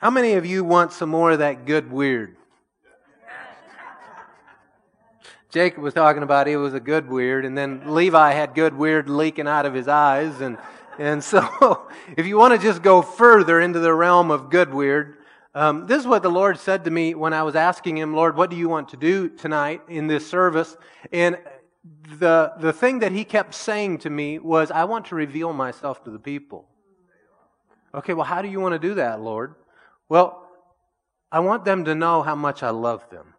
How many of you want some more of that good weird? Jacob was talking about it was a good weird, and then Levi had good weird leaking out of his eyes, and and so if you want to just go further into the realm of good weird, um, this is what the Lord said to me when I was asking Him, Lord, what do you want to do tonight in this service? And the the thing that He kept saying to me was, I want to reveal myself to the people. Okay, well, how do you want to do that, Lord? Well, I want them to know how much I love them.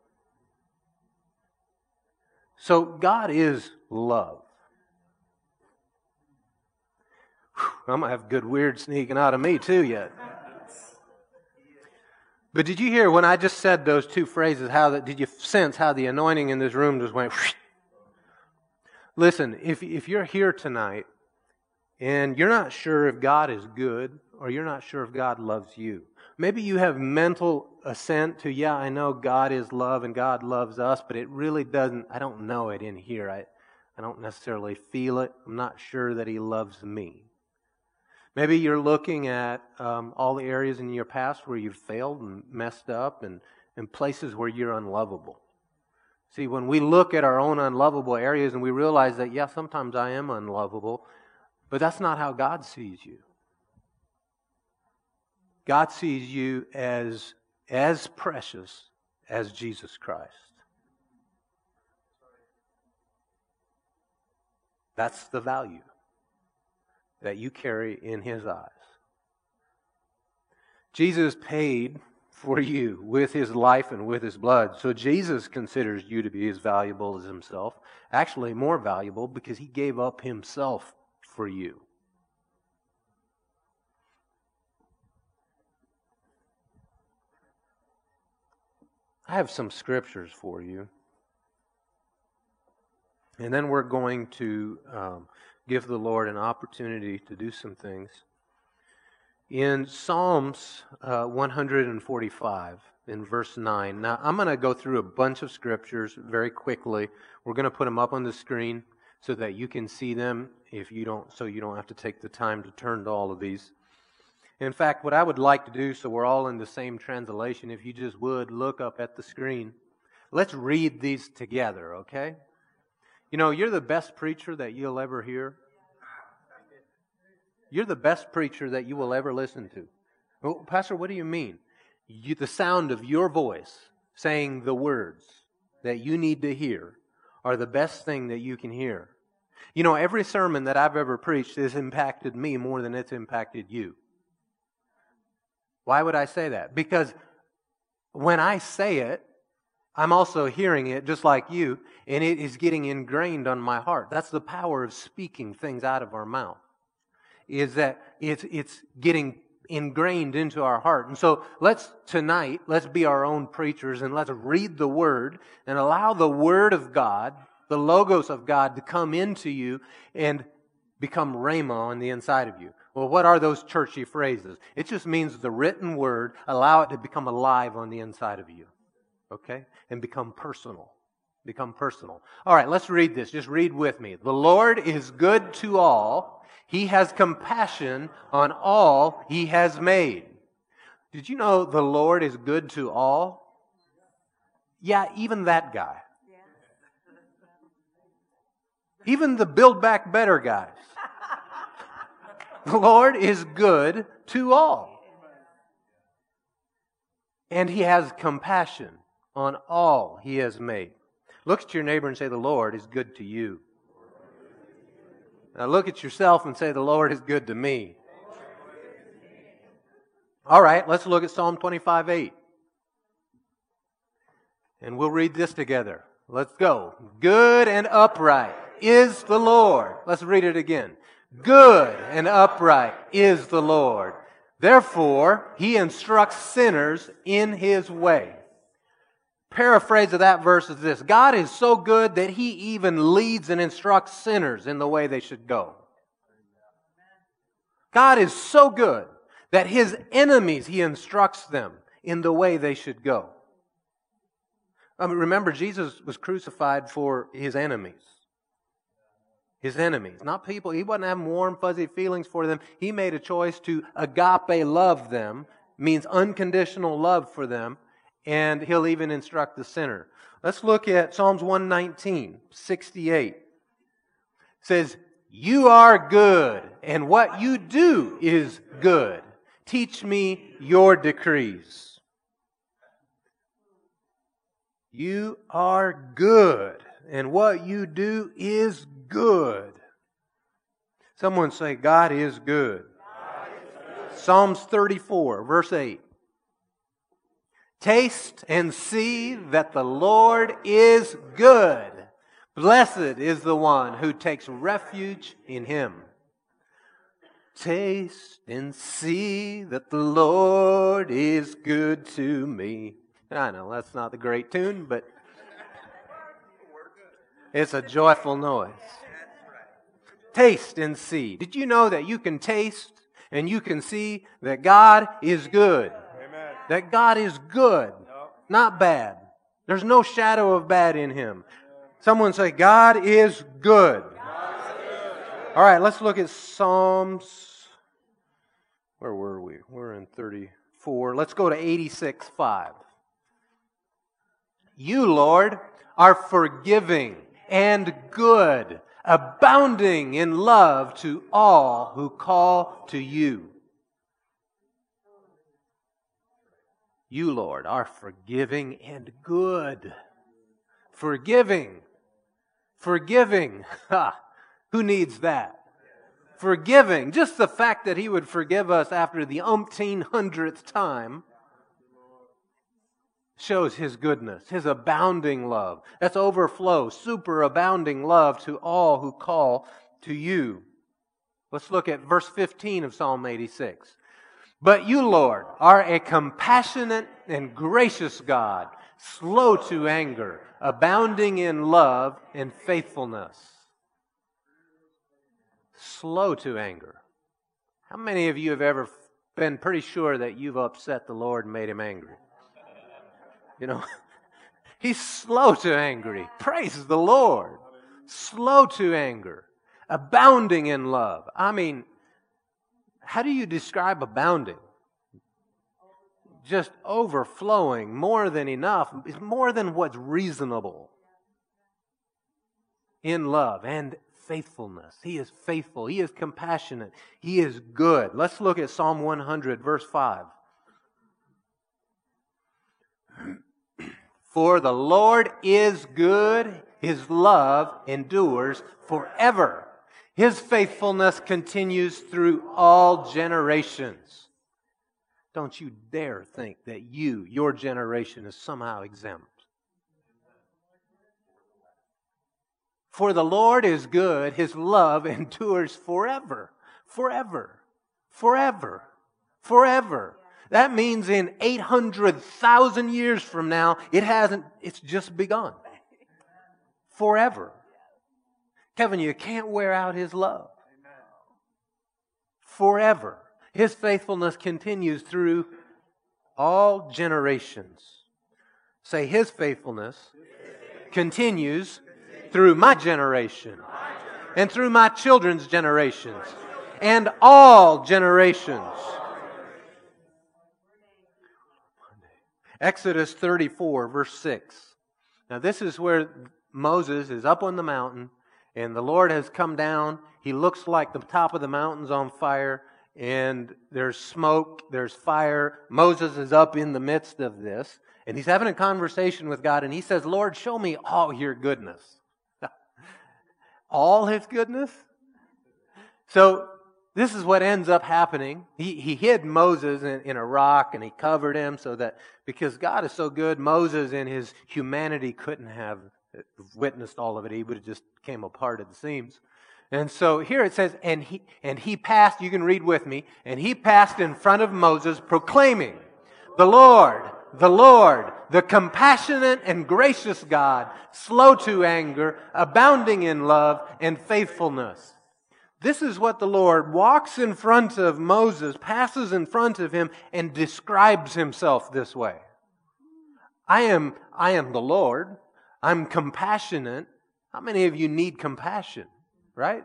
So God is love. Whew, I'm going to have good weird sneaking out of me too yet. But did you hear when I just said those two phrases? How did you sense how the anointing in this room just went? Whoosh? Listen, if if you're here tonight and you're not sure if God is good or you're not sure if God loves you, maybe you have mental assent to, yeah, I know God is love and God loves us, but it really doesn't, I don't know it in here. I, I don't necessarily feel it. I'm not sure that He loves me. Maybe you're looking at um, all the areas in your past where you've failed and messed up and, and places where you're unlovable. See, when we look at our own unlovable areas and we realize that, yeah, sometimes I am unlovable, but that's not how God sees you. God sees you as as precious as Jesus Christ. That's the value that you carry in His eyes. Jesus paid for you with His life and with His blood. So Jesus considers you to be as valuable as Himself. Actually, more valuable because He gave up Himself for you. I have some scriptures for you. And then we're going to um, give the Lord an opportunity to do some things. In Psalms uh, 145, in verse 9, now I'm going to go through a bunch of scriptures very quickly. We're going to put them up on the screen so that you can see them if you don't so you don't have to take the time to turn to all of these in fact, what I would like to do, so we're all in the same translation, if you just would look up at the screen, let's read these together, okay? You know, you're the best preacher that you'll ever hear. You're the best preacher that you will ever listen to. Well, Pastor, what do you mean? You, the sound of your voice saying the words that you need to hear are the best thing that you can hear. You know, every sermon that I've ever preached has impacted me more than it's impacted you. Why would I say that? Because when I say it, I'm also hearing it just like you, and it is getting ingrained on my heart. That's the power of speaking things out of our mouth. Is that it's it's getting ingrained into our heart. And so let's tonight, let's be our own preachers and let's read the word and allow the word of God, the logos of God to come into you and become rhema on the inside of you. Well, what are those churchy phrases? It just means the written word, allow it to become alive on the inside of you. Okay? And become personal. Become personal. All right, let's read this. Just read with me. The Lord is good to all. He has compassion on all he has made. Did you know the Lord is good to all? Yeah, even that guy. Even the build back better guys. The Lord is good to all. And he has compassion on all he has made. Look at your neighbor and say, The Lord is good to you. Now look at yourself and say, The Lord is good to me. All right, let's look at Psalm 25 8. And we'll read this together. Let's go. Good and upright is the Lord. Let's read it again. Good and upright is the Lord. Therefore, he instructs sinners in his way. Paraphrase of that verse is this God is so good that he even leads and instructs sinners in the way they should go. God is so good that his enemies, he instructs them in the way they should go. I mean, remember, Jesus was crucified for his enemies his enemies, not people. He wasn't having warm, fuzzy feelings for them. He made a choice to agape love them, means unconditional love for them, and he'll even instruct the sinner. Let's look at Psalms 119, 68. It says, You are good, and what you do is good. Teach me your decrees. You are good, and what you do is good. Someone say, God is good. God is good. Psalms 34, verse 8. Taste and see that the Lord is good. Blessed is the one who takes refuge in him. Taste and see that the Lord is good to me. I know that's not the great tune, but it's a joyful noise. Taste and see. Did you know that you can taste and you can see that God is good? Amen. That God is good, no. not bad. There's no shadow of bad in Him. Someone say, God is good. God is good. All right, let's look at Psalms. Where were we? We're in 34. Let's go to 86 5. You, Lord, are forgiving and good, abounding in love to all who call to you. You, Lord, are forgiving and good. Forgiving. Forgiving. Ha! Who needs that? Forgiving. Just the fact that He would forgive us after the umpteen hundredth time shows his goodness, his abounding love. That's overflow, super abounding love to all who call to you. Let's look at verse 15 of Psalm 86. But you, Lord, are a compassionate and gracious God, slow to anger, abounding in love and faithfulness. Slow to anger. How many of you have ever been pretty sure that you've upset the Lord and made him angry? You know, he's slow to angry. Praise the Lord. Slow to anger, abounding in love. I mean, how do you describe abounding? Just overflowing, more than enough, more than what's reasonable in love and faithfulness. He is faithful. He is compassionate. He is good. Let's look at Psalm 100, verse 5. For the Lord is good, his love endures forever. His faithfulness continues through all generations. Don't you dare think that you, your generation, is somehow exempt. For the Lord is good, his love endures forever, forever, forever, forever. That means in 800,000 years from now, it hasn't, it's just begun. Forever. Kevin, you can't wear out his love. Forever. His faithfulness continues through all generations. Say, His faithfulness continues through my generation and through my children's generations and all generations. Exodus 34, verse 6. Now, this is where Moses is up on the mountain, and the Lord has come down. He looks like the top of the mountain's on fire, and there's smoke, there's fire. Moses is up in the midst of this, and he's having a conversation with God, and he says, Lord, show me all your goodness. all his goodness? So this is what ends up happening. He, he hid Moses in, in a rock and he covered him so that because God is so good, Moses in his humanity couldn't have witnessed all of it. He would have just came apart at the seams. And so here it says, and he, and he passed, you can read with me, and he passed in front of Moses proclaiming, the Lord, the Lord, the compassionate and gracious God, slow to anger, abounding in love and faithfulness this is what the Lord walks in front of Moses, passes in front of him, and describes himself this way. I am, I am the Lord. I'm compassionate. How many of you need compassion? Right?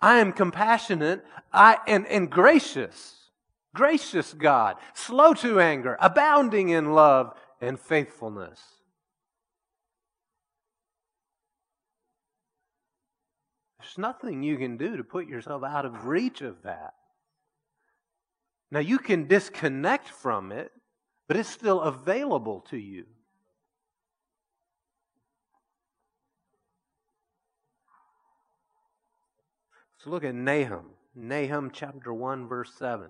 I am compassionate I, and, and gracious. gracious God, slow to anger, abounding in love and faithfulness. There's nothing you can do to put yourself out of reach of that. Now, you can disconnect from it, but it's still available to you. Let's look at Nahum. Nahum chapter 1, verse 7.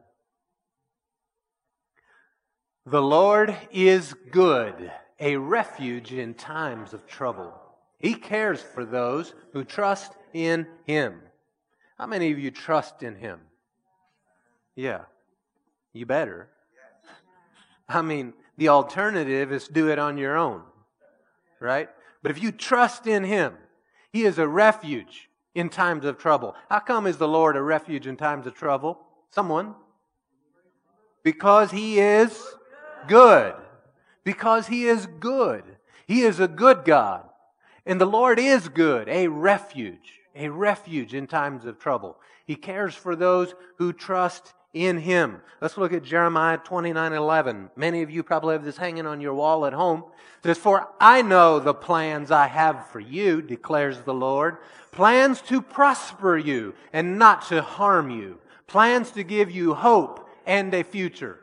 The Lord is good, a refuge in times of trouble. He cares for those who trust in Him. How many of you trust in Him? Yeah, you better. I mean, the alternative is do it on your own, right? But if you trust in Him, He is a refuge in times of trouble. How come is the Lord a refuge in times of trouble? Someone? Because He is good. Because He is good. He is a good God. And the Lord is good, a refuge, a refuge in times of trouble. He cares for those who trust in Him. Let's look at Jeremiah 29 11. Many of you probably have this hanging on your wall at home. It says, For I know the plans I have for you, declares the Lord. Plans to prosper you and not to harm you. Plans to give you hope and a future.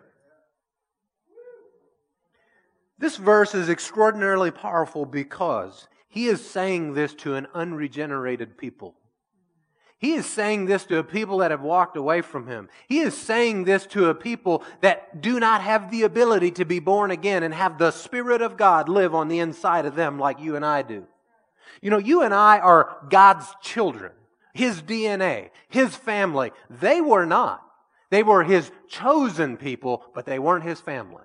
This verse is extraordinarily powerful because he is saying this to an unregenerated people. He is saying this to a people that have walked away from him. He is saying this to a people that do not have the ability to be born again and have the Spirit of God live on the inside of them like you and I do. You know, you and I are God's children, His DNA, His family. They were not. They were His chosen people, but they weren't His family.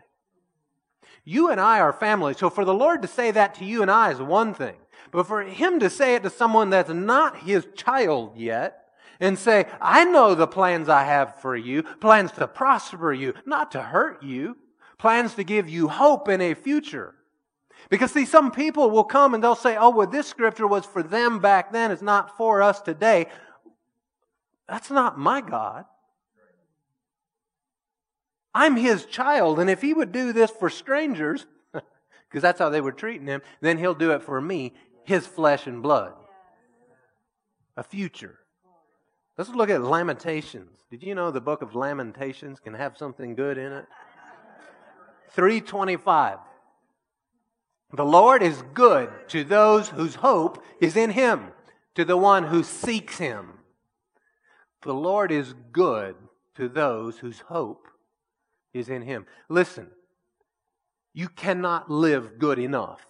You and I are family. So for the Lord to say that to you and I is one thing. But for Him to say it to someone that's not His child yet, and say, I know the plans I have for you, plans to prosper you, not to hurt you, plans to give you hope in a future. Because see, some people will come and they'll say, oh, well, this scripture was for them back then, it's not for us today. That's not my God. I'm his child, and if he would do this for strangers, because that's how they were treating him, then he'll do it for me, his flesh and blood. A future. Let's look at Lamentations. Did you know the book of Lamentations can have something good in it? 325. The Lord is good to those whose hope is in him, to the one who seeks him. The Lord is good to those whose hope is in Him. Listen, you cannot live good enough.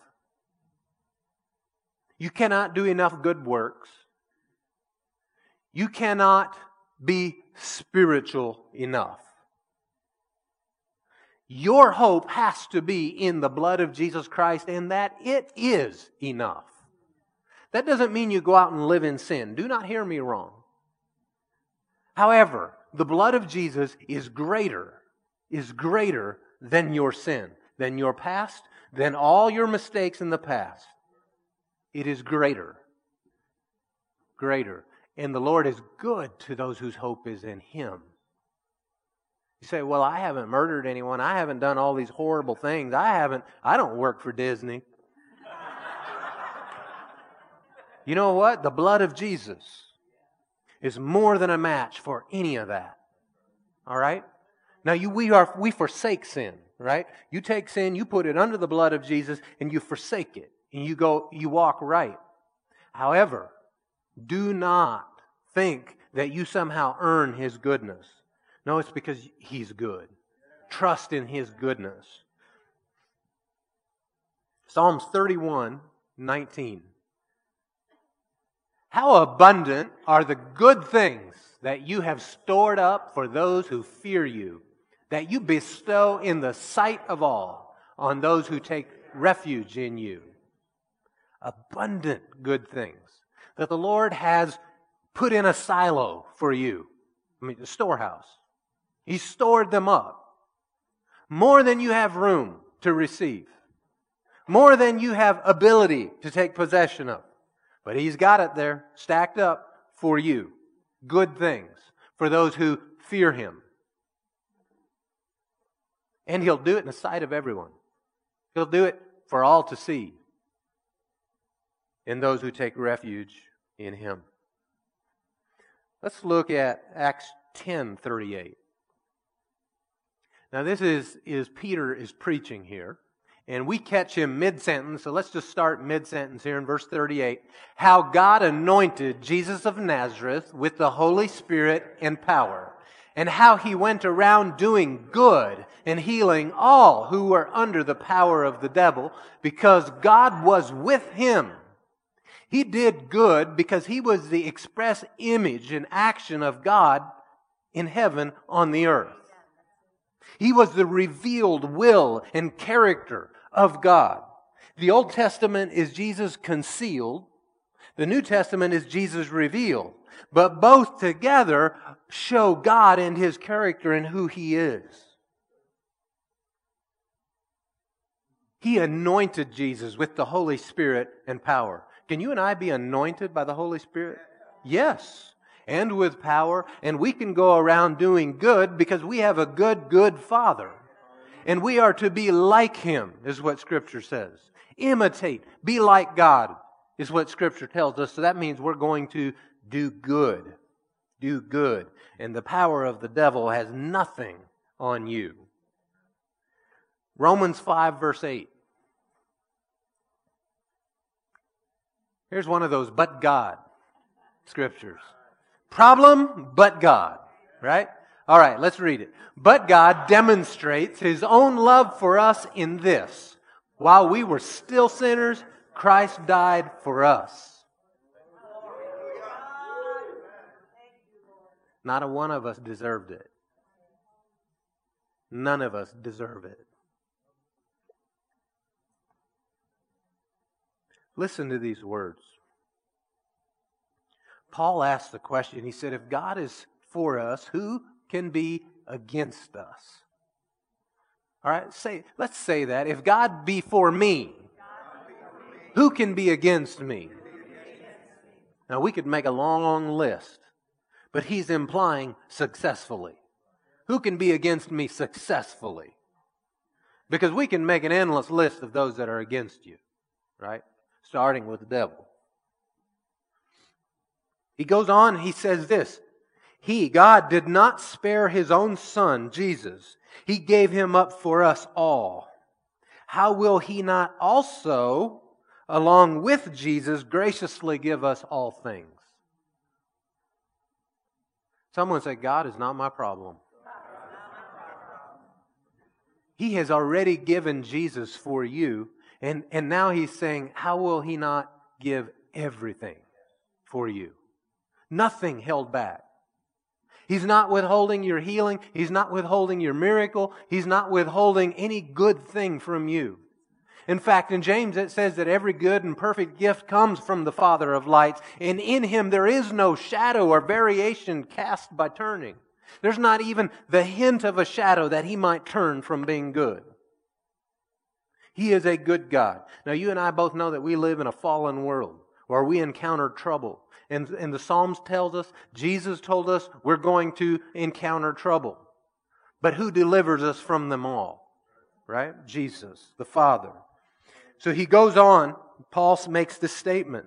You cannot do enough good works. You cannot be spiritual enough. Your hope has to be in the blood of Jesus Christ and that it is enough. That doesn't mean you go out and live in sin. Do not hear me wrong. However, the blood of Jesus is greater is greater than your sin, than your past, than all your mistakes in the past. It is greater. Greater. And the Lord is good to those whose hope is in Him. You say, Well, I haven't murdered anyone. I haven't done all these horrible things. I haven't, I don't work for Disney. you know what? The blood of Jesus is more than a match for any of that. All right? Now you, we are, we forsake sin, right? You take sin, you put it under the blood of Jesus, and you forsake it. And you go, you walk right. However, do not think that you somehow earn His goodness. No, it's because He's good. Trust in His goodness. Psalms 31, 19. How abundant are the good things that you have stored up for those who fear you that you bestow in the sight of all on those who take refuge in you. Abundant good things that the Lord has put in a silo for you. I mean, the storehouse. He stored them up. More than you have room to receive. More than you have ability to take possession of. But He's got it there, stacked up for you. Good things for those who fear Him. And He'll do it in the sight of everyone. He'll do it for all to see in those who take refuge in Him. Let's look at Acts 10:38. Now, this is, is Peter is preaching here, and we catch him mid sentence. So let's just start mid sentence here in verse 38. How God anointed Jesus of Nazareth with the Holy Spirit and power, and how he went around doing good and healing all who were under the power of the devil, because God was with him. He did good because he was the express image and action of God in heaven on the earth. He was the revealed will and character of God. The Old Testament is Jesus concealed. The New Testament is Jesus revealed. But both together show God and His character and who He is. He anointed Jesus with the Holy Spirit and power. Can you and I be anointed by the Holy Spirit? Yes. And with power. And we can go around doing good because we have a good, good Father. And we are to be like Him, is what Scripture says. Imitate. Be like God, is what Scripture tells us. So that means we're going to do good. Do good. And the power of the devil has nothing on you. Romans 5, verse 8. Here's one of those but God scriptures. Problem, but God. Right? All right, let's read it. But God demonstrates his own love for us in this. While we were still sinners, Christ died for us. Not a one of us deserved it. None of us deserve it. Listen to these words. Paul asked the question, he said, If God is for us, who can be against us? All right, say, let's say that. If God be for me, who can be against me? Now, we could make a long, long list, but he's implying successfully. Who can be against me successfully? Because we can make an endless list of those that are against you, right? Starting with the devil. He goes on, he says this He, God, did not spare his own son, Jesus. He gave him up for us all. How will he not also, along with Jesus, graciously give us all things? Someone say, God is not my problem. He has already given Jesus for you and, and now he's saying, How will he not give everything for you? Nothing held back. He's not withholding your healing. He's not withholding your miracle. He's not withholding any good thing from you. In fact, in James it says that every good and perfect gift comes from the Father of lights, and in him there is no shadow or variation cast by turning. There's not even the hint of a shadow that he might turn from being good. He is a good God. Now, you and I both know that we live in a fallen world where we encounter trouble. And, and the Psalms tells us, Jesus told us, we're going to encounter trouble. But who delivers us from them all? Right? Jesus, the Father. So he goes on, Paul makes this statement.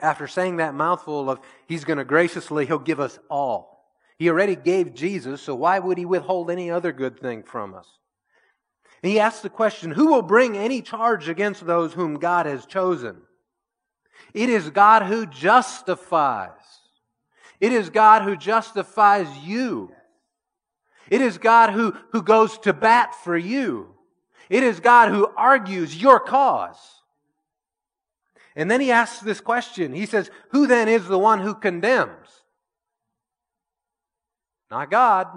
After saying that mouthful of, he's going to graciously, he'll give us all. He already gave Jesus, so why would he withhold any other good thing from us? He asks the question Who will bring any charge against those whom God has chosen? It is God who justifies. It is God who justifies you. It is God who, who goes to bat for you. It is God who argues your cause. And then he asks this question. He says, Who then is the one who condemns? Not God.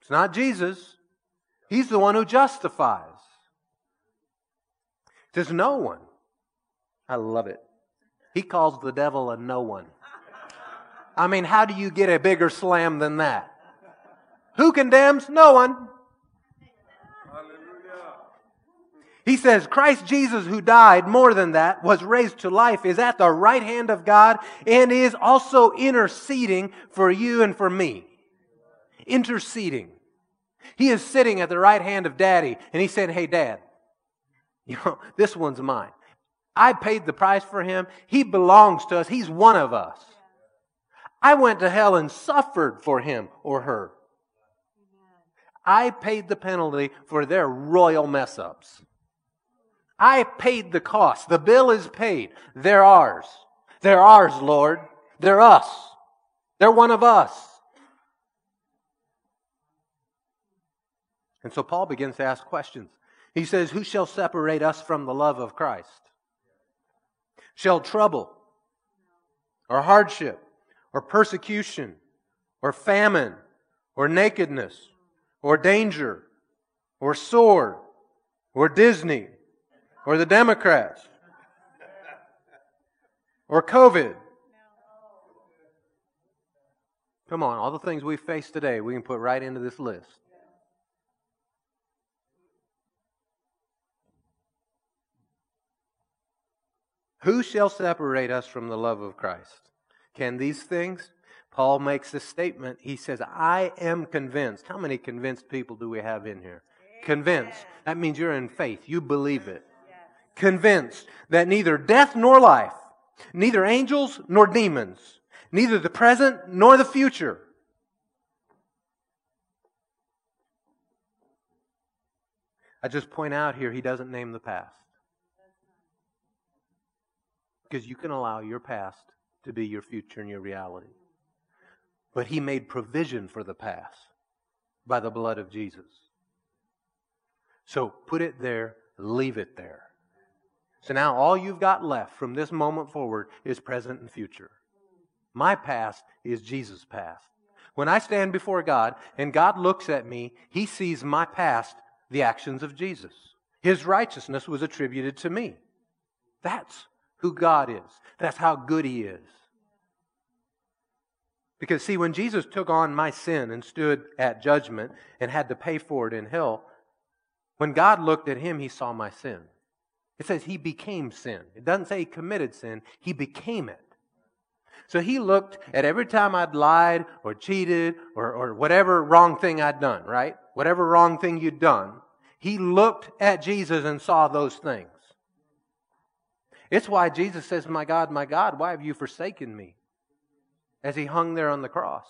It's not Jesus. He's the one who justifies. There's no one. I love it. He calls the devil a no one. I mean, how do you get a bigger slam than that? Who condemns? No one. He says, Christ Jesus, who died more than that, was raised to life, is at the right hand of God, and is also interceding for you and for me. Interceding. He is sitting at the right hand of daddy and he said, Hey, dad, you know, this one's mine. I paid the price for him. He belongs to us. He's one of us. I went to hell and suffered for him or her. I paid the penalty for their royal mess ups. I paid the cost. The bill is paid. They're ours. They're ours, Lord. They're us. They're one of us. And so Paul begins to ask questions. He says, Who shall separate us from the love of Christ? Shall trouble, or hardship, or persecution, or famine, or nakedness, or danger, or sword, or Disney, or the Democrats, or COVID. Come on, all the things we face today, we can put right into this list. Who shall separate us from the love of Christ? Can these things? Paul makes a statement. He says, I am convinced. How many convinced people do we have in here? Convinced. That means you're in faith. You believe it. Convinced that neither death nor life, neither angels nor demons, neither the present nor the future, I just point out here, he doesn't name the past. Because you can allow your past to be your future and your reality. But he made provision for the past by the blood of Jesus. So put it there, leave it there. So now all you've got left from this moment forward is present and future. My past is Jesus' past. When I stand before God and God looks at me, he sees my past, the actions of Jesus. His righteousness was attributed to me. That's who God is. That's how good he is. Because, see, when Jesus took on my sin and stood at judgment and had to pay for it in hell, when God looked at him, he saw my sin. It says he became sin. It doesn't say he committed sin, he became it. So he looked at every time I'd lied or cheated or, or whatever wrong thing I'd done, right? Whatever wrong thing you'd done. He looked at Jesus and saw those things. It's why Jesus says, My God, my God, why have you forsaken me? as he hung there on the cross.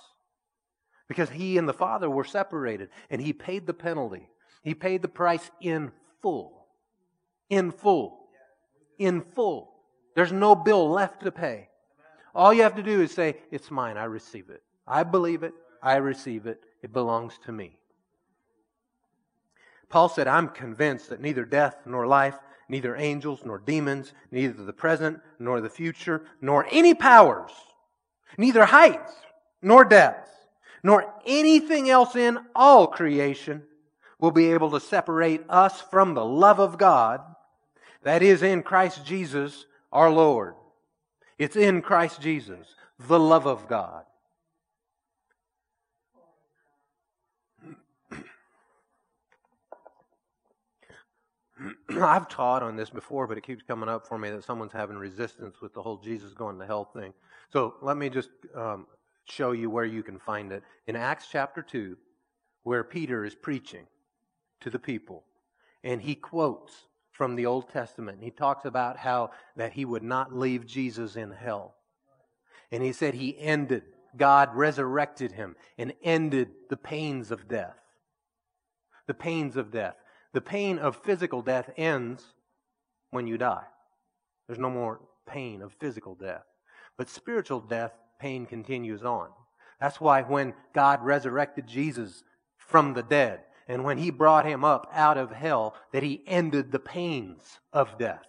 Because he and the Father were separated, and he paid the penalty. He paid the price in full. In full. In full. There's no bill left to pay. All you have to do is say, It's mine. I receive it. I believe it. I receive it. It belongs to me. Paul said, I'm convinced that neither death nor life, neither angels nor demons, neither the present nor the future, nor any powers Neither heights nor depths, nor anything else in all creation will be able to separate us from the love of God that is in Christ Jesus our Lord. It's in Christ Jesus, the love of God. I've taught on this before, but it keeps coming up for me that someone's having resistance with the whole Jesus going to hell thing. So let me just um, show you where you can find it. In Acts chapter 2, where Peter is preaching to the people, and he quotes from the Old Testament. He talks about how that he would not leave Jesus in hell. And he said he ended, God resurrected him and ended the pains of death. The pains of death. The pain of physical death ends when you die. There's no more pain of physical death. But spiritual death, pain continues on. That's why when God resurrected Jesus from the dead, and when he brought him up out of hell, that he ended the pains of death.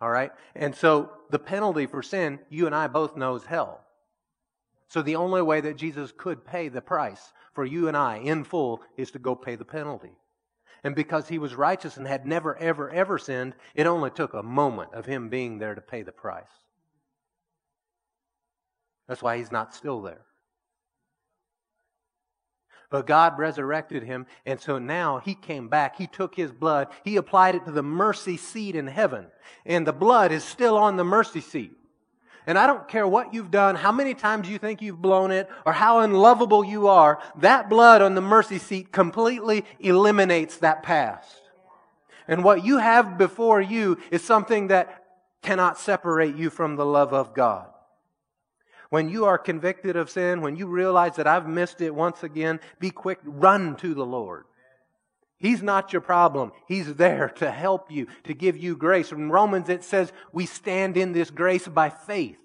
All right? And so the penalty for sin, you and I both know is hell. So the only way that Jesus could pay the price for you and I in full is to go pay the penalty. And because he was righteous and had never, ever, ever sinned, it only took a moment of him being there to pay the price. That's why he's not still there. But God resurrected him, and so now he came back. He took his blood, he applied it to the mercy seat in heaven, and the blood is still on the mercy seat. And I don't care what you've done, how many times you think you've blown it, or how unlovable you are, that blood on the mercy seat completely eliminates that past. And what you have before you is something that cannot separate you from the love of God. When you are convicted of sin, when you realize that I've missed it once again, be quick, run to the Lord. He's not your problem. He's there to help you, to give you grace. In Romans, it says we stand in this grace by faith.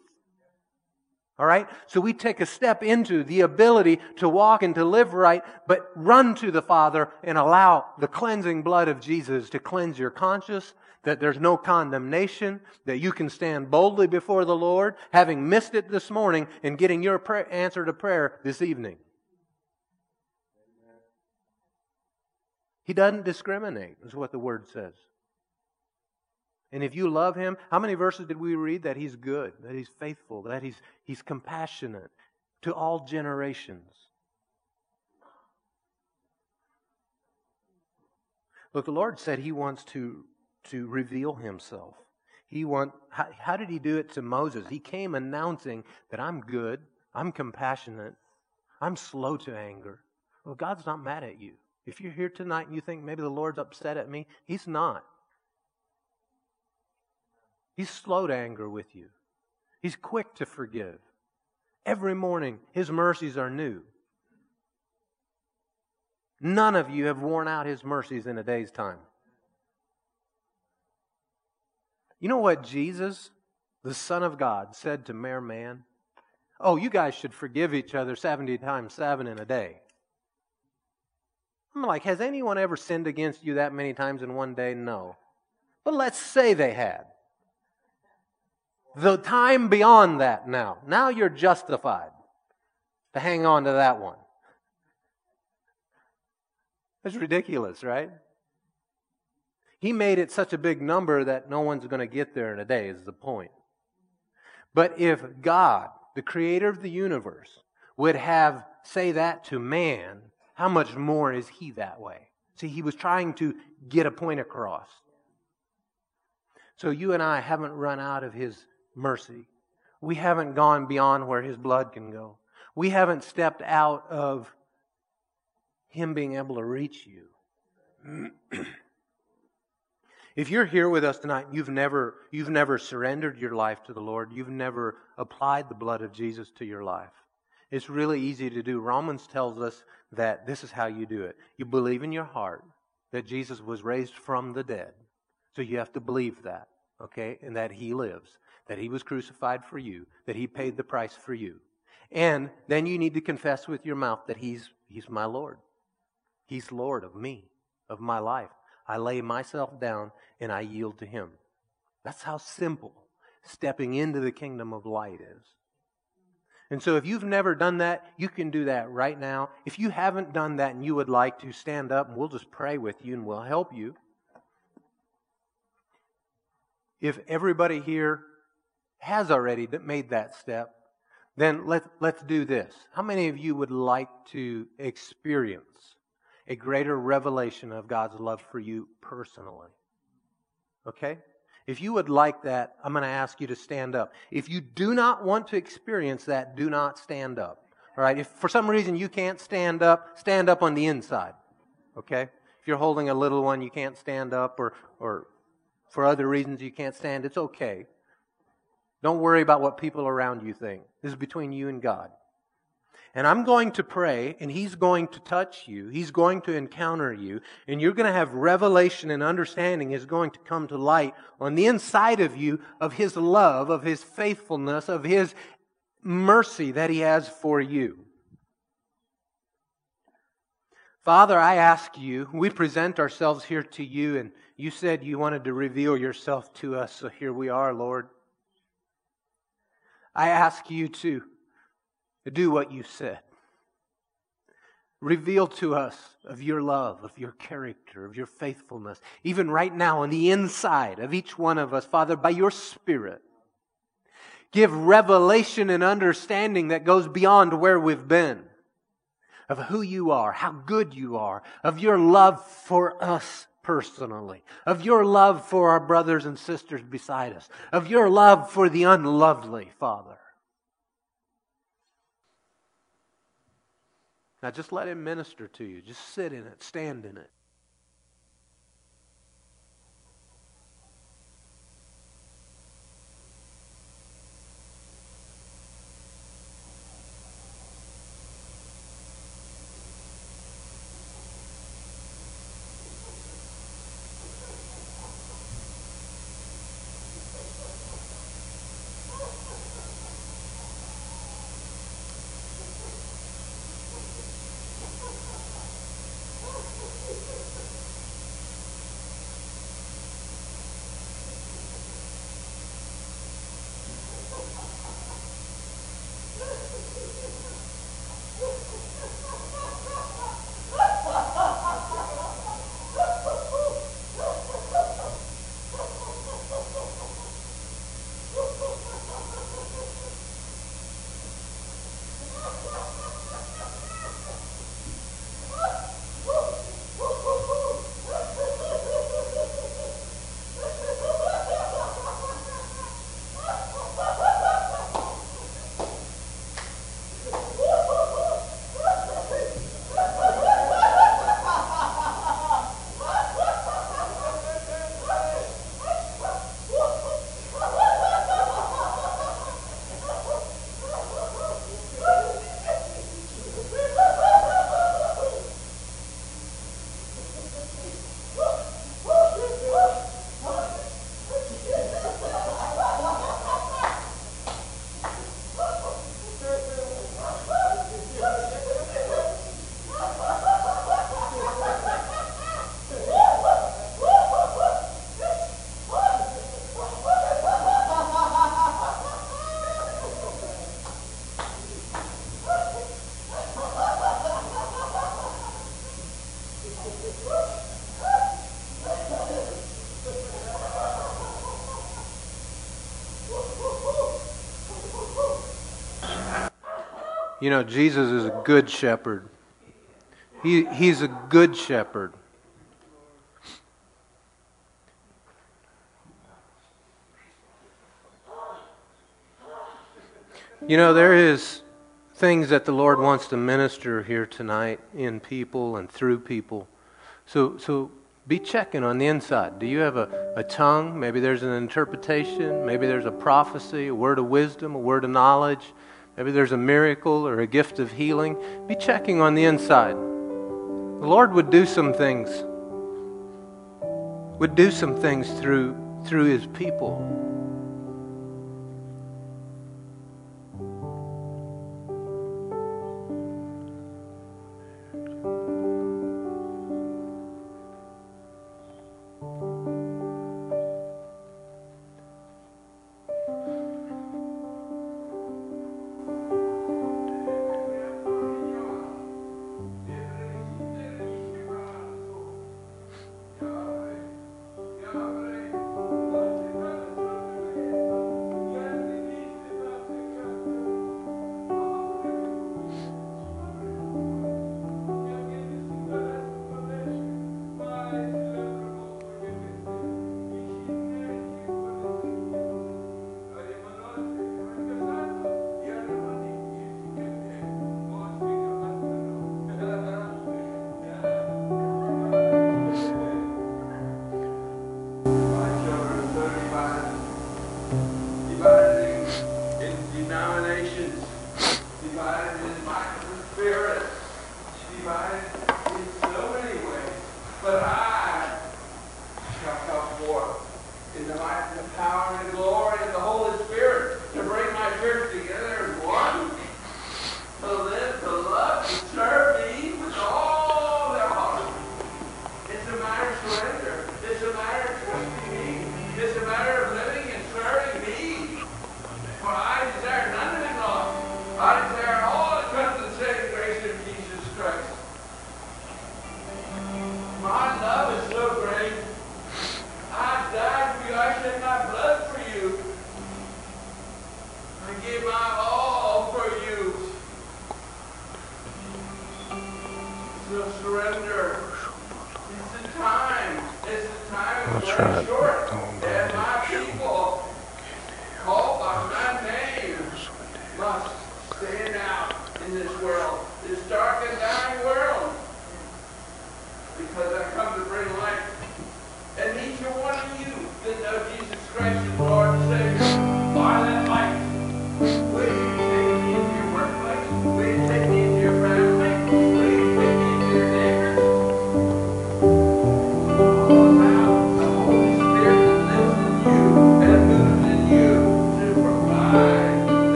All right? So we take a step into the ability to walk and to live right, but run to the Father and allow the cleansing blood of Jesus to cleanse your conscience, that there's no condemnation, that you can stand boldly before the Lord, having missed it this morning and getting your prayer, answer to prayer this evening. He doesn't discriminate, is what the word says. And if you love him, how many verses did we read that he's good, that he's faithful, that he's, he's compassionate to all generations? Look, the Lord said he wants to, to reveal himself. He want, how, how did he do it to Moses? He came announcing that I'm good, I'm compassionate, I'm slow to anger. Well, God's not mad at you. If you're here tonight and you think maybe the Lord's upset at me, He's not. He's slow to anger with you, He's quick to forgive. Every morning, His mercies are new. None of you have worn out His mercies in a day's time. You know what Jesus, the Son of God, said to mere man? Oh, you guys should forgive each other 70 times 7 in a day. I'm like, has anyone ever sinned against you that many times in one day? No. But let's say they had the time beyond that now. Now you're justified to hang on to that one. That's ridiculous, right? He made it such a big number that no one's going to get there in a day, is the point. But if God, the creator of the universe, would have say that to man, how much more is he that way? See, he was trying to get a point across. So you and I haven't run out of his mercy. We haven't gone beyond where His blood can go. We haven't stepped out of Him being able to reach you. if you're here with us tonight, you've never, you've never surrendered your life to the Lord, you've never applied the blood of Jesus to your life. It's really easy to do. Romans tells us that this is how you do it. You believe in your heart that Jesus was raised from the dead. So you have to believe that, okay? And that he lives that he was crucified for you, that he paid the price for you. And then you need to confess with your mouth that he's, he's my Lord. He's Lord of me, of my life. I lay myself down and I yield to him. That's how simple stepping into the kingdom of light is. And so if you've never done that, you can do that right now. If you haven't done that and you would like to stand up, and we'll just pray with you and we'll help you. If everybody here has already made that step, then let, let's do this. How many of you would like to experience a greater revelation of God's love for you personally? Okay? If you would like that, I'm going to ask you to stand up. If you do not want to experience that, do not stand up. All right? If for some reason you can't stand up, stand up on the inside. Okay? If you're holding a little one, you can't stand up, or, or for other reasons you can't stand, it's okay. Don't worry about what people around you think. This is between you and God. And I'm going to pray, and He's going to touch you. He's going to encounter you. And you're going to have revelation and understanding is going to come to light on the inside of you of His love, of His faithfulness, of His mercy that He has for you. Father, I ask you, we present ourselves here to you, and you said you wanted to reveal yourself to us, so here we are, Lord. I ask you to do what you said. Reveal to us of your love, of your character, of your faithfulness, even right now on the inside of each one of us, Father, by your Spirit. Give revelation and understanding that goes beyond where we've been. of who you are, how good you are, of your love for us personally, of your love for our brothers and sisters beside us, of your love for the unlovely, Father. Now just let Him minister to you. Just sit in it, stand in it. You know, Jesus is a good shepherd. He, he's a good shepherd. You know, there is things that the Lord wants to minister here tonight in people and through people. So, so be checking on the inside. Do you have a, a tongue? Maybe there's an interpretation. Maybe there's a prophecy, a word of wisdom, a word of knowledge. Maybe there's a miracle or a gift of healing. Be checking on the inside. The Lord would do some things, would do some things through, through His people.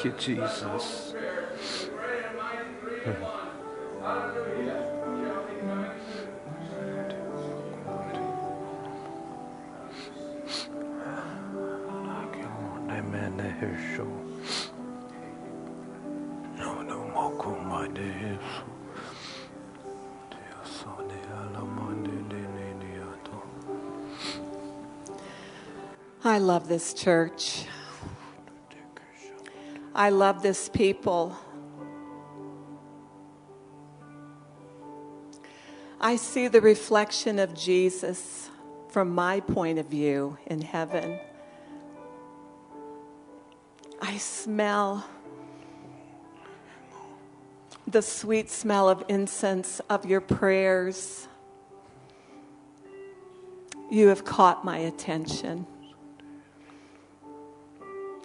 Thank you, Jesus. I love this church. I love this people. I see the reflection of Jesus from my point of view in heaven. I smell the sweet smell of incense of your prayers. You have caught my attention.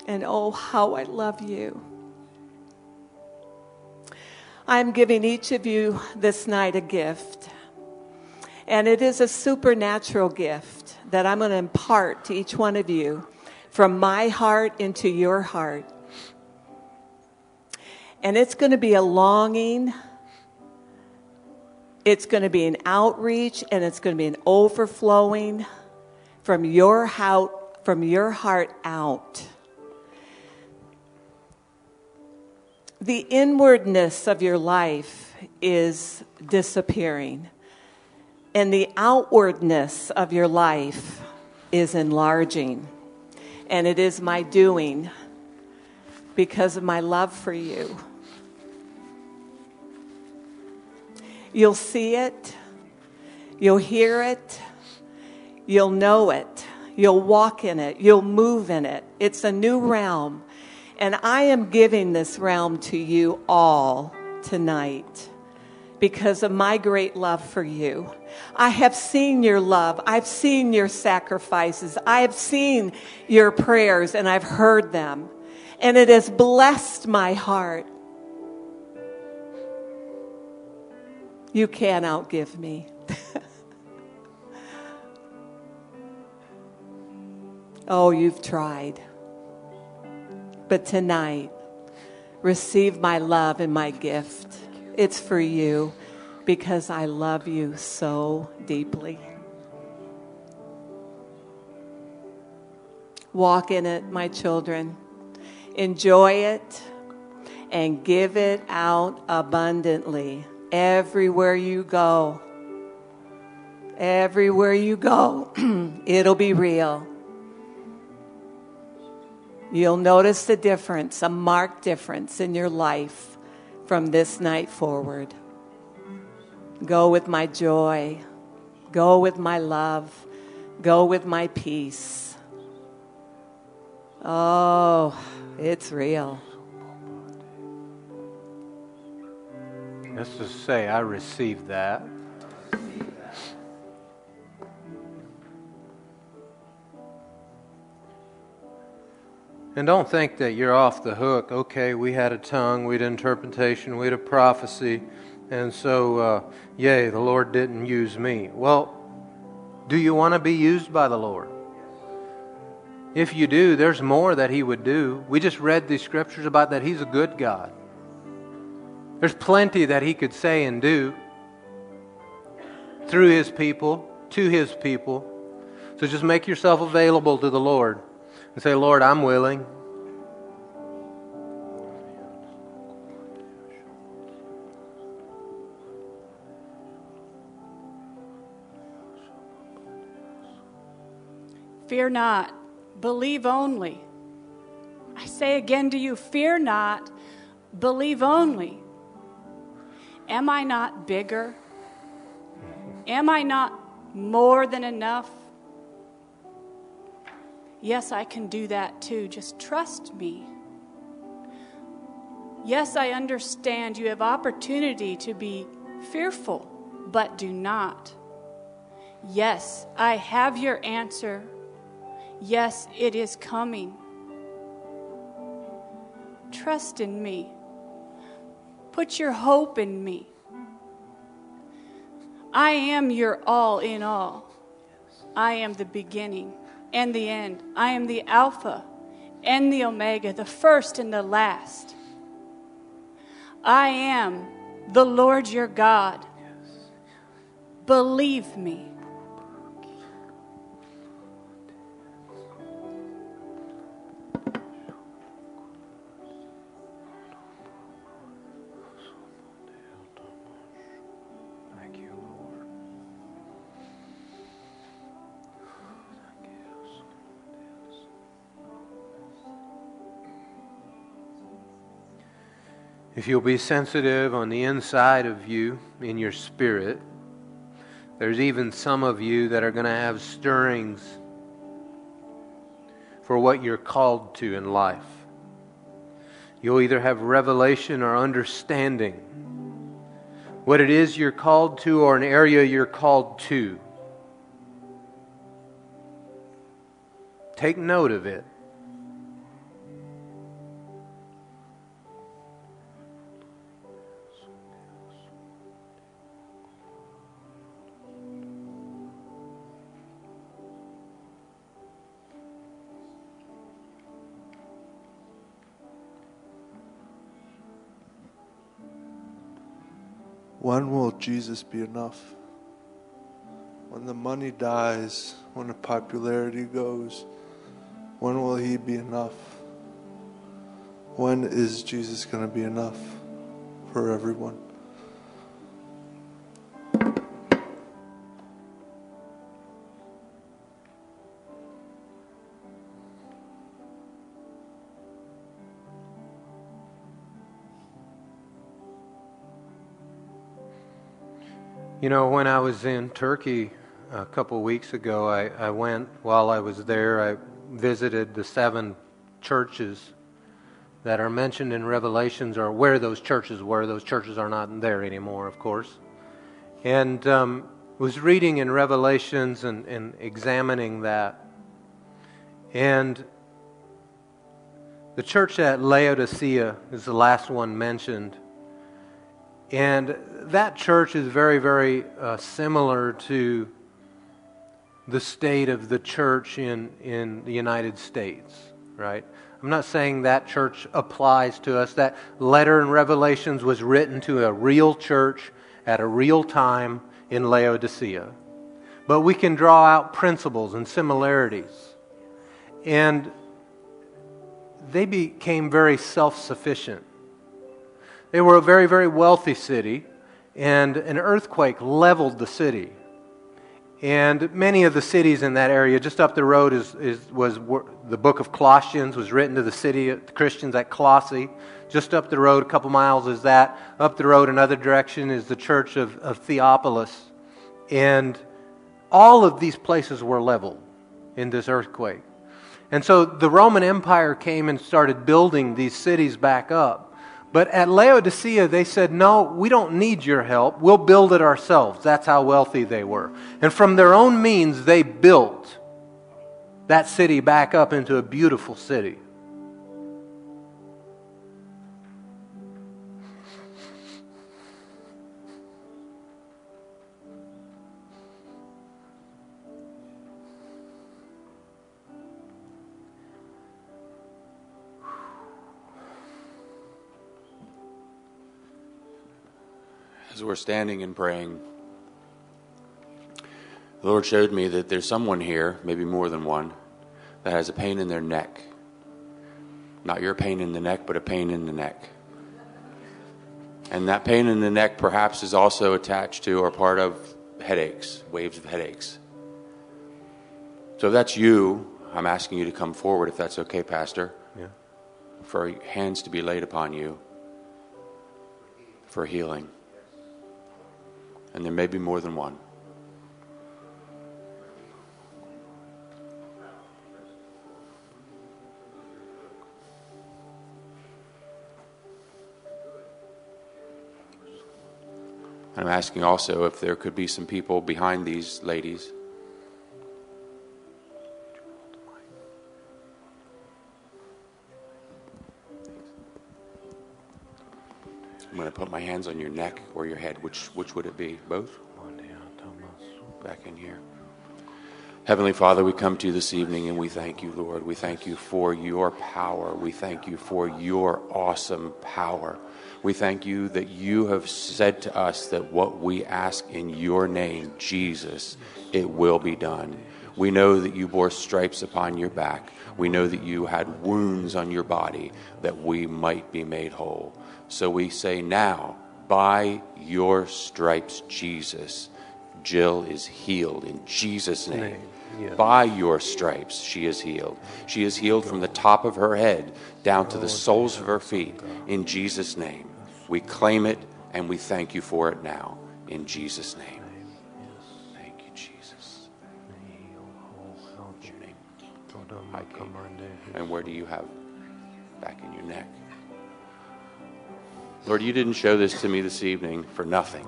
And oh, how I love you. I'm giving each of you this night a gift. And it is a supernatural gift that I'm going to impart to each one of you from my heart into your heart. And it's going to be a longing, it's going to be an outreach, and it's going to be an overflowing from your heart, from your heart out. The inwardness of your life is disappearing, and the outwardness of your life is enlarging. And it is my doing because of my love for you. You'll see it, you'll hear it, you'll know it, you'll walk in it, you'll move in it. It's a new realm and I am giving this realm to you all tonight because of my great love for you. I have seen your love. I've seen your sacrifices. I've seen your prayers and I've heard them. And it has blessed my heart. You can't outgive me. oh, you've tried. But tonight, receive my love and my gift. It's for you because I love you so deeply. Walk in it, my children. Enjoy it and give it out abundantly everywhere you go. Everywhere you go, it'll be real. You'll notice the difference, a marked difference in your life from this night forward. Go with my joy. Go with my love. Go with my peace. Oh, it's real. Let's just say, I received that. And don't think that you're off the hook. Okay, we had a tongue, we had interpretation, we had a prophecy, and so, uh, yay, the Lord didn't use me. Well, do you want to be used by the Lord? If you do, there's more that He would do. We just read the scriptures about that He's a good God. There's plenty that He could say and do through His people, to His people. So just make yourself available to the Lord and say, Lord, I'm willing. Fear not, believe only. I say again to you, fear not, believe only. Am I not bigger? Am I not more than enough? Yes, I can do that too. Just trust me. Yes, I understand you have opportunity to be fearful, but do not. Yes, I have your answer. Yes, it is coming. Trust in me. Put your hope in me. I am your all in all. I am the beginning and the end. I am the Alpha and the Omega, the first and the last. I am the Lord your God. Believe me. If you'll be sensitive on the inside of you, in your spirit, there's even some of you that are going to have stirrings for what you're called to in life. You'll either have revelation or understanding what it is you're called to or an area you're called to. Take note of it. When will Jesus be enough? When the money dies, when the popularity goes, when will he be enough? When is Jesus going to be enough for everyone? You know, when I was in Turkey a couple weeks ago, I, I went, while I was there, I visited the seven churches that are mentioned in Revelations, or where those churches were. Those churches are not there anymore, of course. And um, was reading in Revelations and, and examining that. And the church at Laodicea is the last one mentioned. And that church is very, very uh, similar to the state of the church in, in the United States, right? I'm not saying that church applies to us. That letter in Revelations was written to a real church at a real time in Laodicea. But we can draw out principles and similarities. And they became very self sufficient. They were a very, very wealthy city, and an earthquake leveled the city. And many of the cities in that area, just up the road, is, is, was the book of Colossians was written to the city uh, the Christians at Colossae. Just up the road, a couple miles, is that. Up the road, another direction, is the church of, of Theopolis. And all of these places were leveled in this earthquake. And so the Roman Empire came and started building these cities back up. But at Laodicea, they said, No, we don't need your help. We'll build it ourselves. That's how wealthy they were. And from their own means, they built that city back up into a beautiful city. As we're standing and praying, the Lord showed me that there's someone here, maybe more than one, that has a pain in their neck. Not your pain in the neck, but a pain in the neck. And that pain in the neck perhaps is also attached to or part of headaches, waves of headaches. So if that's you, I'm asking you to come forward if that's okay, Pastor, Yeah. for hands to be laid upon you for healing. And there may be more than one. I'm asking also if there could be some people behind these ladies. I'm going to put my hands on your neck or your head. Which, which would it be? Both? Back in here. Heavenly Father, we come to you this evening and we thank you, Lord. We thank you for your power. We thank you for your awesome power. We thank you that you have said to us that what we ask in your name, Jesus, it will be done. We know that you bore stripes upon your back. We know that you had wounds on your body that we might be made whole. So we say now, by your stripes, Jesus, Jill is healed in Jesus' name. Name, yes. By your stripes, she is healed. She is healed from the top of her head down to the soles of her feet in Jesus' name. We claim it and we thank you for it now in Jesus' name. Thank you, Jesus. Your name? And where do you have back in your neck? Lord, you didn't show this to me this evening for nothing.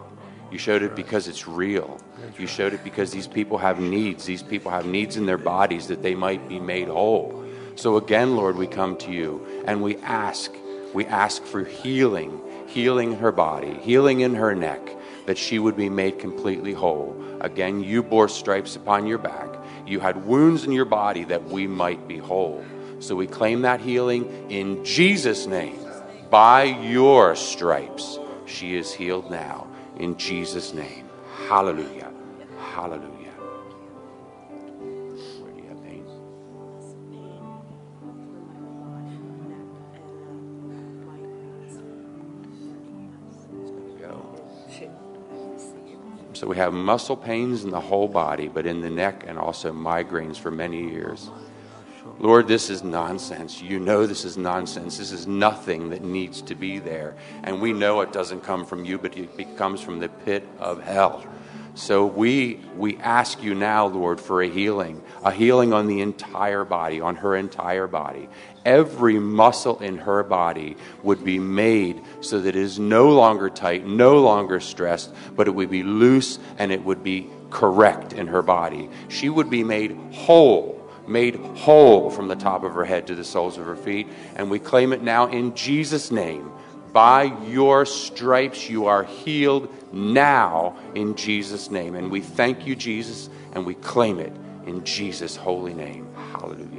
You showed it because it's real. You showed it because these people have needs. These people have needs in their bodies that they might be made whole. So again, Lord, we come to you and we ask, we ask for healing, healing in her body, healing in her neck, that she would be made completely whole. Again, you bore stripes upon your back. You had wounds in your body that we might be whole. So we claim that healing in Jesus' name. By your stripes, she is healed now. In Jesus' name. Hallelujah. Hallelujah. So we have muscle pains in the whole body, but in the neck and also migraines for many years. Lord, this is nonsense. You know this is nonsense. This is nothing that needs to be there. And we know it doesn't come from you, but it comes from the pit of hell. So we we ask you now, Lord, for a healing, a healing on the entire body, on her entire body. Every muscle in her body would be made so that it is no longer tight, no longer stressed, but it would be loose and it would be correct in her body. She would be made whole made whole from the top of her head to the soles of her feet. And we claim it now in Jesus' name. By your stripes, you are healed now in Jesus' name. And we thank you, Jesus, and we claim it in Jesus' holy name. Hallelujah.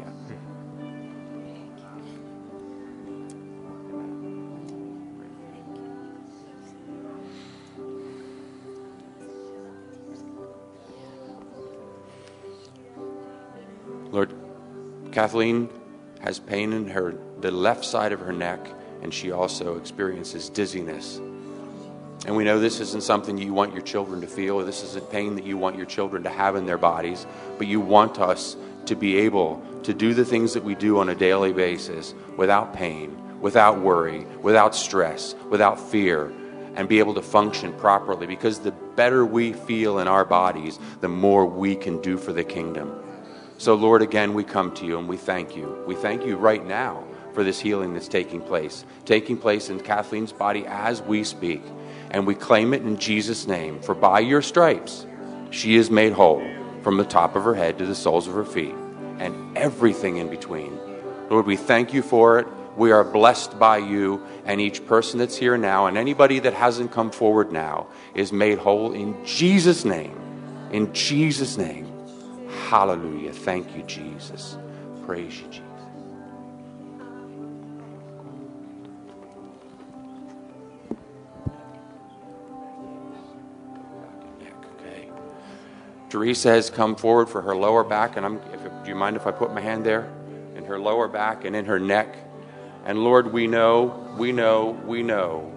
Lord, Kathleen has pain in her the left side of her neck, and she also experiences dizziness. And we know this isn't something you want your children to feel. Or this isn't pain that you want your children to have in their bodies, but you want us to be able to do the things that we do on a daily basis without pain, without worry, without stress, without fear, and be able to function properly. Because the better we feel in our bodies, the more we can do for the kingdom. So, Lord, again, we come to you and we thank you. We thank you right now for this healing that's taking place, taking place in Kathleen's body as we speak. And we claim it in Jesus' name. For by your stripes, she is made whole from the top of her head to the soles of her feet and everything in between. Lord, we thank you for it. We are blessed by you, and each person that's here now, and anybody that hasn't come forward now, is made whole in Jesus' name. In Jesus' name. Hallelujah. Thank you, Jesus. Praise you, Jesus. Okay. Teresa has come forward for her lower back, and I'm. If, do you mind if I put my hand there, in her lower back and in her neck? And Lord, we know, we know, we know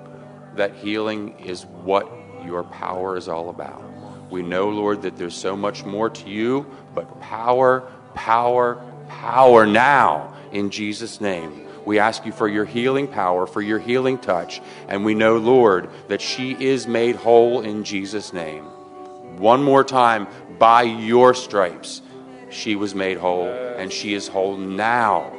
that healing is what your power is all about. We know, Lord, that there's so much more to you, but power, Power, power now in Jesus' name. We ask you for your healing power, for your healing touch, and we know, Lord, that she is made whole in Jesus' name. One more time, by your stripes, she was made whole, and she is whole now.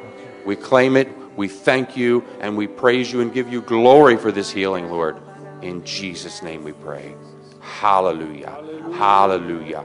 We claim it, we thank you, and we praise you and give you glory for this healing, Lord. In Jesus' name we pray. Hallelujah. Hallelujah.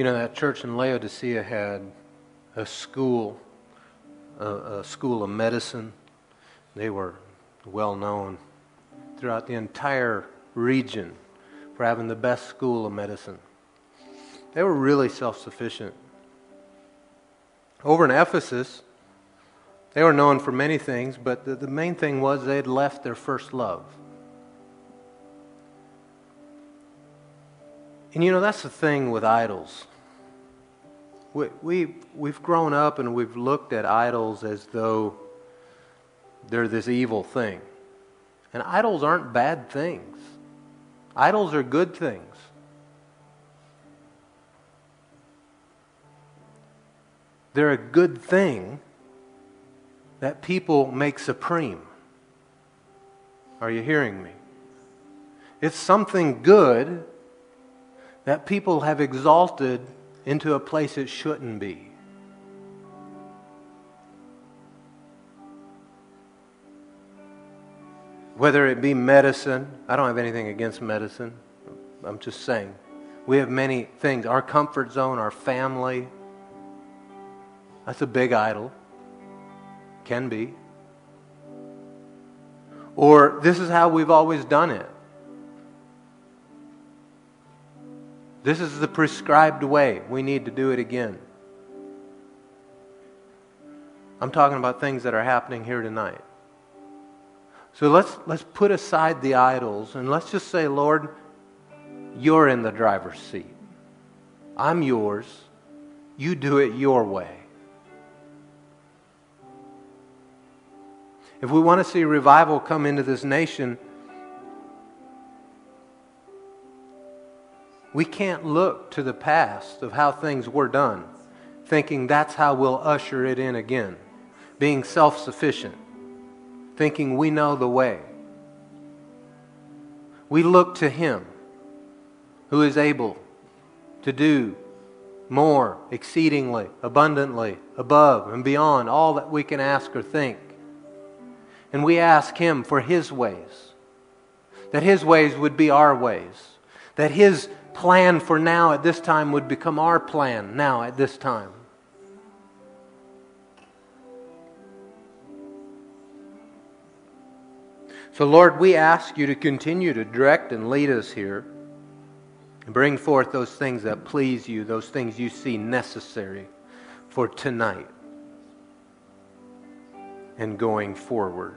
You know, that church in Laodicea had a school, a, a school of medicine. They were well known throughout the entire region for having the best school of medicine. They were really self sufficient. Over in Ephesus, they were known for many things, but the, the main thing was they had left their first love. And you know, that's the thing with idols. We, we, we've grown up and we've looked at idols as though they're this evil thing. And idols aren't bad things, idols are good things. They're a good thing that people make supreme. Are you hearing me? It's something good that people have exalted into a place it shouldn't be. Whether it be medicine, I don't have anything against medicine. I'm just saying. We have many things. Our comfort zone, our family, that's a big idol. Can be. Or this is how we've always done it. This is the prescribed way. We need to do it again. I'm talking about things that are happening here tonight. So let's, let's put aside the idols and let's just say, Lord, you're in the driver's seat. I'm yours. You do it your way. If we want to see revival come into this nation, we can't look to the past of how things were done, thinking that's how we'll usher it in again, being self sufficient, thinking we know the way. We look to Him who is able to do more, exceedingly, abundantly, above, and beyond all that we can ask or think. And we ask Him for His ways, that His ways would be our ways, that His plan for now at this time would become our plan now at this time. So, Lord, we ask you to continue to direct and lead us here and bring forth those things that please you, those things you see necessary for tonight and going forward.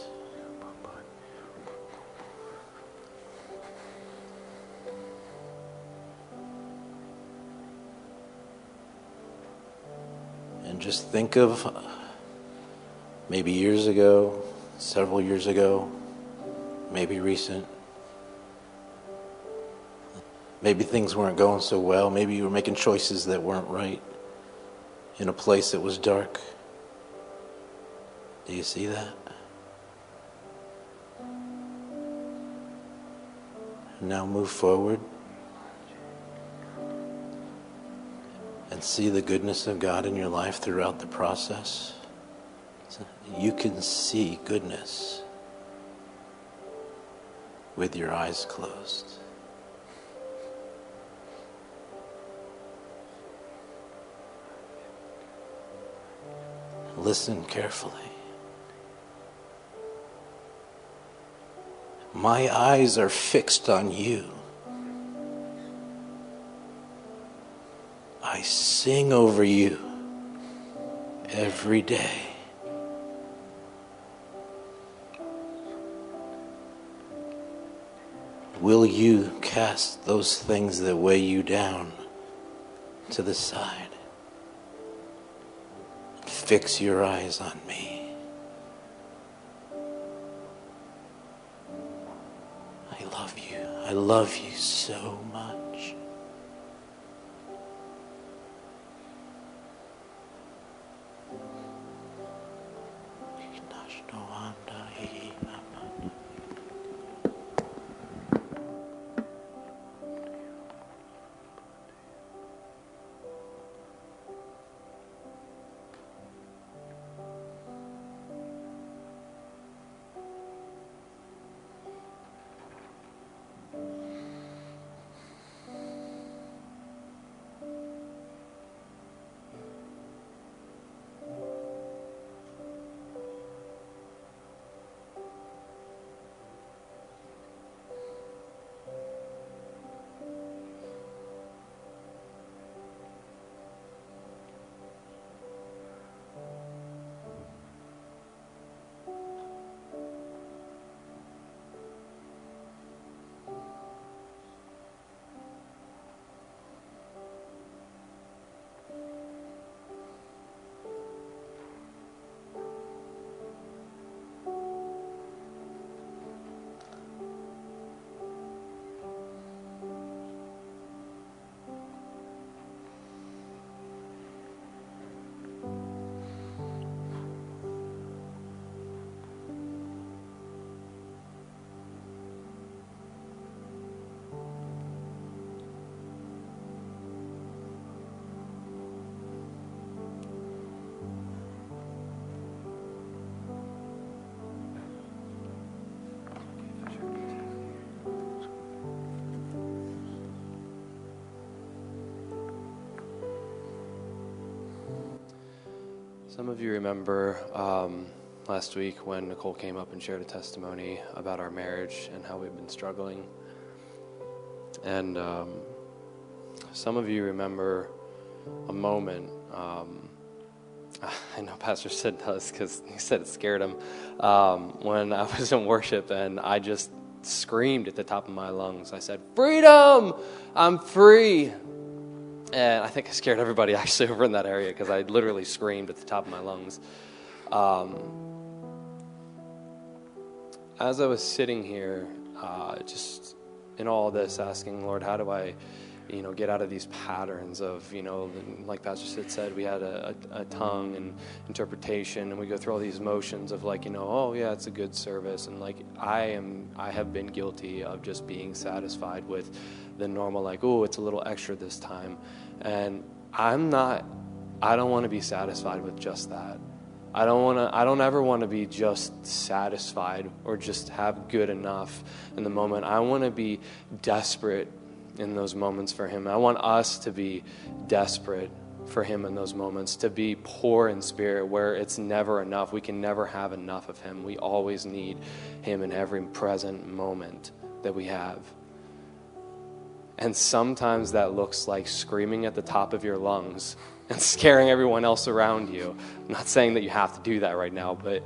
just think of maybe years ago, several years ago, maybe recent. Maybe things weren't going so well. Maybe you were making choices that weren't right in a place that was dark. Do you see that? Now move forward see the goodness of God in your life throughout the process. You can see goodness with your eyes closed. Listen carefully. My eyes are fixed on you. I sing over you every day. Will you cast those things that weigh you down to the side? Fix your eyes on me. I love you. I love you so much. Some of you remember um, last week when Nicole came up and shared a testimony about our marriage and how we've been struggling. And um, some of you remember a moment. Um, I know Pastor Sid does because he said it scared him. Um, when I was in worship and I just screamed at the top of my lungs. I said, Freedom! I'm free! And I think I scared everybody actually over in that area because I literally screamed at the top of my lungs. Um, as I was sitting here, uh, just in all this, asking, Lord, how do I, you know, get out of these patterns of, you know, like Pastor Sid said, we had a, a, a tongue and interpretation, and we go through all these motions of like, you know, oh yeah, it's a good service, and like I am, I have been guilty of just being satisfied with the normal, like, oh, it's a little extra this time, and I'm not, I don't want to be satisfied with just that. I don't want to I don't ever want to be just satisfied or just have good enough in the moment. I want to be desperate in those moments for him. I want us to be desperate for Him in those moments, to be poor in spirit where it's never enough. We can never have enough of Him. We always need Him in every present moment that we have. And sometimes that looks like screaming at the top of your lungs and scaring everyone else around you. I'm not saying that you have to do that right now, but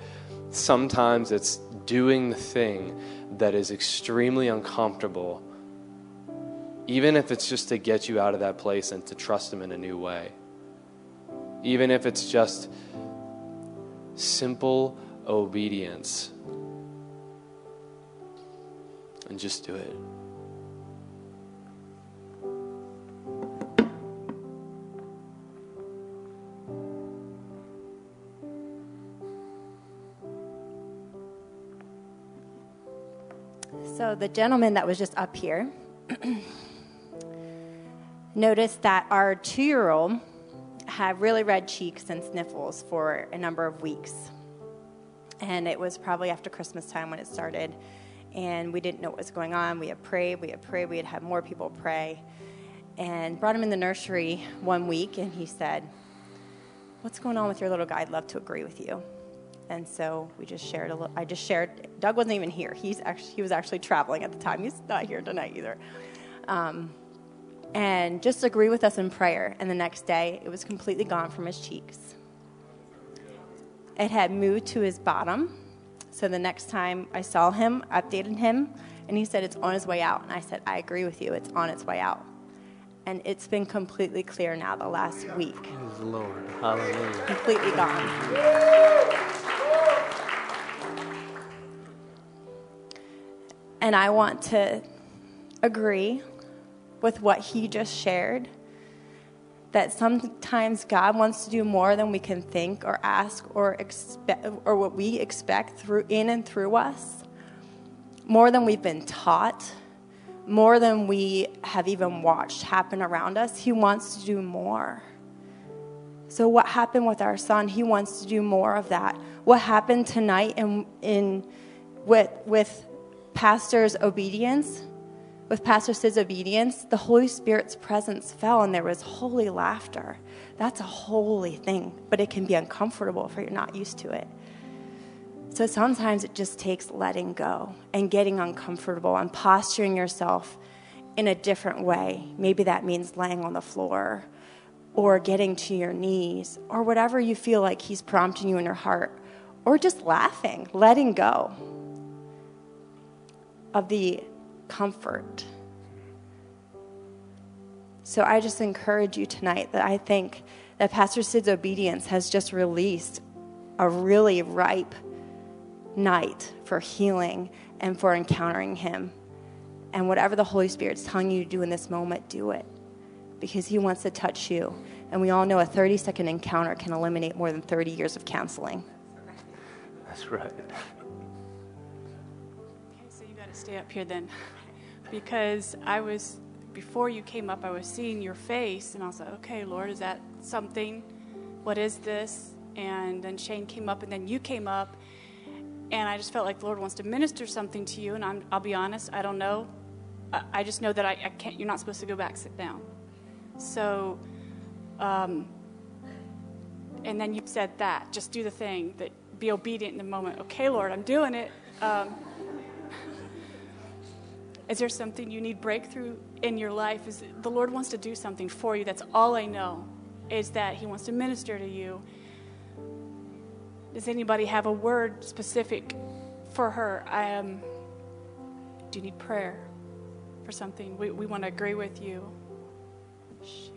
sometimes it's doing the thing that is extremely uncomfortable, even if it's just to get you out of that place and to trust Him in a new way. Even if it's just simple obedience. And just do it. So the gentleman that was just up here noticed that our two year old had really red cheeks and sniffles for a number of weeks. And it was probably after Christmas time when it started. And we didn't know what was going on. We had prayed, we had prayed, we had had more people pray. And brought him in the nursery one week, and he said, What's going on with your little guy? I'd love to agree with you. And so we just shared a little. I just shared. Doug wasn't even here. He's actually he was actually traveling at the time. He's not here tonight either. Um, and just agree with us in prayer. And the next day, it was completely gone from his cheeks. It had moved to his bottom. So the next time I saw him, updated him, and he said it's on his way out. And I said, I agree with you. It's on its way out. And it's been completely clear now the last week. Praise the Lord. Hallelujah. Completely gone. And I want to agree with what he just shared that sometimes God wants to do more than we can think or ask or expect or what we expect through in and through us. More than we've been taught, more than we have even watched happen around us. He wants to do more. So what happened with our son? He wants to do more of that. What happened tonight in in with with pastor's obedience, with Pastor Sid's obedience, the Holy Spirit's presence fell and there was holy laughter. That's a holy thing, but it can be uncomfortable if you're not used to it. So sometimes it just takes letting go and getting uncomfortable and posturing yourself in a different way. Maybe that means laying on the floor or getting to your knees or whatever you feel like He's prompting you in your heart, or just laughing, letting go of the comfort. So I just encourage you tonight that I think that Pastor Sid's obedience has just released a really ripe night for healing and for encountering Him. And whatever the Holy Spirit's telling you to do in this moment, do it because He wants to touch you. And we all know a 30 second encounter can eliminate more than 30 years of counseling. That's right. Okay, so you got to stay up here then because I was, before you came up, I was seeing your face and I was like, okay, Lord, is that something? What is this? And then Shane came up and then you came up and I just felt like the Lord wants to minister something to you. And i will be honest, I don't know. I, I just know that I, I, can't, you're not supposed to go back, sit down. So, um, and then you said that, just do the thing, that be obedient in the moment. Okay, Lord, I'm doing it. Um, is there something you need breakthrough in your life? Is the Lord wants to do something for you? That's all I know. Is that He wants to minister to you. Does anybody have a word specific for her? I, um, do you need prayer for something? We, we want to agree with you. I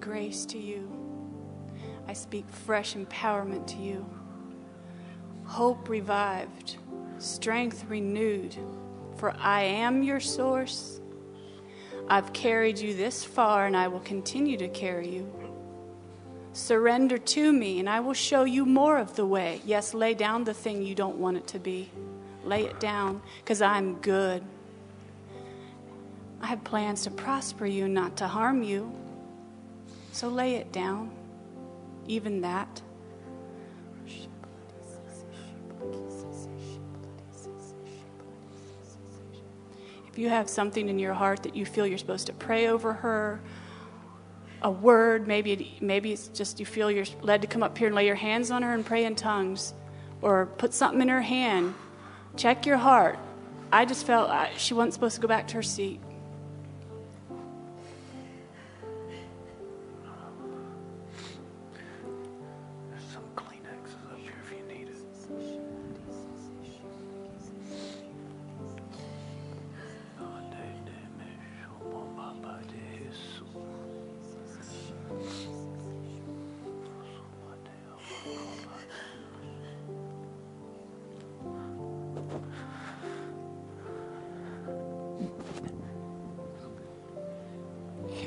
grace to you. I speak fresh empowerment to you. Hope revived, strength renewed, for I am your source. I've carried you this far, and I will continue to carry you. Surrender to me, and I will show you more of the way. Yes, lay down the thing you don't want it to be. Lay it down, because I'm good. I have plans to prosper you, not to harm you. So lay it down, even that. If you have something in your heart that you feel you're supposed to pray over her, a word, maybe it, maybe it's just you feel you're led to come up here and lay your hands on her and pray in tongues, or put something in her hand. Check your heart. I just felt she wasn't supposed to go back to her seat.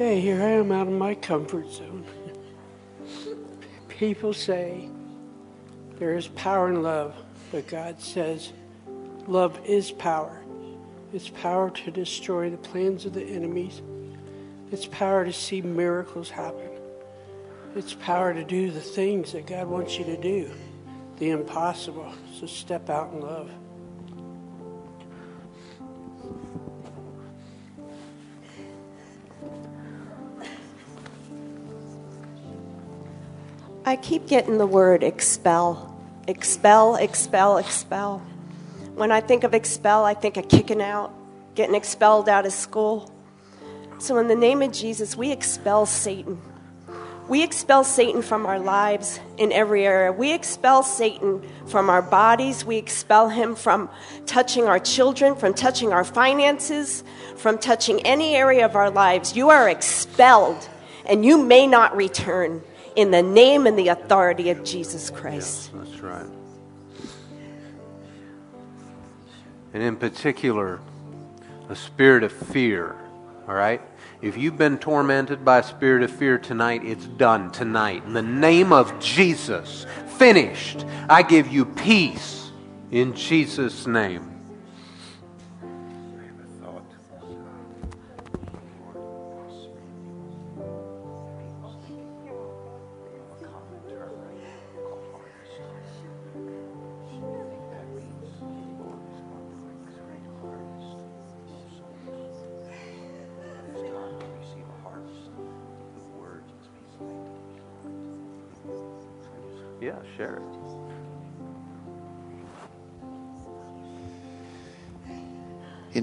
Okay, here I am out of my comfort zone. People say there is power in love, but God says love is power. It's power to destroy the plans of the enemies. It's power to see miracles happen. It's power to do the things that God wants you to do, the impossible. So step out in love. Keep getting the word expel. Expel, expel, expel. When I think of expel, I think of kicking out, getting expelled out of school. So, in the name of Jesus, we expel Satan. We expel Satan from our lives in every area. We expel Satan from our bodies. We expel him from touching our children, from touching our finances, from touching any area of our lives. You are expelled, and you may not return in the name and the authority of Jesus Christ. Yes, that's right. And in particular, a spirit of fear, all right? If you've been tormented by a spirit of fear tonight, it's done tonight. In the name of Jesus, finished. I give you peace in Jesus' name.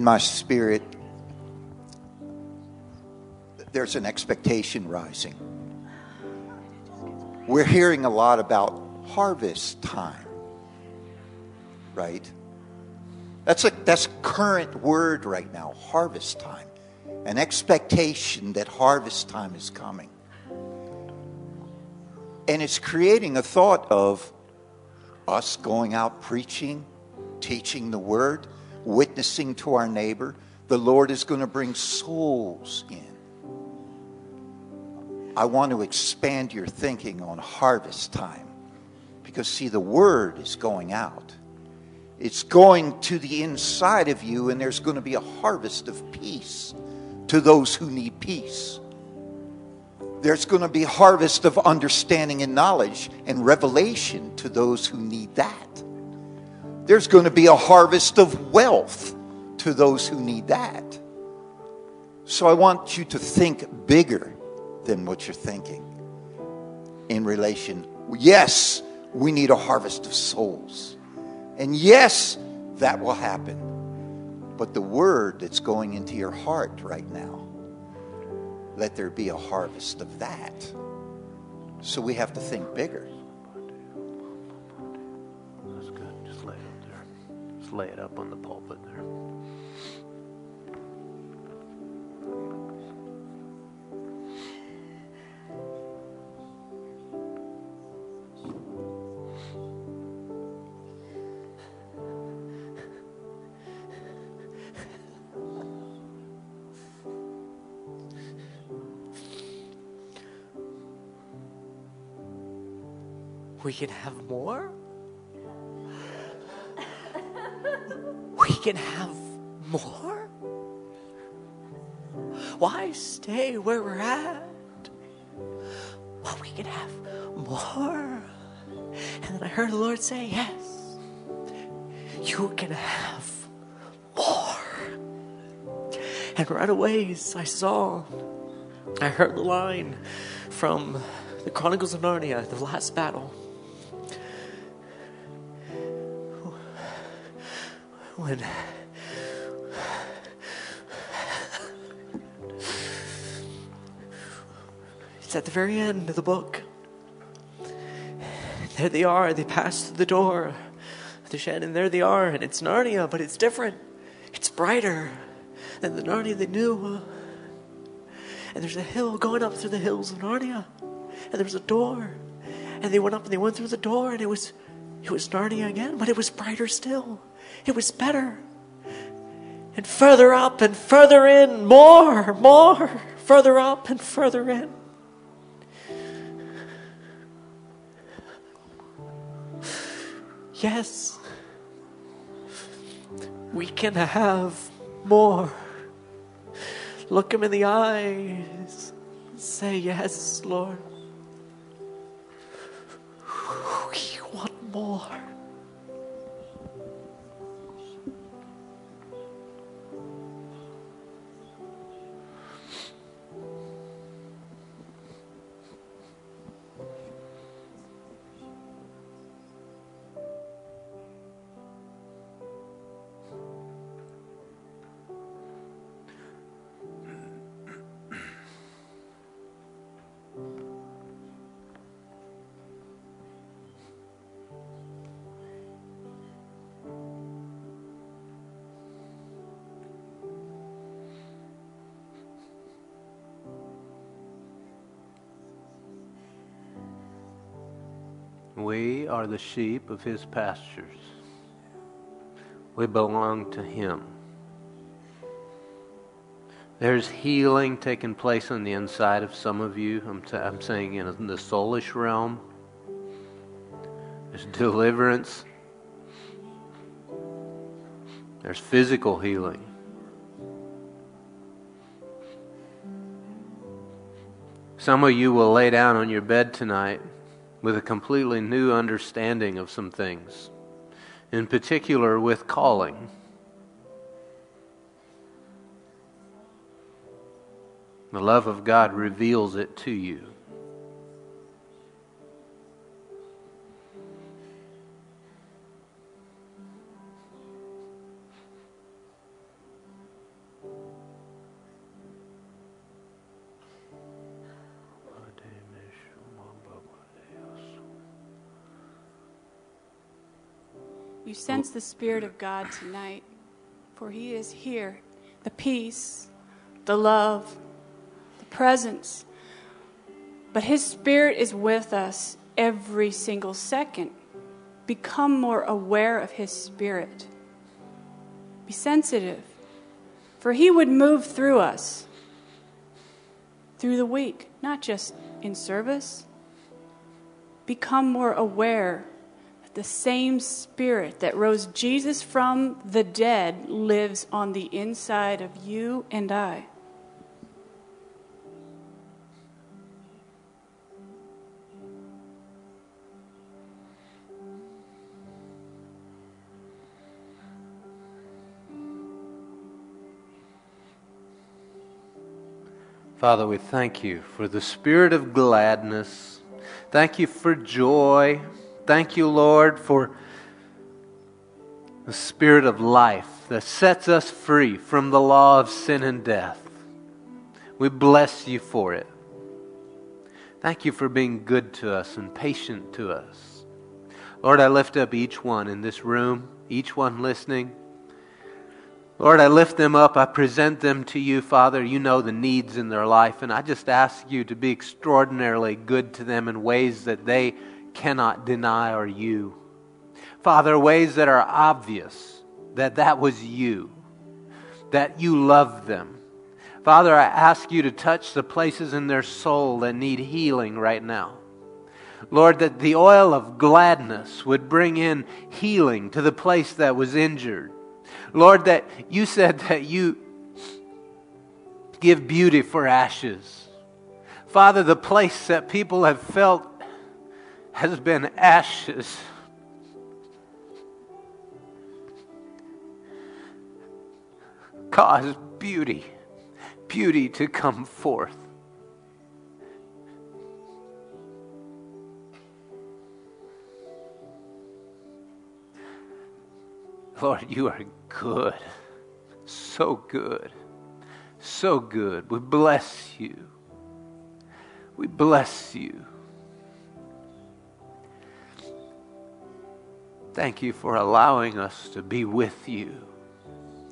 My spirit, there's an expectation rising. We're hearing a lot about harvest time, right? That's a that's current word right now, harvest time. An expectation that harvest time is coming. And it's creating a thought of us going out preaching, teaching the word, witnessing to our neighbor. The Lord is going to bring souls in. I want to expand your thinking on harvest time because, see, the word is going out. It's going to the inside of you, and there's going to be a harvest of peace to those who need peace. There's going to be harvest of understanding and knowledge and revelation to those who need that. There's going to be a harvest of wealth to those who need that. So I want you to think bigger than what you're thinking in relation. Yes, we need a harvest of souls. And yes, that will happen. But the word that's going into your heart right now, let there be a harvest of that. So we have to think bigger. let's lay it up on the pulpit there. we can have more? We can have more. Why stay where we're at? Well, we can have more. And then I heard the Lord say, Yes, you can have more. And right away, I saw, I heard the line from the Chronicles of Narnia, the last battle. When it's at the very end of the book. There they are, they pass through the door of the shed, and there they are, and it's Narnia, but it's different. It's brighter than the Narnia they knew. And there's a hill going up through the hills of Narnia. And there was a door. And they went up and they went through the door, and it was it was Narnia again, but it was brighter still. It was better. And further up and further in, more, more, further up and further in. Yes, we can have more. Look him in the eyes. Say, Yes, Lord. We want more. Are the sheep of his pastures. We belong to him. There's healing taking place on the inside of some of you. I'm, t- I'm saying in the soulish realm. There's deliverance. There's physical healing. Some of you will lay down on your bed tonight with a completely new understanding of some things, in particular with calling. The love of God reveals it to you. Sense the Spirit of God tonight, for He is here. The peace, the love, the presence. But His Spirit is with us every single second. Become more aware of His Spirit. Be sensitive, for He would move through us through the week, not just in service. Become more aware the same Spirit that rose Jesus from the dead lives on the inside of you and I. Father, we thank you for the spirit of gladness. Thank you for joy. Thank you, Lord, for the spirit of life that sets us free from the law of sin and death. We bless you for it. Thank you for being good to us and patient to us. Lord, I lift up each one in this room, each one listening. Lord, I lift them up. I present them to you, Father. You know the needs in their life, and I just ask you to be extraordinarily good to them in ways that they cannot deny are you. Father, ways that are obvious that that was you, that you love them. Father, I ask you to touch the places in their soul that need healing right now. Lord, that the oil of gladness would bring in healing to the place that was injured. Lord, that you said that you give beauty for ashes. Father, the place that people have felt has been ashes. Cause beauty, beauty to come forth. Lord, you are good. So good. So good. We bless you. We bless you. Thank you for allowing us to be with you,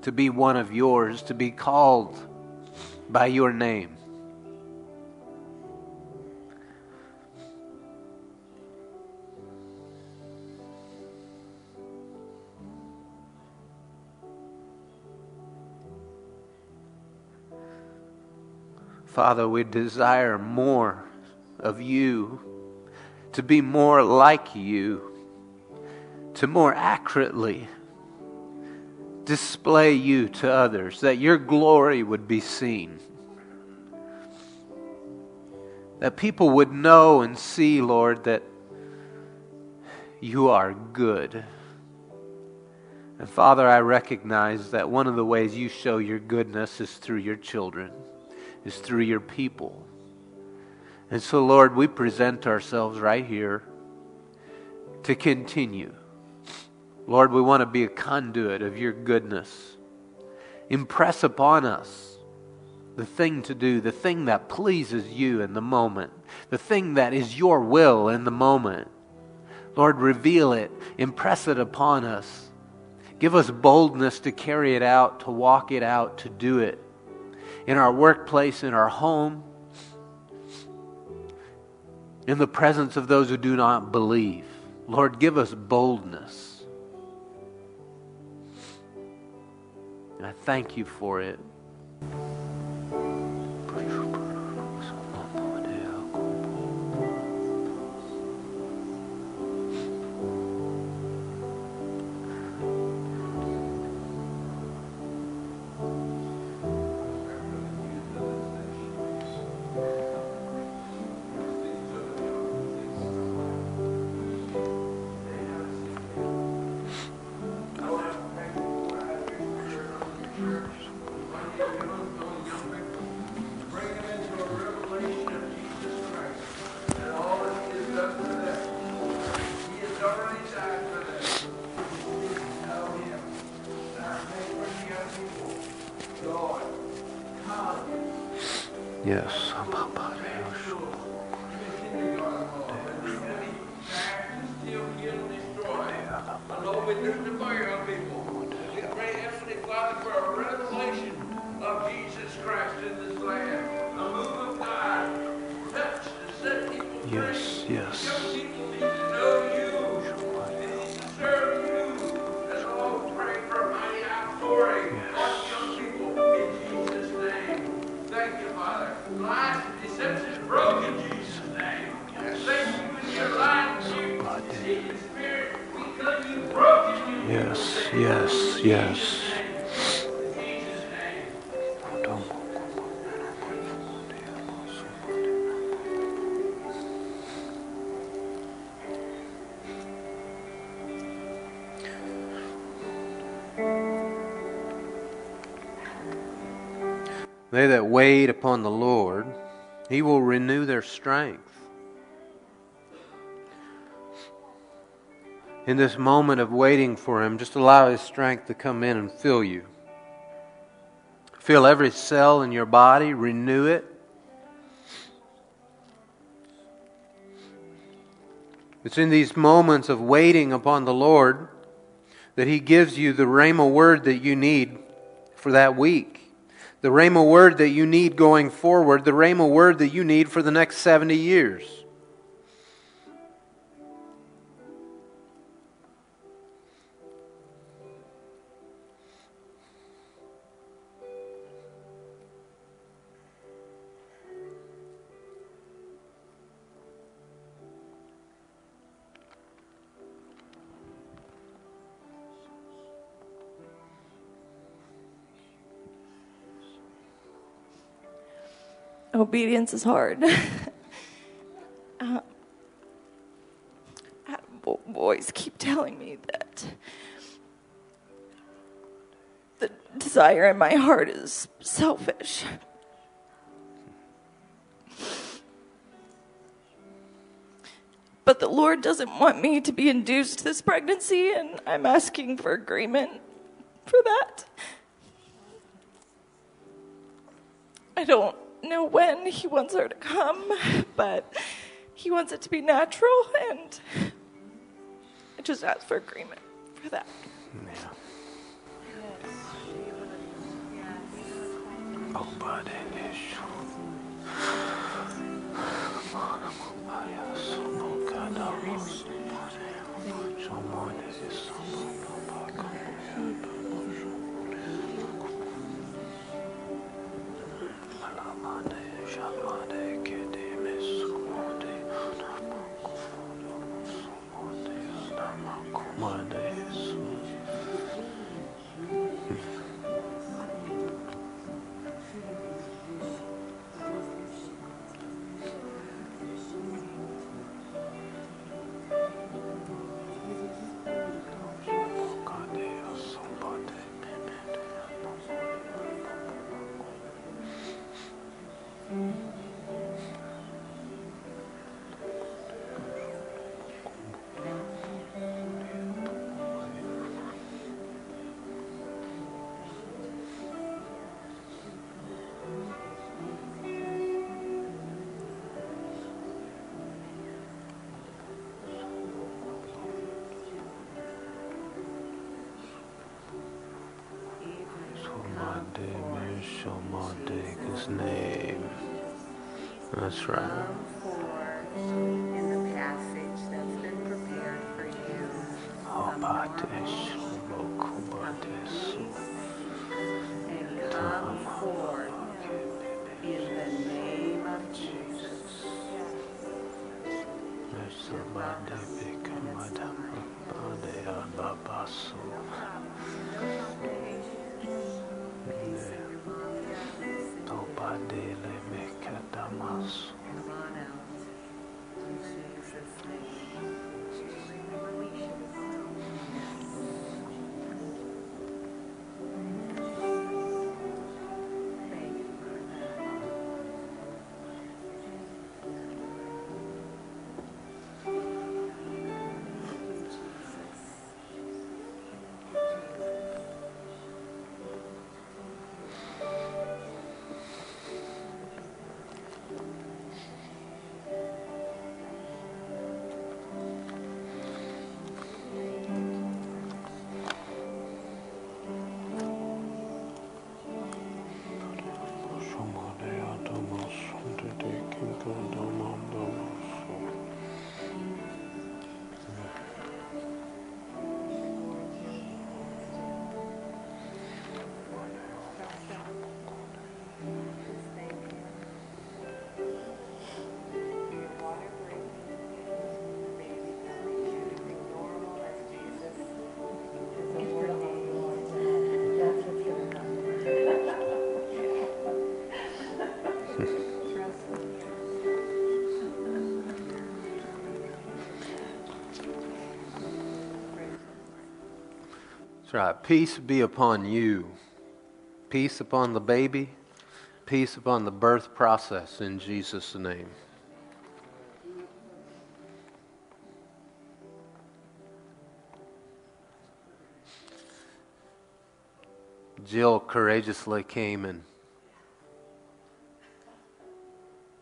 to be one of yours, to be called by your name. Father, we desire more of you, to be more like you, to more accurately display you to others, that your glory would be seen. That people would know and see, Lord, that you are good. And Father, I recognize that one of the ways you show your goodness is through your children is through your people. And so, Lord, we present ourselves right here to continue. Lord, we want to be a conduit of your goodness. Impress upon us the thing to do, the thing that pleases you in the moment, the thing that is your will in the moment. Lord, reveal it, impress it upon us. Give us boldness to carry it out, to walk it out, to do it in our workplace, in our home, in the presence of those who do not believe. Lord, give us boldness. And I thank you for it. Upon the Lord, he will renew their strength. In this moment of waiting for him, just allow his strength to come in and fill you. Fill every cell in your body, renew it. It's in these moments of waiting upon the Lord that He gives you the Rhema word that you need for that week. The Rhema word that you need going forward, the Rhema word that you need for the next 70 years. Obedience is hard. uh, bo- boys keep telling me that the desire in my heart is selfish. But the Lord doesn't want me to be induced this pregnancy, and I'm asking for agreement for that. I don't know when He wants her to come, but He wants it to be natural, and I just ask for agreement for that. Oh, buddy. Name. That's right. That's right. Peace be upon you. Peace upon the baby. Peace upon the birth process in Jesus' name. Jill courageously came and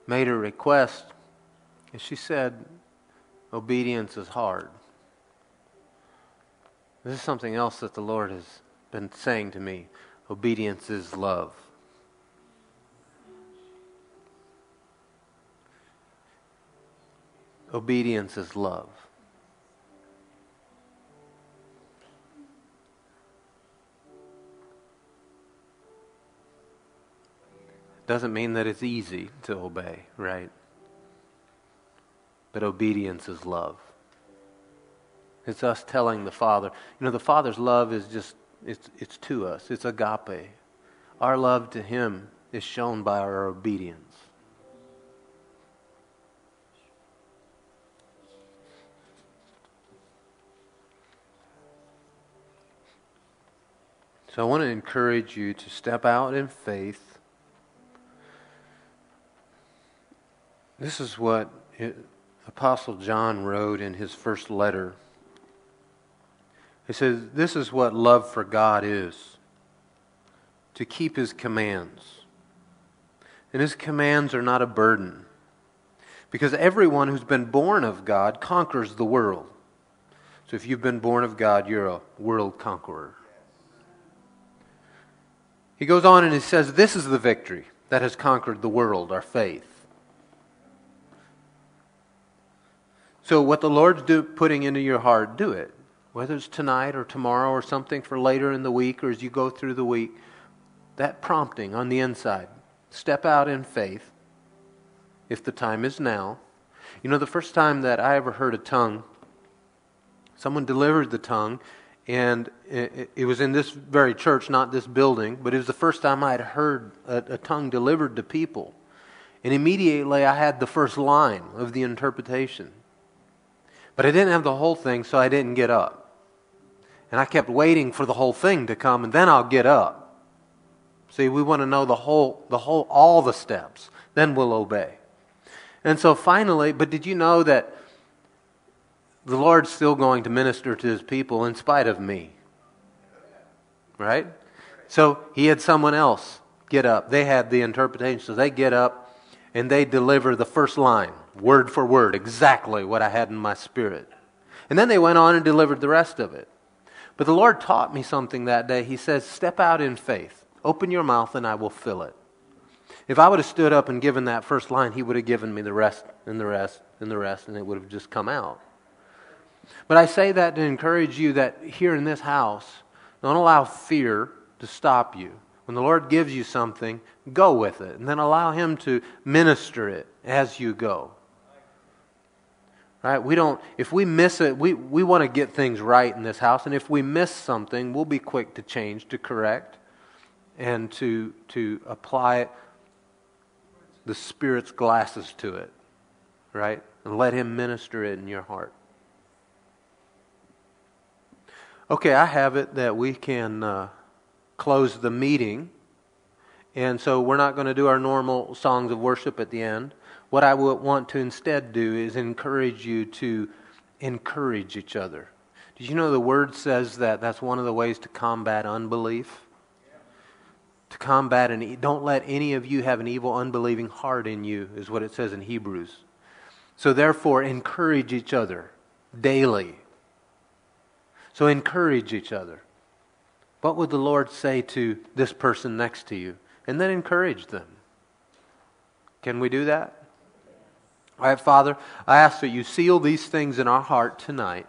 made a request, and she said, Obedience is hard. This is something else that the Lord has been saying to me. Obedience is love. Obedience is love. Doesn't mean that it's easy to obey, right? But obedience is love. It's us telling the Father. You know, the Father's love is just, it's, it's to us, it's agape. Our love to Him is shown by our obedience. So I want to encourage you to step out in faith. This is what Apostle John wrote in his first letter. He says, This is what love for God is to keep his commands. And his commands are not a burden. Because everyone who's been born of God conquers the world. So if you've been born of God, you're a world conqueror. He goes on and he says, This is the victory that has conquered the world, our faith. So, what the Lord's do, putting into your heart, do it. Whether it's tonight or tomorrow or something for later in the week or as you go through the week, that prompting on the inside. Step out in faith if the time is now. You know, the first time that I ever heard a tongue, someone delivered the tongue, and it, it was in this very church, not this building, but it was the first time I had heard a, a tongue delivered to people. And immediately I had the first line of the interpretation. But I didn't have the whole thing, so I didn't get up. And I kept waiting for the whole thing to come, and then I'll get up. See, we want to know the whole, the whole, all the steps. Then we'll obey. And so finally, but did you know that the Lord's still going to minister to his people in spite of me? Right? So he had someone else get up. They had the interpretation. So they get up and they deliver the first line, word for word, exactly what I had in my spirit. And then they went on and delivered the rest of it. But the Lord taught me something that day. He says, Step out in faith. Open your mouth and I will fill it. If I would have stood up and given that first line, he would have given me the rest and the rest and the rest, and it would have just come out. But I say that to encourage you that here in this house, don't allow fear to stop you. When the Lord gives you something, go with it, and then allow Him to minister it as you go. Right? We don't, if we miss it, we, we want to get things right in this house, and if we miss something, we'll be quick to change, to correct and to, to apply the Spirit's glasses to it, right? And let Him minister it in your heart. Okay, I have it that we can uh, close the meeting. And so we're not going to do our normal songs of worship at the end. What I would want to instead do is encourage you to encourage each other. Did you know the word says that that's one of the ways to combat unbelief? to combat and don't let any of you have an evil unbelieving heart in you is what it says in Hebrews. So therefore encourage each other daily. So encourage each other. What would the Lord say to this person next to you? And then encourage them. Can we do that? All right, Father, I ask that you seal these things in our heart tonight.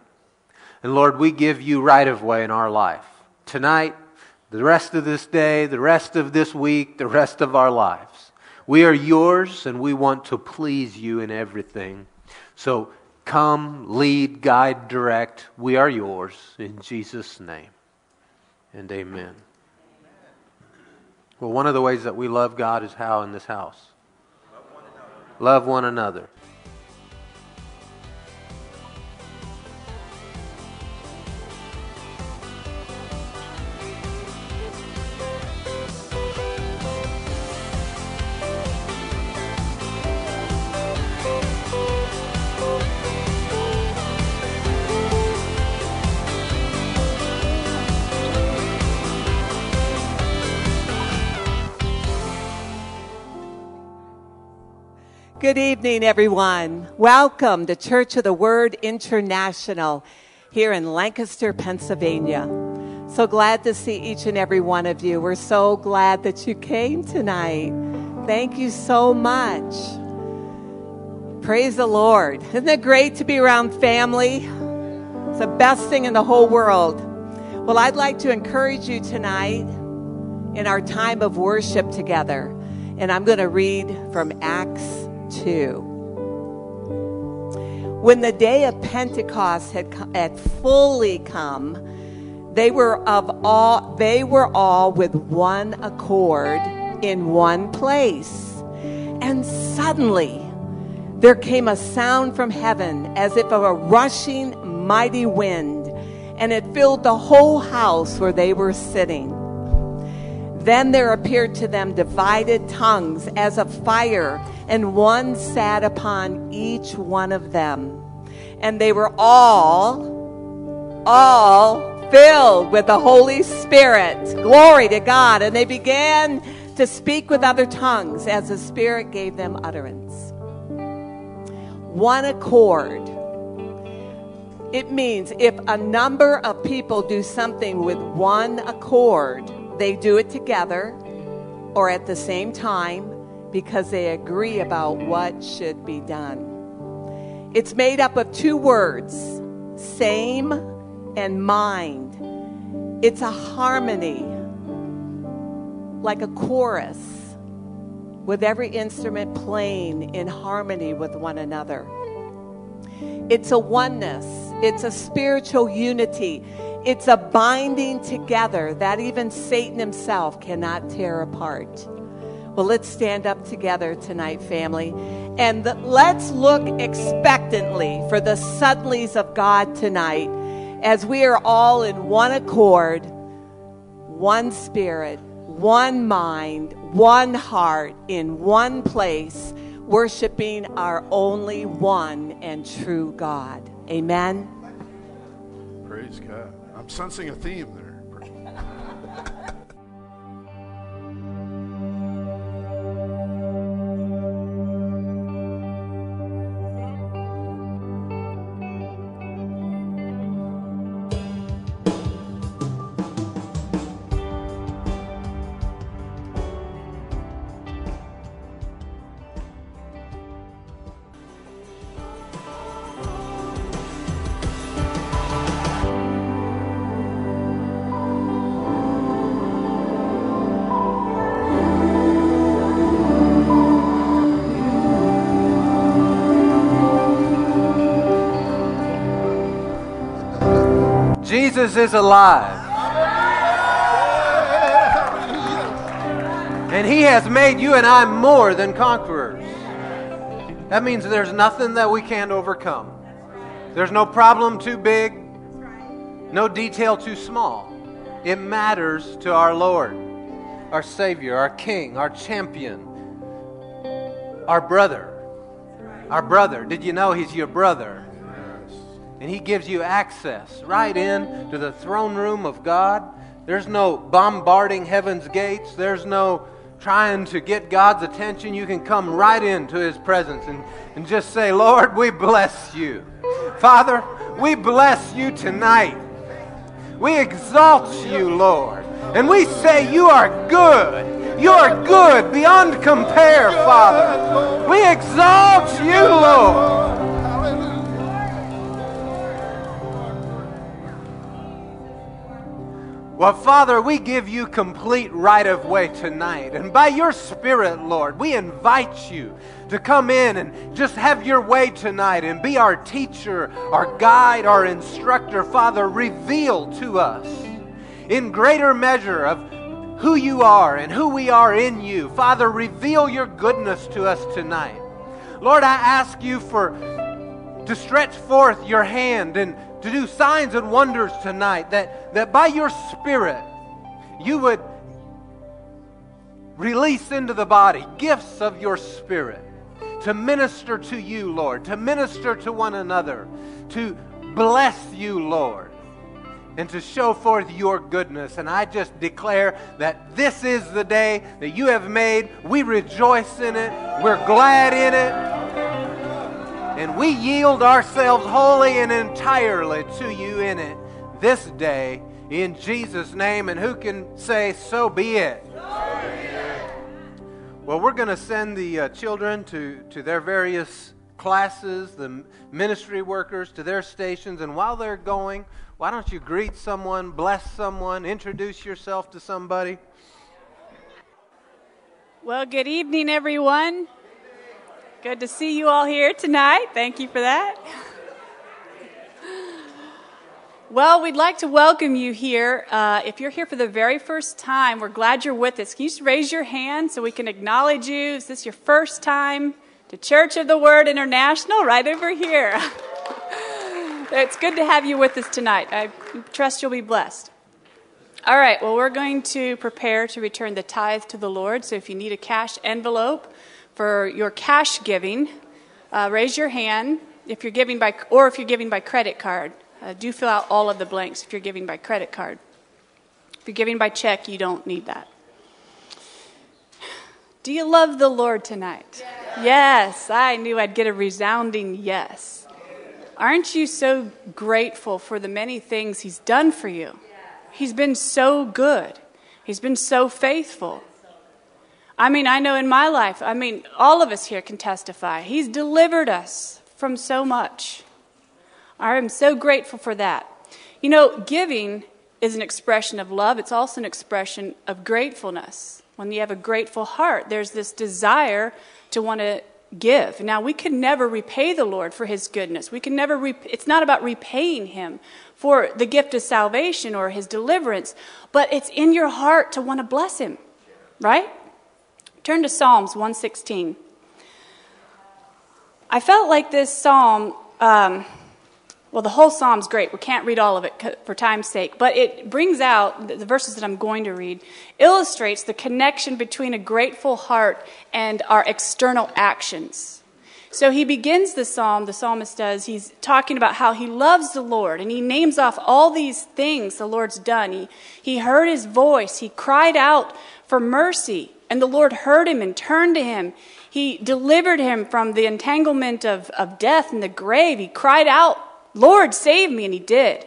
And Lord, we give you right of way in our life. Tonight, the rest of this day, the rest of this week, the rest of our lives. We are yours and we want to please you in everything. So come, lead, guide, direct. We are yours in Jesus' name. And amen. Well, one of the ways that we love God is how in this house? Love one another. Good evening, everyone. Welcome to Church of the Word International here in Lancaster, Pennsylvania. So glad to see each and every one of you. We're so glad that you came tonight. Thank you so much. Praise the Lord. Isn't it great to be around family? It's the best thing in the whole world. Well, I'd like to encourage you tonight in our time of worship together. And I'm going to read from Acts 2. When the day of Pentecost had, had fully come, they were of all they were all with one accord in one place. And suddenly there came a sound from heaven as if of a rushing mighty wind, and it filled the whole house where they were sitting. Then there appeared to them divided tongues as of fire, and one sat upon each one of them. And they were all, all filled with the Holy Spirit. Glory to God. And they began to speak with other tongues as the Spirit gave them utterance. One accord. It means if a number of people do something with one accord, they do it together or at the same time because they agree about what should be done. It's made up of two words same and mind. It's a harmony, like a chorus, with every instrument playing in harmony with one another. It's a oneness, it's a spiritual unity, it's a binding together that even Satan himself cannot tear apart. Well, let's stand up together tonight, family, and let's look expectantly for the suddenlies of God tonight as we are all in one accord, one spirit, one mind, one heart, in one place, worshiping our only one and true God. Amen. Praise God. I'm sensing a theme there. Jesus is alive. And he has made you and I more than conquerors. That means there's nothing that we can't overcome. There's no problem too big, no detail too small. It matters to our Lord, our Savior, our King, our champion, our brother. Our brother. Did you know he's your brother? And he gives you access right in to the throne room of God. There's no bombarding heaven's gates. There's no trying to get God's attention. You can come right into his presence and, and just say, Lord, we bless you. Father, we bless you tonight. We exalt you, Lord. And we say you are good. You are good beyond compare, Father. We exalt you, Lord. Well, Father, we give you complete right of way tonight. And by your Spirit, Lord, we invite you to come in and just have your way tonight and be our teacher, our guide, our instructor. Father, reveal to us in greater measure of who you are and who we are in you. Father, reveal your goodness to us tonight. Lord, I ask you for to stretch forth your hand and to do signs and wonders tonight, that, that by your Spirit you would release into the body gifts of your Spirit to minister to you, Lord, to minister to one another, to bless you, Lord, and to show forth your goodness. And I just declare that this is the day that you have made. We rejoice in it, we're glad in it. And we yield ourselves wholly and entirely to you in it this day in Jesus' name. And who can say, So be it? Well, we're going to send the uh, children to, to their various classes, the ministry workers to their stations. And while they're going, why don't you greet someone, bless someone, introduce yourself to somebody? Well, good evening, everyone. Good to see you all here tonight. Thank you for that. Well, we'd like to welcome you here. Uh, if you're here for the very first time, we're glad you're with us. Can you just raise your hand so we can acknowledge you? Is this your first time to Church of the Word International? Right over here. it's good to have you with us tonight. I trust you'll be blessed. All right, well, we're going to prepare to return the tithe to the Lord. So if you need a cash envelope for your cash giving, uh, raise your hand. If you're giving by, or if you're giving by credit card, uh, do fill out all of the blanks if you're giving by credit card. If you're giving by check, you don't need that. Do you love the Lord tonight? Yes, I knew I'd get a resounding yes. Aren't you so grateful for the many things He's done for you? He's been so good. He's been so faithful. I mean, I know in my life, I mean, all of us here can testify. He's delivered us from so much. I am so grateful for that. You know, giving is an expression of love, it's also an expression of gratefulness. When you have a grateful heart, there's this desire to want to give. Now, we can never repay the Lord for his goodness. We can never, rep- it's not about repaying him for the gift of salvation or his deliverance, but it's in your heart to want to bless him, right? Turn to Psalms 116. I felt like this psalm, um, well, the whole psalm's great. We can't read all of it for time's sake, but it brings out the verses that I'm going to read, illustrates the connection between a grateful heart and our external actions. So he begins the psalm, the psalmist does, he's talking about how he loves the Lord, and he names off all these things the Lord's done. He, he heard his voice, he cried out for mercy, and the Lord heard him and turned to him. He delivered him from the entanglement of, of death and the grave. He cried out, Lord, save me, and he did.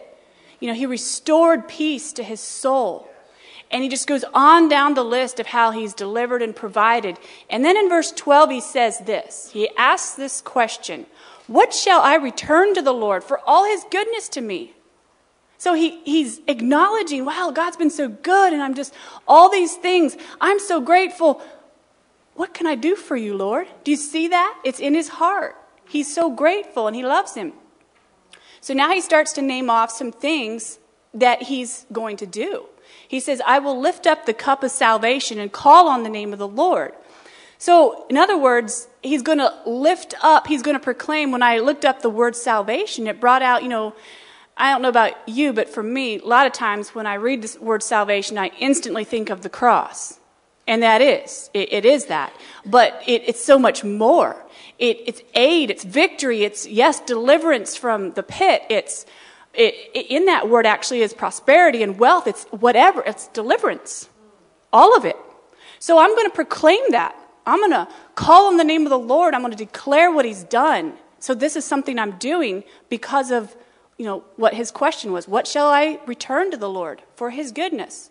You know, he restored peace to his soul. And he just goes on down the list of how he's delivered and provided. And then in verse 12, he says this He asks this question What shall I return to the Lord for all his goodness to me? So he, he's acknowledging, wow, God's been so good, and I'm just, all these things, I'm so grateful. What can I do for you, Lord? Do you see that? It's in his heart. He's so grateful and he loves him. So now he starts to name off some things that he's going to do. He says, I will lift up the cup of salvation and call on the name of the Lord. So, in other words, he's going to lift up, he's going to proclaim. When I looked up the word salvation, it brought out, you know, I don't know about you, but for me, a lot of times when I read this word salvation, I instantly think of the cross. And that is, it, it is that. But it, it's so much more. It, it's aid, it's victory, it's, yes, deliverance from the pit, it's it, it, in that word actually is prosperity and wealth. It's whatever, it's deliverance. All of it. So I'm going to proclaim that. I'm going to call on the name of the Lord. I'm going to declare what he's done. So this is something I'm doing because of, you know, what his question was. What shall I return to the Lord for his goodness?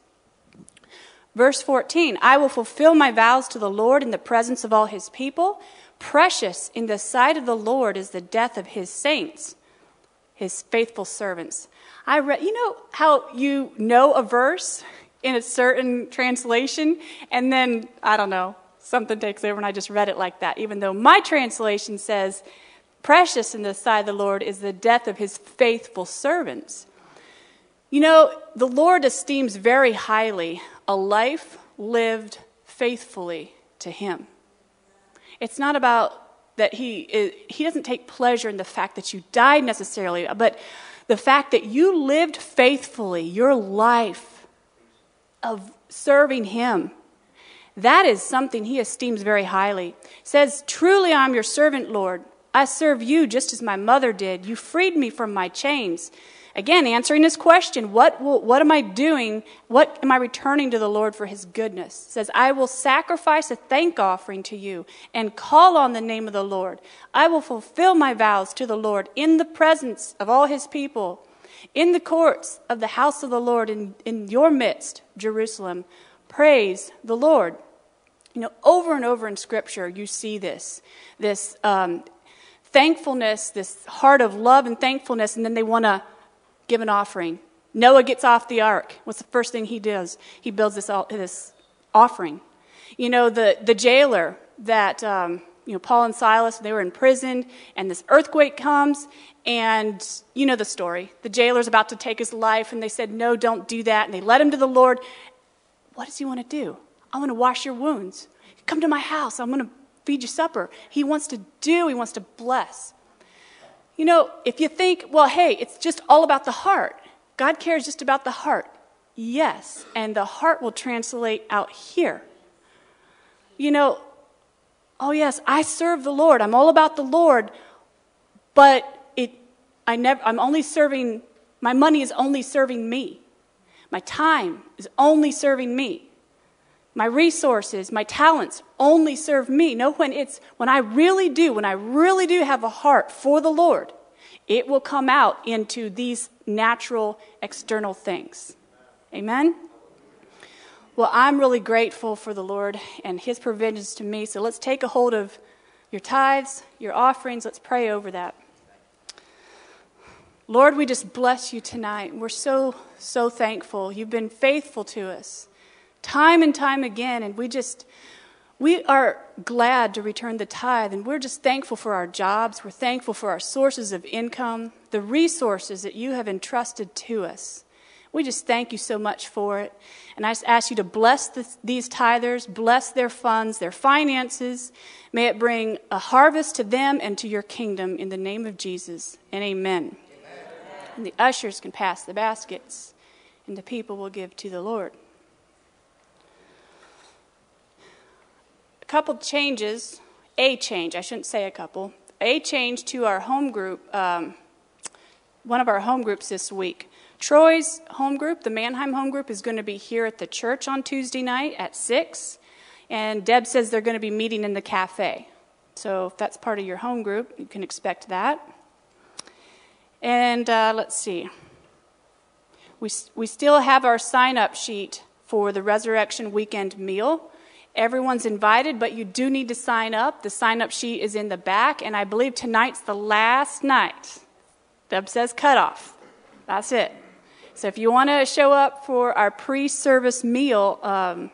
Verse 14, I will fulfill my vows to the Lord in the presence of all his people. Precious in the sight of the Lord is the death of his saints his faithful servants. I read, you know how you know a verse in a certain translation, and then, I don't know, something takes over and I just read it like that, even though my translation says, Precious in the sight of the Lord is the death of his faithful servants. You know, the Lord esteems very highly a life lived faithfully to him. It's not about that he, is, he doesn't take pleasure in the fact that you died necessarily, but the fact that you lived faithfully your life of serving him. That is something he esteems very highly. says, Truly I'm your servant, Lord. I serve you just as my mother did. You freed me from my chains. Again, answering his question, what, will, what am I doing? What am I returning to the Lord for his goodness? It says, I will sacrifice a thank offering to you and call on the name of the Lord. I will fulfill my vows to the Lord in the presence of all his people, in the courts of the house of the Lord, in, in your midst, Jerusalem. Praise the Lord. You know, over and over in Scripture, you see this, this um, thankfulness, this heart of love and thankfulness, and then they want to give an offering. Noah gets off the ark. What's the first thing he does? He builds this, this offering. You know, the, the jailer that, um, you know, Paul and Silas, they were imprisoned, and this earthquake comes, and you know the story. The jailer's about to take his life, and they said, No, don't do that. And they led him to the Lord. What does he want to do? I want to wash your wounds. Come to my house. I'm going to feed you supper. He wants to do, he wants to bless. You know, if you think, well, hey, it's just all about the heart, God cares just about the heart. Yes. And the heart will translate out here. You know, oh yes, I serve the Lord. I'm all about the Lord, but it I never I'm only serving my money is only serving me. My time is only serving me. My resources, my talents only serve me. No, when it's when I really do, when I really do have a heart for the Lord, it will come out into these natural external things. Amen? Well, I'm really grateful for the Lord and His provisions to me. So let's take a hold of your tithes, your offerings. Let's pray over that. Lord, we just bless you tonight. We're so, so thankful. You've been faithful to us time and time again, and we just, we are glad to return the tithe, and we're just thankful for our jobs. We're thankful for our sources of income, the resources that you have entrusted to us. We just thank you so much for it. And I just ask you to bless these tithers, bless their funds, their finances. May it bring a harvest to them and to your kingdom in the name of Jesus. And amen. And the ushers can pass the baskets, and the people will give to the Lord. Couple changes, a change, I shouldn't say a couple, a change to our home group, um, one of our home groups this week. Troy's home group, the Manheim home group, is going to be here at the church on Tuesday night at 6. And Deb says they're going to be meeting in the cafe. So if that's part of your home group, you can expect that. And uh, let's see. We, we still have our sign up sheet for the Resurrection Weekend meal. Everyone's invited, but you do need to sign up. The sign up sheet is in the back, and I believe tonight's the last night. Deb says cutoff. That's it. So if you want to show up for our pre service meal, um,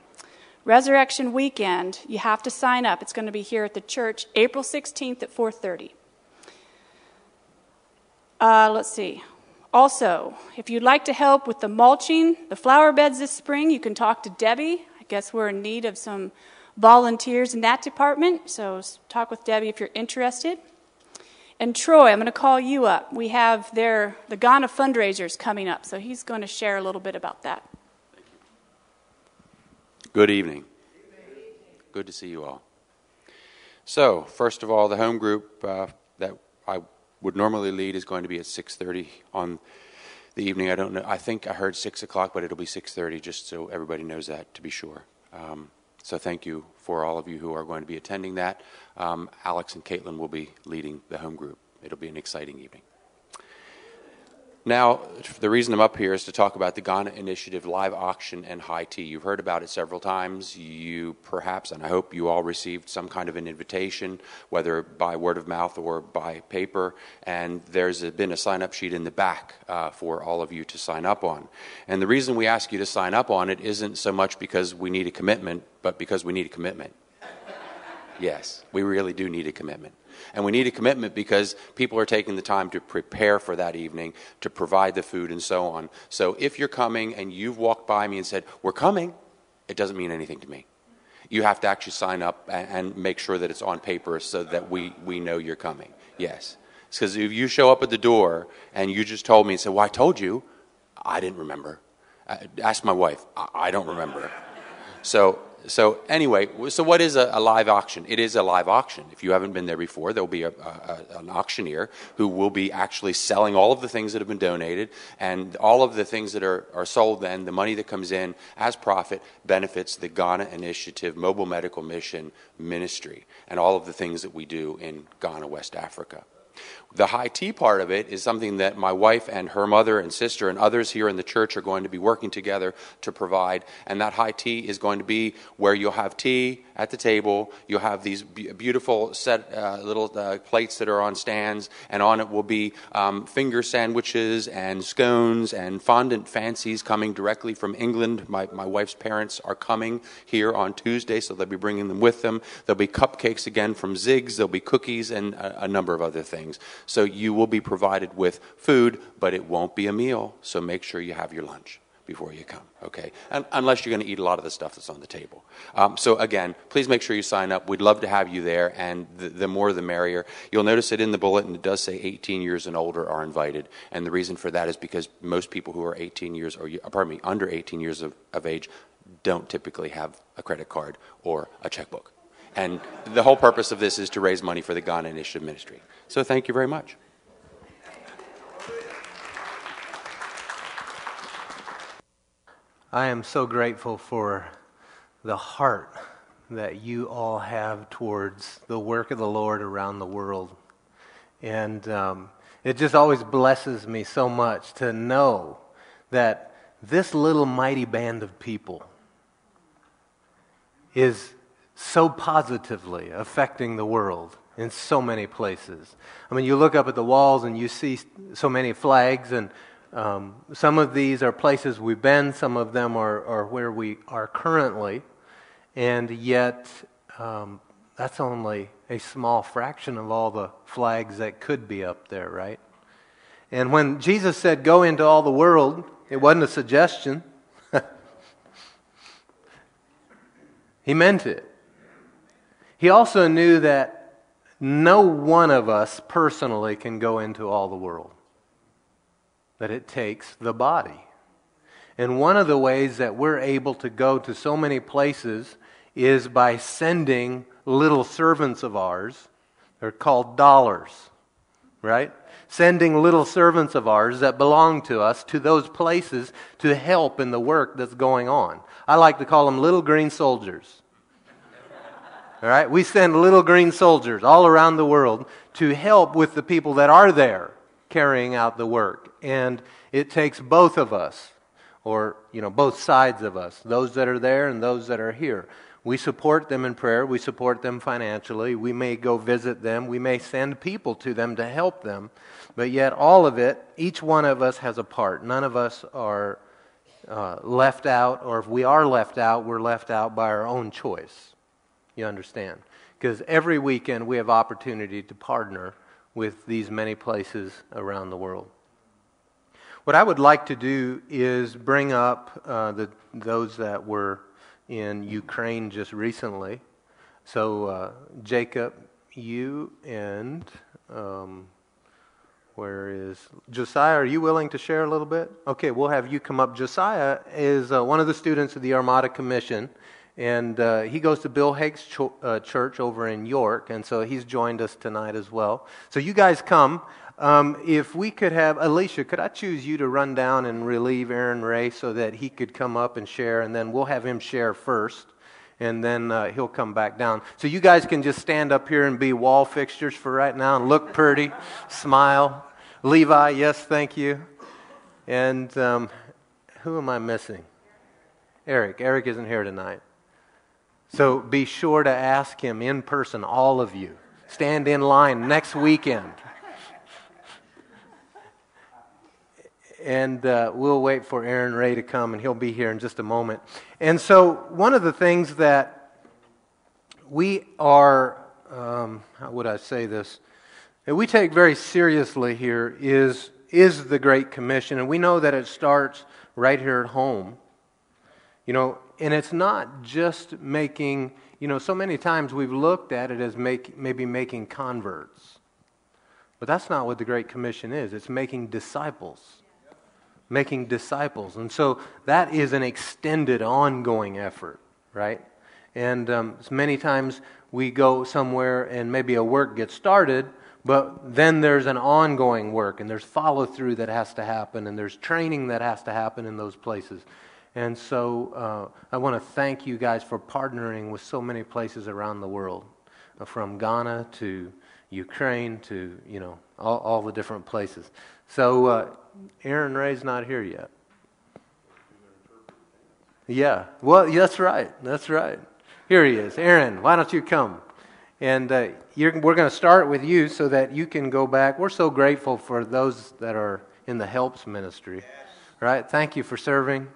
Resurrection Weekend, you have to sign up. It's going to be here at the church April 16th at 4:30. Uh, let's see. Also, if you'd like to help with the mulching, the flower beds this spring, you can talk to Debbie. Guess we're in need of some volunteers in that department, so talk with Debbie if you're interested. And Troy, I'm going to call you up. We have their the Ghana fundraisers coming up, so he's going to share a little bit about that. Good evening. Good to see you all. So, first of all, the home group uh, that I would normally lead is going to be at 6:30 on the evening. I don't know. I think I heard six o'clock, but it'll be 6:30, just so everybody knows that to be sure. Um, so thank you for all of you who are going to be attending that. Um, Alex and Caitlin will be leading the home group. It'll be an exciting evening. Now, the reason I'm up here is to talk about the Ghana Initiative live auction and high tea. You've heard about it several times. You perhaps, and I hope you all received some kind of an invitation, whether by word of mouth or by paper. And there's been a sign up sheet in the back uh, for all of you to sign up on. And the reason we ask you to sign up on it isn't so much because we need a commitment, but because we need a commitment. yes, we really do need a commitment. And we need a commitment because people are taking the time to prepare for that evening, to provide the food, and so on. So if you're coming and you've walked by me and said, We're coming, it doesn't mean anything to me. You have to actually sign up and, make sure that it's on paper so that we, we know you're coming. Yes. Because if you show up at the door and you just told me and said, Well, I told you, I didn't remember. Uh, ask my wife. I, I don't remember. So so anyway, so what is a, a, live auction? It is a live auction. If you haven't been there before, there will be a, a, an auctioneer who will be actually selling all of the things that have been donated, and all of the things that are, are sold. Then the money that comes in as profit benefits the Ghana Initiative Mobile Medical Mission Ministry and all of the things that we do in Ghana, West Africa. The high tea part of it is something that my wife and her mother and sister and others here in the church are going to be working together to provide. And that high tea is going to be where you'll have tea at the table. You'll have these beautiful set uh, little uh, plates that are on stands, and on it will be um, finger sandwiches and scones and fondant fancies coming directly from England. My, my wife's parents are coming here on Tuesday, so they'll be bringing them with them. There'll be cupcakes again from Ziggs. There'll be cookies and a, a number of other things. So you will be provided with food, but it won't be a meal. So make sure you have your lunch. before you come, okay? Un- unless you're going to eat a lot of the stuff that's on the table. Um, so, again, please make sure you sign up. We'd love to have you there, and the, the more the merrier. You'll notice it in the bulletin it does say 18 years and older are invited, and the reason for that is because most people who are 18 years, or pardon me, under 18 years of, of age, don't typically have a credit card or a checkbook. And the whole purpose of this is to raise money for the Ghana Initiative Ministry. So, thank you very much. I am so grateful for the heart that you all have towards the work of the Lord around the world. And um, it just always blesses me so much to know that this little mighty band of people is so positively affecting the world in so many places. I mean, you look up at the walls and you see so many flags, and um, some of these are places we've been, some of them are, are where we are currently, and yet um, that's only a small fraction of all the flags that could be up there, right? And when Jesus said, Go into all the world, it wasn't a suggestion. he meant it. He also knew that no one of us personally can go into all the world, that it takes the body. And one of the ways that we're able to go to so many places is by sending little servants of ours. They're called dollars, right? Sending little servants of ours that belong to us to those places to help in the work that's going on. I like to call them little green soldiers. All right? We send little green soldiers all around the world to help with the people that are there carrying out the work. And it takes both of us, or, you know, both sides of us, those that are there and those that are here. We support them in prayer. We support them financially. We may go visit them. We may send people to them to help them. But yet, all of it, each one of us has a part. None of us are uh, left out, or if we are left out, we're left out by our own choice. You understand? Because every weekend we have opportunity to partner with these many places around the world. What I would like to do is bring up uh, the, those that were in Ukraine just recently. So, uh, Jacob, you and um, where is Josiah? Are you willing to share a little bit? Okay, we'll have you come up. Josiah is uh, one of the students of the Armada Commission, and uh, he goes to Bill Hague's cho- uh, church over in York, and so he's joined us tonight as well. So you guys come. Um, if we could have Alicia, could I choose you to run down and relieve Aaron Ray so that he could come up and share, and then we'll have him share first, and then uh, he'll come back down. So you guys can just stand up here and be wall fixtures for right now and look pretty, smile. Levi, yes, thank you. And um, who am I missing? Eric. Eric isn't here tonight. So be sure to ask him in person, all of you. Stand in line next weekend. And uh, we'll wait for Aaron Ray to come, and he'll be here in just a moment. And so, one of the things that we are, um, how would I say this, that we take very seriously here is, is the Great Commission. And we know that it starts right here at home. You know, and it's not just making, you know, so many times we've looked at it as make, maybe making converts. But that's not what the Great Commission is. It's making disciples. Making disciples. And so that is an extended, ongoing effort, right? And um, many times we go somewhere and maybe a work gets started, but then there's an ongoing work and there's follow through that has to happen and there's training that has to happen in those places. And so uh, I want to thank you guys for partnering with so many places around the world, uh, from Ghana to Ukraine to, you know, all, all the different places. So uh, Aaron Ray's not here yet. Yeah, well, that's right. That's right. Here he is. Aaron, why don't you come? And uh, we're going to start with you so that you can go back. We're so grateful for those that are in the helps ministry. Right? Thank you for serving.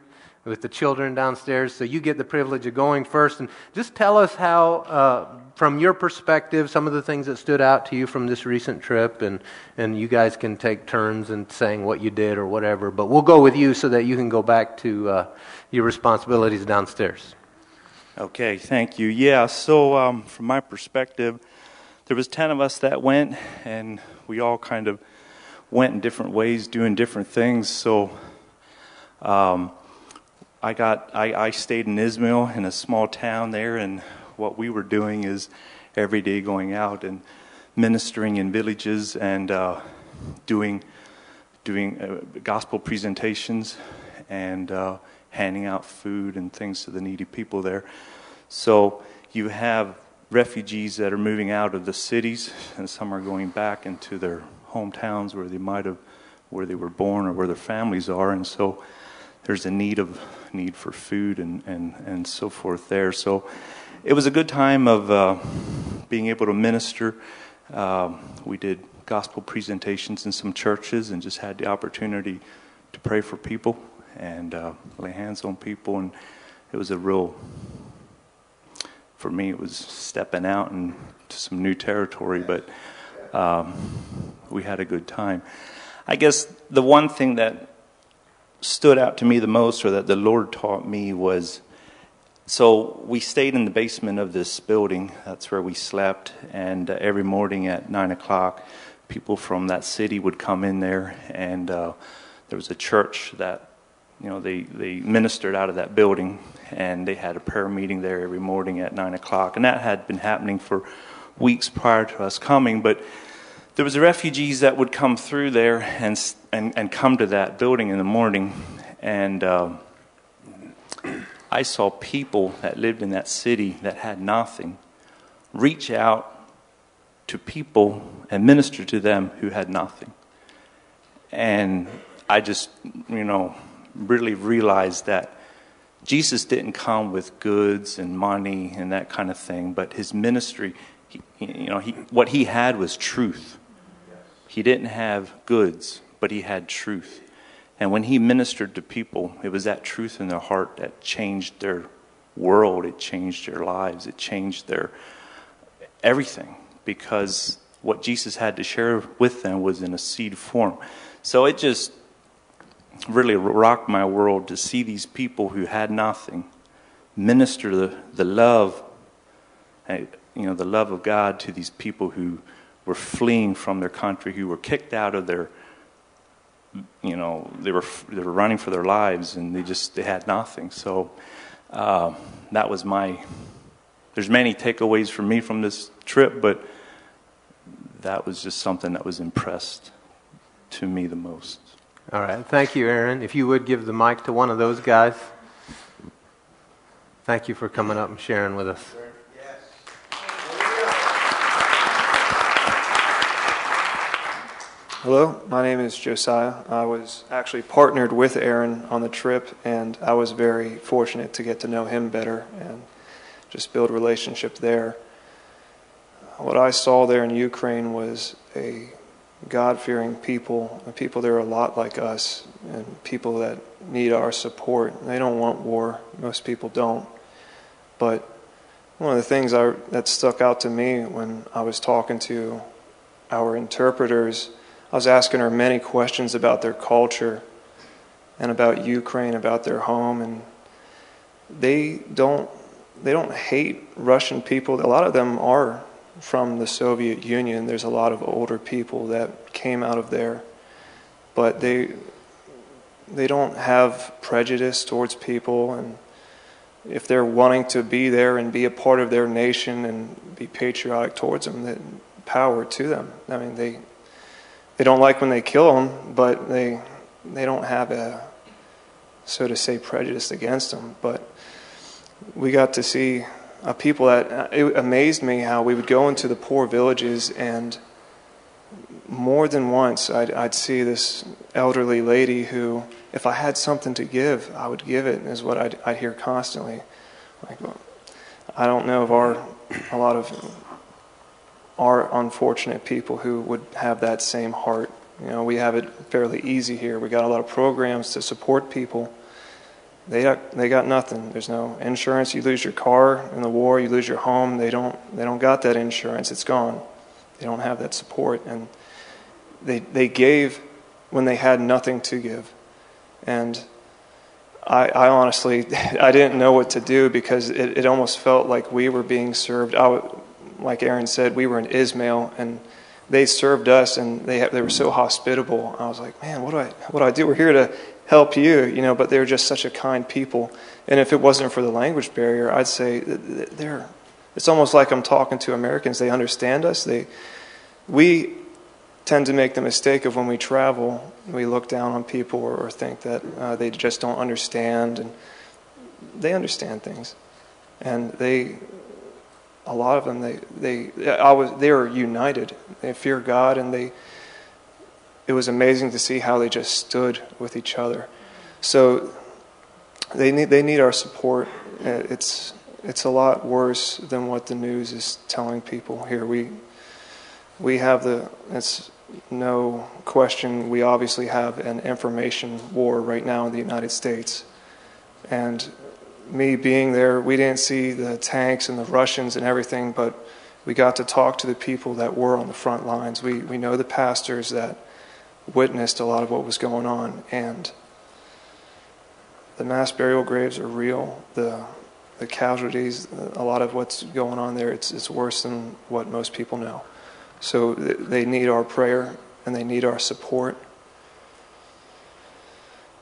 With the children downstairs. So you get the privilege of going first. And just tell us how, uh, from your perspective, some of the things that stood out to you from this recent trip. And, and you guys can take turns in saying what you did or whatever. But we'll go with you so that you can go back to uh, your responsibilities downstairs. Okay, thank you. Yeah, so um, from my perspective, there was 10 of us that went, and we all kind of went in different ways, doing different things. So um, I got I, I stayed in Ismail in a small town there, and what we were doing is every day going out and ministering in villages and uh, doing doing uh, gospel presentations and uh, handing out food and things to the needy people there. So you have refugees that are moving out of the cities, and some are going back into their hometowns where they might have, where they were born or where their families are, and so there's a need of need for food and and and so forth there. So it was a good time of uh, being able to minister. Um, we did gospel presentations in some churches and just had the opportunity to pray for people and uh, lay hands on people, and it was a real. For me, it was stepping out into some new territory, but um, we had a good time. I guess the one thing that stood out to me the most, or that the Lord taught me, was so we stayed in the basement of this building. That's where we slept, and uh, every morning at nine o'clock, people from that city would come in there, and uh, there was a church that you know they they ministered out of that building, and they had a prayer meeting there every morning at nine o'clock, and that had been happening for weeks prior to us coming, but there was refugees that would come through there and and, and come to that building in the morning, and uh, I saw people that lived in that city that had nothing reach out to people and minister to them who had nothing, and I just you know really realized that Jesus didn't come with goods and money and that kind of thing, but his ministry, he, you know, he, what he had was truth. He didn't have goods, but he had truth. And when he ministered to people, it was that truth in their heart that changed their world, it changed their lives, it changed their everything because what Jesus had to share with them was in a seed form. So it just really rocked my world to see these people who had nothing minister the, the love, eh, you know, the love of God to these people who were fleeing from their country, who were kicked out of their, you know, they were they were running for their lives, and they just they had nothing. So uh, that was my. There's many takeaways for me from this trip, but that was just something that was impressed to me the most. All right. Thank you, Aaron. If you would give the mic to one of those guys. Thank you for coming up and sharing with us. Hello, my name is Josiah. I was actually partnered with Aaron on the trip, and I was very fortunate to get to know him better and just build relationship there. What I saw there in Ukraine was a God fearing people, people that are a lot like us, and people that need our support. They don't want war, most people don't. But one of the things I, that stuck out to me when I was talking to our interpreters, I was asking her many questions about their culture and about Ukraine, about their home, and they don't they don't hate Russian people. A lot of them are from the Soviet Union. There's a lot of older people that came out of there, but they they don't have prejudice towards people, and if they're wanting to be there and be a part of their nation and be patriotic towards them, then power to them. I mean, they they don't like when they kill them, but they they don't have a so to say prejudice against them. But we got to see a people that uh, it amazed me how we would go into the poor villages and more than once I'd, I'd see this elderly lady who if i had something to give i would give it is what i'd, I'd hear constantly like well, i don't know of our a lot of our unfortunate people who would have that same heart you know we have it fairly easy here we got a lot of programs to support people They got, they got nothing. There's no insurance. You lose your car in the war, you lose your home. They don't, they don't got that insurance. It's gone. They don't have that support. And they, they gave when they had nothing to give. And I, I honestly, I didn't know what to do because it, it almost felt like we were being served. I, like Aaron said, we were in Ismail and they served us and they, they were so hospitable. I was like, man, what do I, what do I do? We're here to help you, you know, but they're just such a kind people. And if it wasn't for the language barrier, I'd say they're, it's almost like I'm talking to Americans. They understand us. They, we tend to make the mistake of when we travel, we look down on people or, or think that uh, they just don't understand. And they understand things. And they, a lot of them, they, they, I was, they are united. They fear God and they, it was amazing to see how they just stood with each other. So they need, they need our support. Uh, It's, it's a lot worse than what the news is telling people here. We, we have the, it's no question, we obviously have an information war right now in the United States. And me being there, we didn't see the tanks and the Russians and everything, but we got to talk to the people that were on the front lines. We, we know the pastors that witnessed a lot of what was going on, and the mass burial graves are real. The, the casualties, a lot of what's going on there, it's, it's worse than what most people know. So th- they need our prayer and they need our support.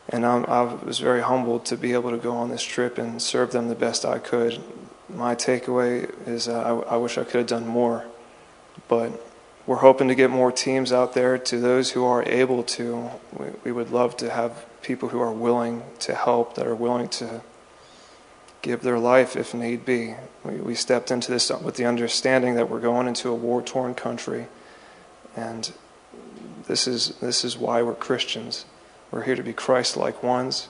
And I'm, I was very humbled to be able to go on this trip and serve them the best I could. My takeaway is uh, I, I wish I could have done more, but we're hoping to get more teams out there. To those who are able to, we, we would love to have people who are willing to help, that are willing to give their life if need be. We, we stepped into this with the understanding that we're going into a war torn country, and this is, this is why we're Christians. We're here to be Christ like ones,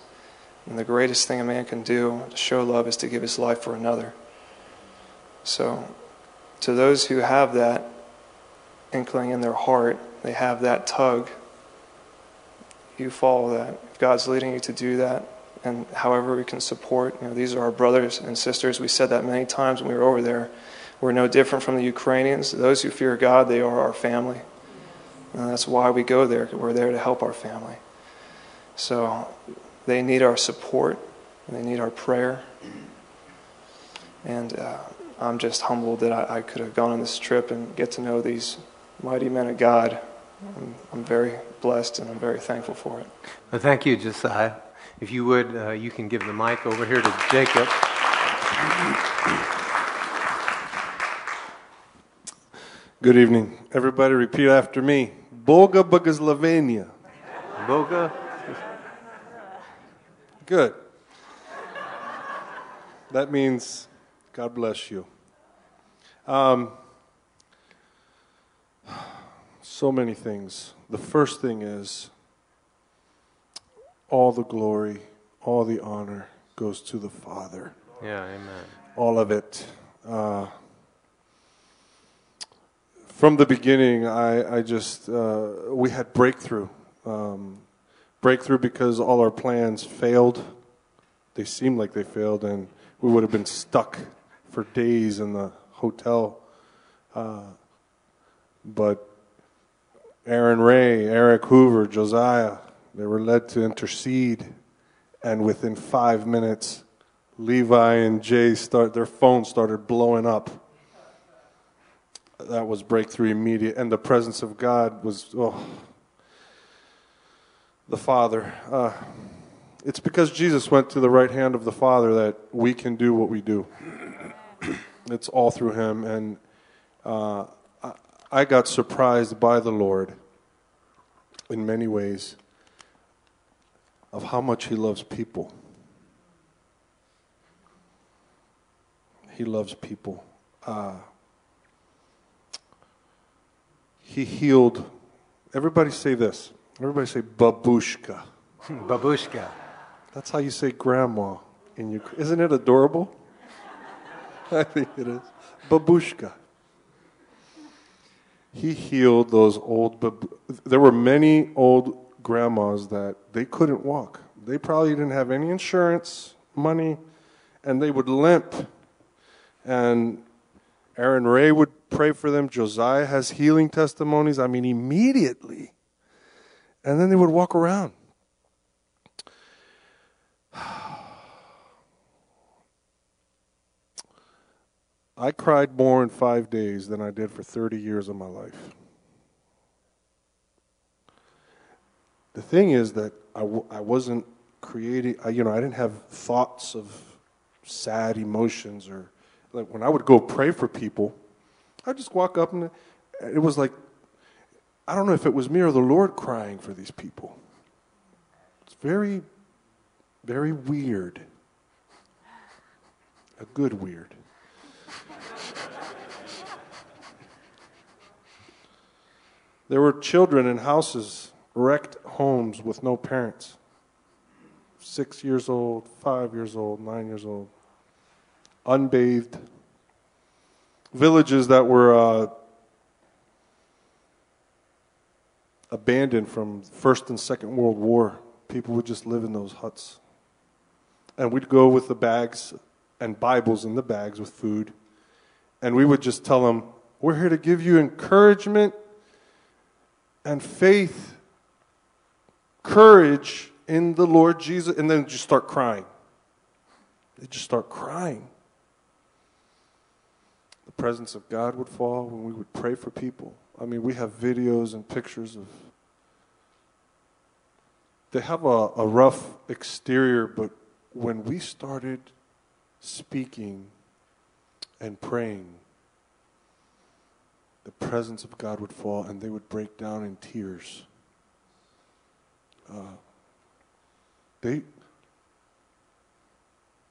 and the greatest thing a man can do to show love is to give his life for another. So, to those who have that inkling in their heart, they have that tug, you follow that. If God's leading you to do that, and however we can support. You know, these are our brothers and sisters. We said that many times when we were over there. We're no different from the Ukrainians. Those who fear God, they are our family. And that's why we go there. We're there to help our family. So they need our support. And they need our prayer. And uh, I'm just humbled that I, I, could have gone on this trip and get to know these mighty men of God. I'm, I'm very blessed and I'm very thankful for it. Well, thank you, Josiah. If you would, uh, you can give the mic over here to Jacob. Good evening. Everybody repeat after me. Boga Bogoslavenia. Boga. Good. That means God bless you. Um, so many things. The first thing is all the glory, all the honor goes to the Father. Yeah, amen. All of it. Uh, from the beginning, I, I just, uh, we had breakthrough. Um, breakthrough because all our plans failed. They seemed like they failed, and we would have been stuck for days in the hotel. Uh, but Aaron Ray, Eric Hoover, Josiah, they were led to intercede, and within five minutes, Levi and Jay start their phones started blowing up. That was breakthrough immediate, and the presence of God was oh, the Father. Uh, it's because Jesus went to the right hand of the Father that we can do what we do. it's all through Him, and uh, I, I got surprised by the Lord in many ways of how much He loves people. He loves people. Uh, he healed. Everybody say this. Everybody say babushka. babushka. That's how you say grandma in Ukraine. Isn't it adorable? I think it is. Babushka. He healed those old. Bab- there were many old grandmas that they couldn't walk. They probably didn't have any insurance, money, and they would limp. And Aaron Ray would pray for them. Josiah has healing testimonies. I mean, immediately. And then they would walk around. I cried more in five days than I did for 30 years of my life. The thing is that I w- I wasn't creating, I, you know, I didn't have thoughts of sad emotions or like when I would go pray for people, I'd just walk up and it was like, I don't know if it was me or the Lord crying for these people. It's very, very weird. A good weird. There were children in houses, wrecked homes with no parents. Six years old, five years old, nine years old, unbathed. Villages that were uh, abandoned from First and Second World War. People would just live in those huts. And we'd go with the bags and Bibles in the bags with food. And we would just tell them, We're here to give you encouragement and faith, courage in the Lord Jesus. And then just start crying. They just start crying. The presence of God would fall when we would pray for people. I mean, we have videos and pictures of. They have a, a rough exterior, but when we started speaking and praying, the presence of God would fall and they would break down in tears. Uh, they,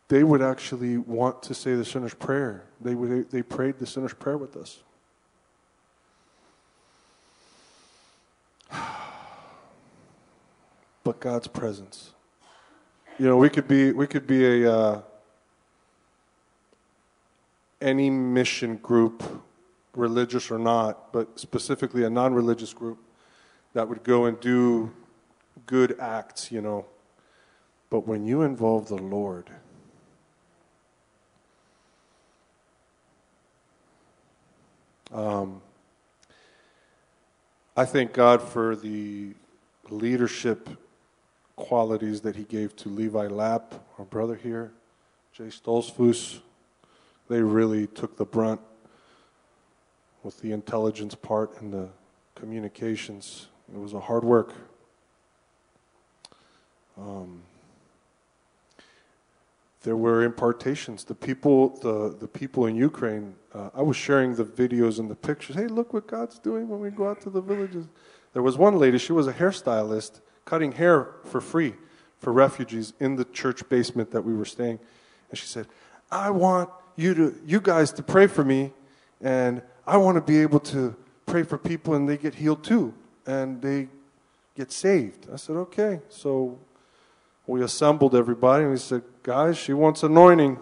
they would actually want to say the sinner's prayer. They, would, they prayed the sinner's prayer with us. But God's presence. You know, we could be we could be a uh, any mission group, religious or not, but specifically a non-religious group that would go and do good acts. You know, but when you involve the Lord, um, I thank God for the leadership qualities that he gave to Levi Lapp, our brother here, Jay Stoltzfus. They really took the brunt with the intelligence part and the communications. It was a hard work. Um, there were impartations. The people, the, the people in Ukraine, uh, I was sharing the videos and the pictures. Hey, look what God's doing when we go out to the villages. There was one lady, she was a hairstylist, cutting hair for free for refugees in the church basement that we were staying. And she said, I want you to, you guys to pray for me, and I want to be able to pray for people and they get healed too, and they get saved. I said, okay. So we assembled everybody and we said, guys, she wants anointing.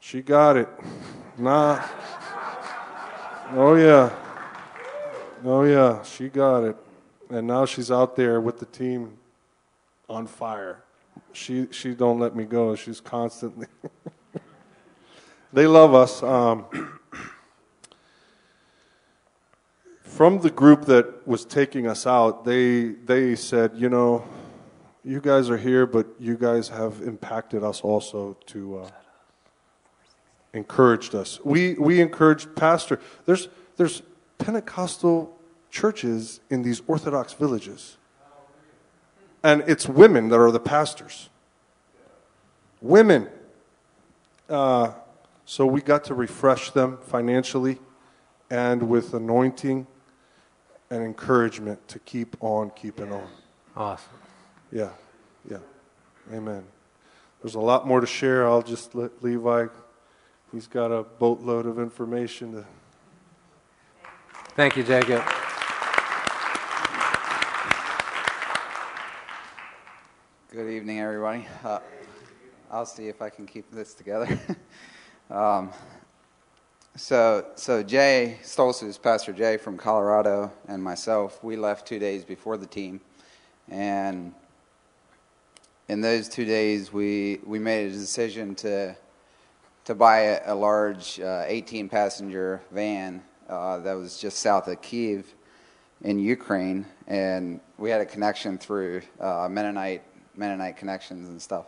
She got it. Nah. Oh, yeah. Oh, yeah. She got it. And now she's out there with the team on fire. She, she don't let me go. She's constantly. they love us. Um, from the group that was taking us out, they they said, you know, you guys are here, but you guys have impacted us also to uh, encouraged us. We we encouraged pastor. There's there's Pentecostal churches in these Orthodox villages, and it's women that are the pastors. Women. Uh, so we got to refresh them financially and with anointing and encouragement to keep on keeping on. Awesome. Yeah, yeah. Amen. There's a lot more to share. I'll just let Levi, he's got a boatload of information to. Thank you, Jacob. Good evening, everybody. Uh, I'll see if I can keep this together. um, so, so Jay Stoltzfus, Pastor Jay from Colorado, and myself, we left two days before the team, and in those two days, we we made a decision to to buy a, a large 18 uh, passenger van uh, that was just south of Kiev in Ukraine, and we had a connection through uh, Mennonite Mennonite connections and stuff,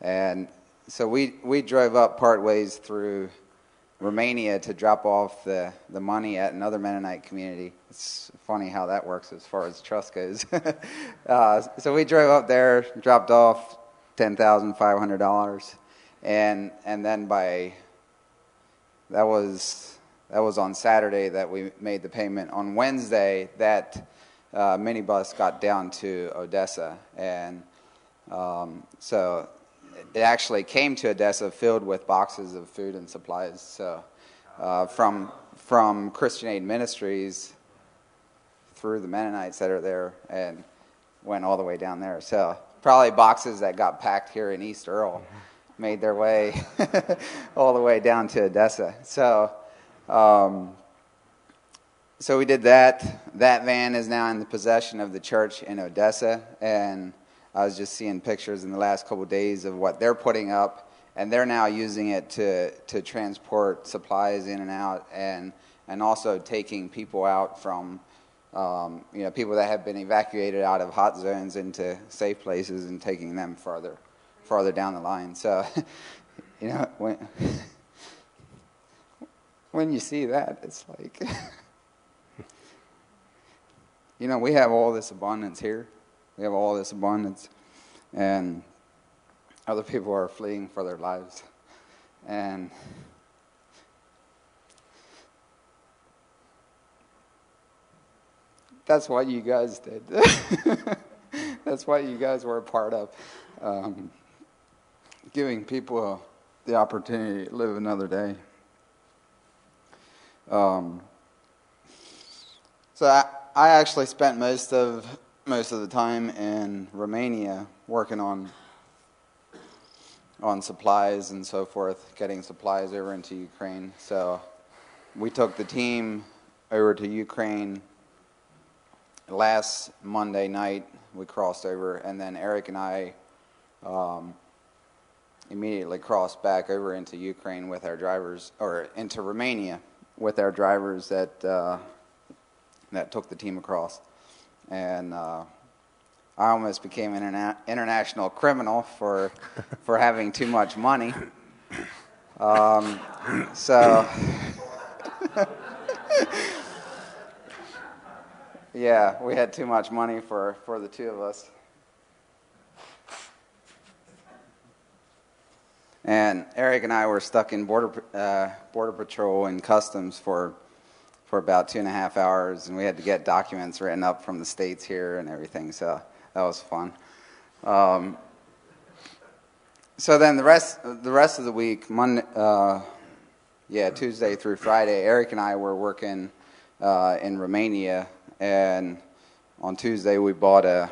and so we we drove up part ways through Romania to drop off the, the money at another Mennonite community. It's funny how that works as far as trust goes. uh, so we drove up there, dropped off ten thousand five hundred dollars, and and then by that was that was on Saturday that we made the payment. On Wednesday, that uh, minibus got down to Odessa, and um, so it actually came to Odessa filled with boxes of food and supplies. So, uh, from from Christian Aid Ministries through the Mennonites that are there, and went all the way down there. So, probably boxes that got packed here in East Earl made their way all the way down to Odessa. So, um, so we did that. That van is now in the possession of the church in Odessa, and I was just seeing pictures in the last couple of days of what they're putting up, and they're now using it to to transport supplies in and out, and and also taking people out from. Um, you know, people that have been evacuated out of hot zones into safe places and taking them farther, farther down the line. So, you know, when when you see that, it's like, you know, we have all this abundance here, we have all this abundance, and other people are fleeing for their lives. And that's what you guys did. that's what you guys were a part of. Um, giving people the opportunity to live another day. Um, so I, I actually spent most of most of the time in Romania working on on supplies and so forth, getting supplies over into Ukraine. So we took the team over to Ukraine last Monday night. We crossed over, and then Eric and I um, immediately crossed back over into Ukraine with our drivers, or into Romania with our drivers that uh, that took the team across and uh, I almost became an interna- international criminal for for having too much money. Um, so, yeah, we had too much money for, for the two of us. And Eric and I were stuck in border uh, border patrol and customs for for about two and a half hours, and we had to get documents written up from the states here and everything. So that was fun. Um, so then the rest the rest of the week, Monday, uh, yeah, Tuesday through Friday, Eric and I were working uh, in Romania, and on Tuesday we bought a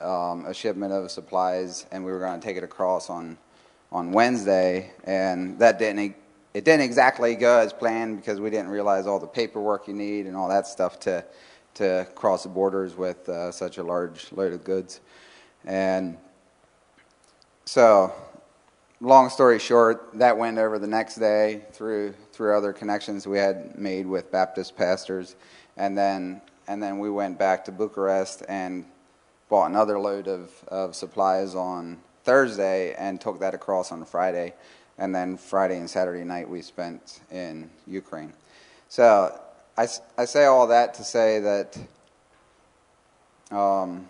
um, a shipment of supplies, and we were going to take it across on on Wednesday, and that didn't it didn't exactly go as planned because we didn't realize all the paperwork you need and all that stuff to to cross the borders with uh, such a large load of goods. And so, long story short, that went over the next day through through other connections we had made with Baptist pastors, and then and then we went back to Bucharest and bought another load of, of supplies on Thursday and took that across on Friday and then Friday and Saturday night we spent in Ukraine. So I, I say all that to say that um,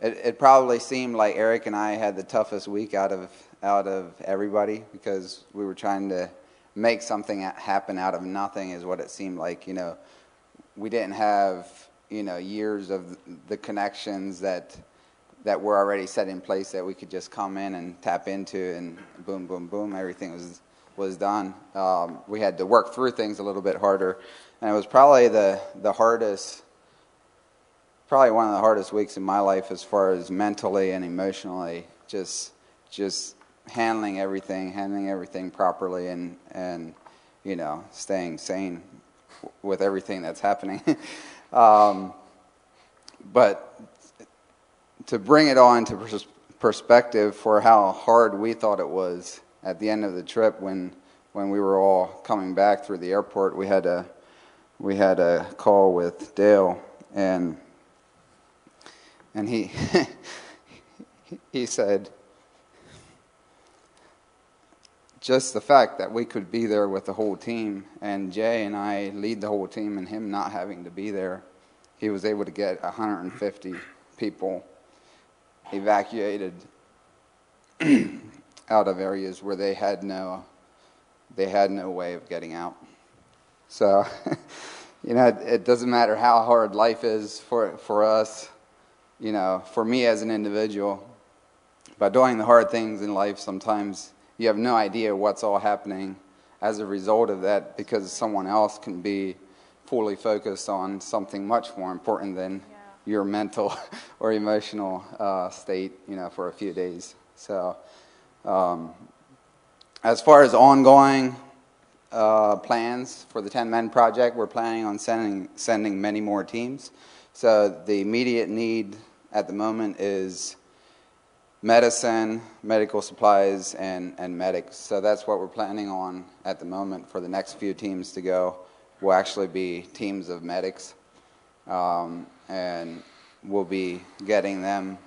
it, it probably seemed like Eric and I had the toughest week out of out of everybody because we were trying to make something happen out of nothing is what it seemed like. You know, we didn't have you know years of the connections that that were already set in place that we could just come in and tap into, and boom, boom, boom, everything was was done. Um, we had to work through things a little bit harder, and it was probably the the hardest, probably one of the hardest weeks in my life as far as mentally and emotionally, just just handling everything, handling everything properly, and and you know staying sane with everything that's happening. um, but to bring it all into pers- perspective for how hard we thought it was at the end of the trip when when we were all coming back through the airport, we had a we had a call with Dale and and he he said just the fact that we could be there with the whole team and Jay and I lead the whole team and him not having to be there, he was able to get 150 people evacuated out of areas where they had no they had no way of getting out. So, you know, it, it doesn't matter how hard life is for for us, you know, for me as an individual, by doing the hard things in life sometimes you have no idea what's all happening as a result of that because someone else can be fully focused on something much more important than yeah. Your mental or emotional uh, state, you know, for a few days. So, um, as far as ongoing uh, plans for the 10 Men Project, we're planning on sending, sending many more teams. So, the immediate need at the moment is medicine, medical supplies, and, and medics. So that's what we're planning on at the moment for the next few teams to go. Will actually be teams of medics, um, and we'll be getting them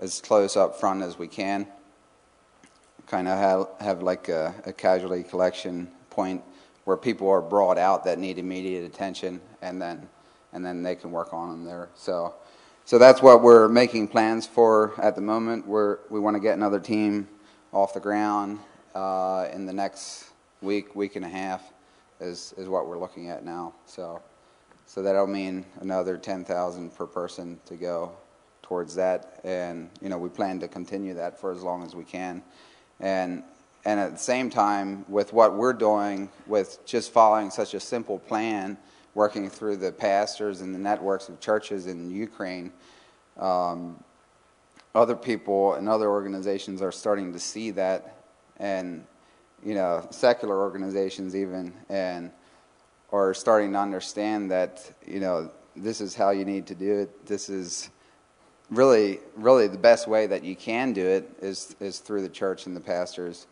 as close up front as we can. Kind of have, have like a, a casualty collection point where people are brought out that need immediate attention, and then and then they can work on them there. So so that's what we're making plans for at the moment. We're, we want to get another team off the ground uh, in the next week, week and a half, is, is what we're looking at now. So, so that'll mean another 10,000 per person to go towards that. And, you know, we plan to continue that for as long as we can. And, and at the same time, with what we're doing, with just following such a simple plan, working through the pastors and the networks of churches in Ukraine, um, other people and other organizations are starting to see that, and you know, secular organizations even, and are starting to understand that you know this is how you need to do it. This is really, really the best way that you can do it is is through the church and the pastors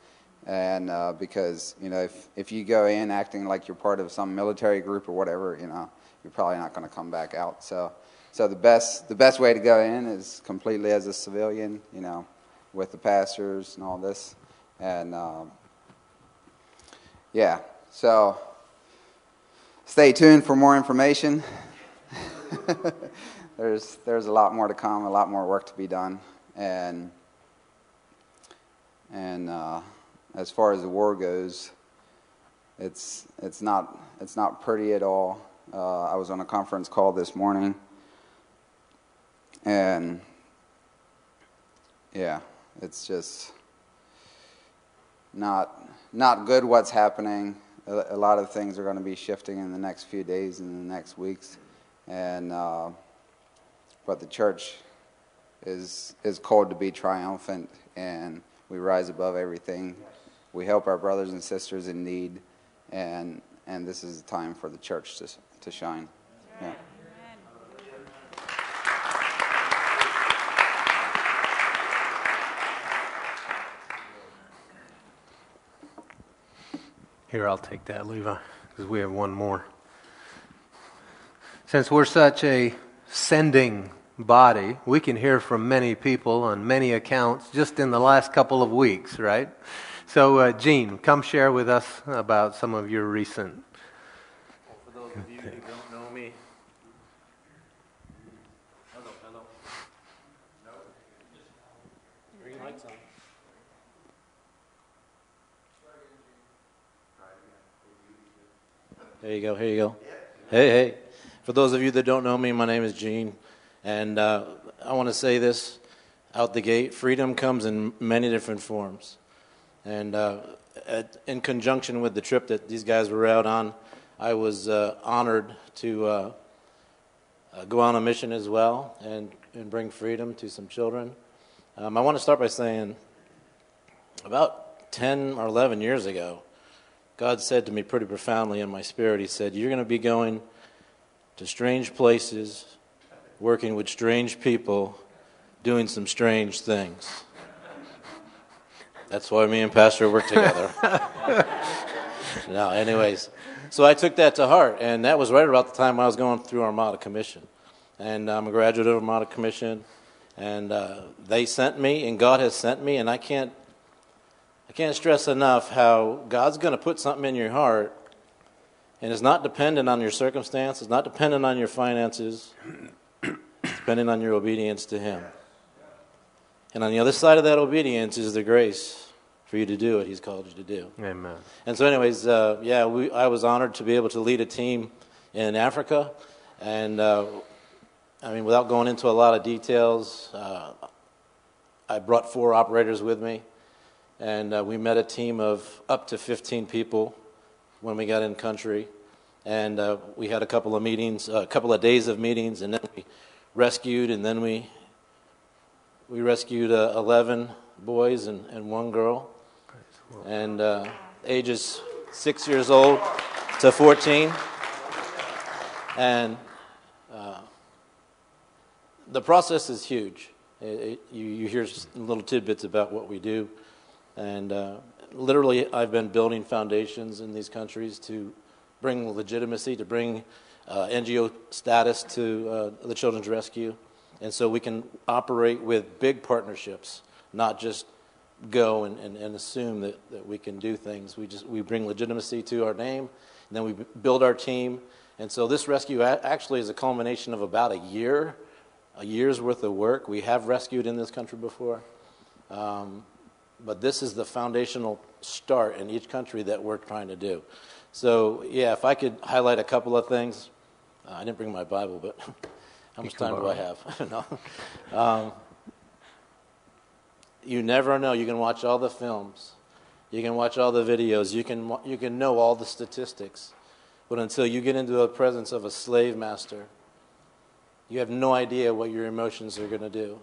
and uh, because you know if if you go in acting like you're part of some military group or whatever, you know you're probably not going to come back out. So so the best the best way to go in is completely as a civilian, you know, with the pastors and all this, and um, yeah. So stay tuned for more information. there's there's a lot more to come, a lot more work to be done, and and. Uh, as far as the war goes, it's it's not it's not pretty at all. Uh, I was on a conference call this morning, and yeah, it's just not not good what's happening. A, lot of things are going to be shifting in the next few days and the next weeks, and uh, but the church is is called to be triumphant, and we rise above everything we help our brothers and sisters in need, and and this is a time for the church to to shine. Yeah. Here, I'll take that, Levi, because we have one more. Since we're such a sending body, we can hear from many people on many accounts just in the last couple of weeks, right? So, uh, Gene, come share with us about some of your recent. Well, for those of you who don't know me, hello, hello. No. Bring your lights on. There you go. Here you go. Hey, hey. For those of you that don't know me, my name is Gene, and uh, I want to say this out the gate: freedom comes in many different forms. And uh, at, in conjunction with the trip that these guys were out on, I was uh, honored to uh, uh, go on a mission as well and, and bring freedom to some children. Um, I want to start by saying about 10 or 11 years ago, God said to me pretty profoundly in my spirit, He said, You're going to be going to strange places, working with strange people, doing some strange things. That's why me and Pastor work together. no, anyways. So I took that to heart, and that was right about the time I was going through Armada Commission. And I'm a graduate of Armada Commission, and uh, they sent me, and God has sent me, and I can't, can't stress enough how God's going to put something in your heart, and it's not dependent on your circumstances, it's not dependent on your finances, it's dependent on your obedience to Him. And on the other side of that obedience is the grace for you to do what He's called you to do. Amen. And so, anyways, uh, yeah, we, I was honored to be able to lead a team in Africa. And uh, I mean, without going into a lot of details, uh, I brought four operators with me. And uh, we met a team of up to 15 people when we got in country. And uh, we had a couple of meetings, a couple of days of meetings, and then we rescued, and then we we rescued uh, 11 boys and, and one girl, and uh, ages six years old to 14. And uh, the process is huge. It, it, you, you hear little tidbits about what we do. And uh, literally, I've been building foundations in these countries to bring legitimacy, to bring uh, NGO status to uh, the Children's Rescue. And so we can operate with big partnerships, not just go and, and, and assume that, that we can do things. We just we bring legitimacy to our name, and then we build our team. And so this rescue actually is a culmination of about a year, a year's worth of work. We have rescued in this country before, um, but this is the foundational start in each country that we're trying to do. So yeah, if I could highlight a couple of things, uh, I didn't bring my Bible, but how much time do I have? no. Um, you never know. You can watch all the films, you can watch all the videos, you can, you can know all the statistics. But until you get into the presence of a slave master, you have no idea what your emotions are going to do.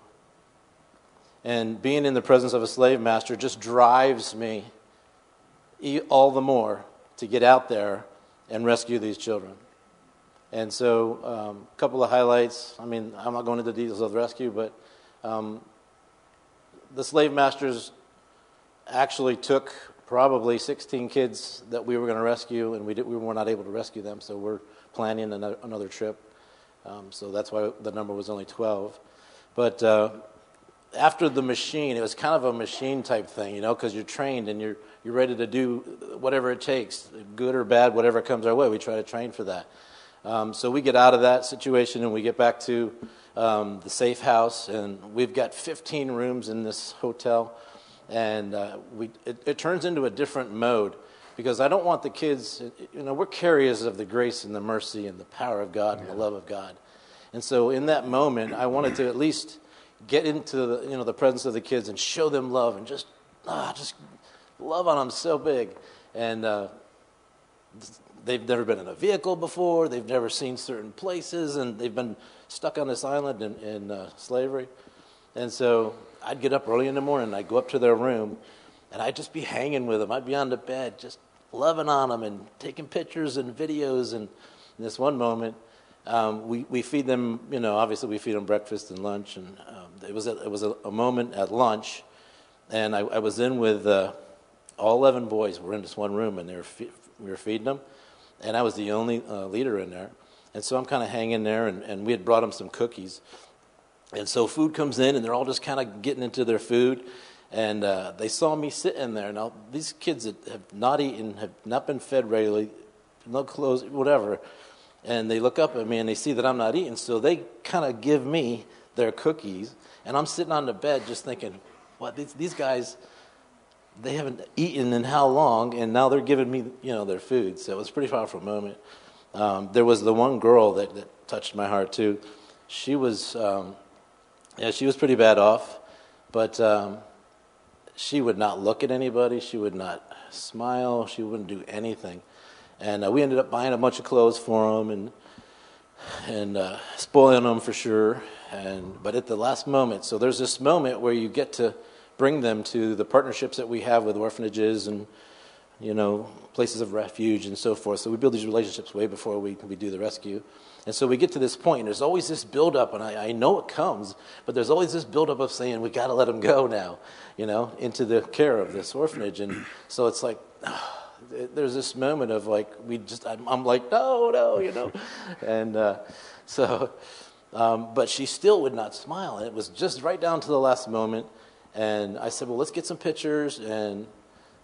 And being in the presence of a slave master just drives me all the more to get out there and rescue these children. And so, um, a couple of highlights. I mean, I'm not going into the details of the rescue, but um, the slave masters actually took probably 16 kids that we were going to rescue, and we, did, we were not able to rescue them, so we're planning another, another trip. Um, so that's why the number was only 12. But uh, after the machine, it was kind of a machine type thing, you know, because you're trained and you're, you're ready to do whatever it takes, good or bad, whatever comes our way. We try to train for that. Um, so we get out of that situation and we get back to um, the safe house, and we've got 15 rooms in this hotel, and uh, we, it, it, turns into a different mode because I don't want the kids, you know, we're carriers of the grace and the mercy and the power of God and the love of God. And so in that moment, I wanted to at least get into the, you know, the presence of the kids and show them love and just, ah, just love on them so big. And uh, they've never been in a vehicle before, they've never seen certain places, and they've been stuck on this island in, in uh, slavery. And so I'd get up early in the morning, and I'd go up to their room, and I'd just be hanging with them. I'd be on the bed, just loving on them and taking pictures and videos. And in this one moment, um, we, we feed them, you know, obviously we feed them breakfast and lunch. And um, it was, a, it was a, a, moment at lunch, and I, I was in with uh, all 11 boys. We're in this one room, and they were fe- we were feeding them. And I was the only uh, leader in there. And so I'm kind of hanging there, and, and we had brought them some cookies. And so food comes in, and they're all just kind of getting into their food. And uh, they saw me sitting there. Now, these kids that have not eaten, have not been fed regularly, no clothes, whatever. And they look up at me and they see that I'm not eating. So they kind of give me their cookies. And I'm sitting on the bed just thinking, what, these, these guys, they haven't eaten in how long? And now they're giving me, you know, their food. So it was a pretty powerful moment. Um, there was the one girl that, that, touched my heart too. She was, um, yeah, she was pretty bad off, but um, she would not look at anybody. She would not smile. She wouldn't do anything. And uh, we ended up buying a bunch of clothes for them and and uh, spoiling them for sure. And but at the last moment, so there's this moment where you get to bring them to the partnerships that we have with orphanages and you know places of refuge and so forth. So we build these relationships way before we we do the rescue. And so we get to this point, and there's always this buildup, and I, I know it comes, but there's always this buildup of saying, we got to let them go now, you know, into the care of this orphanage. And so it's like, there's this moment of like, we just, I'm, I'm like, no, no, you know. and uh, so, um, but she still would not smile. And it was just right down to the last moment. And I said, well, let's get some pictures. And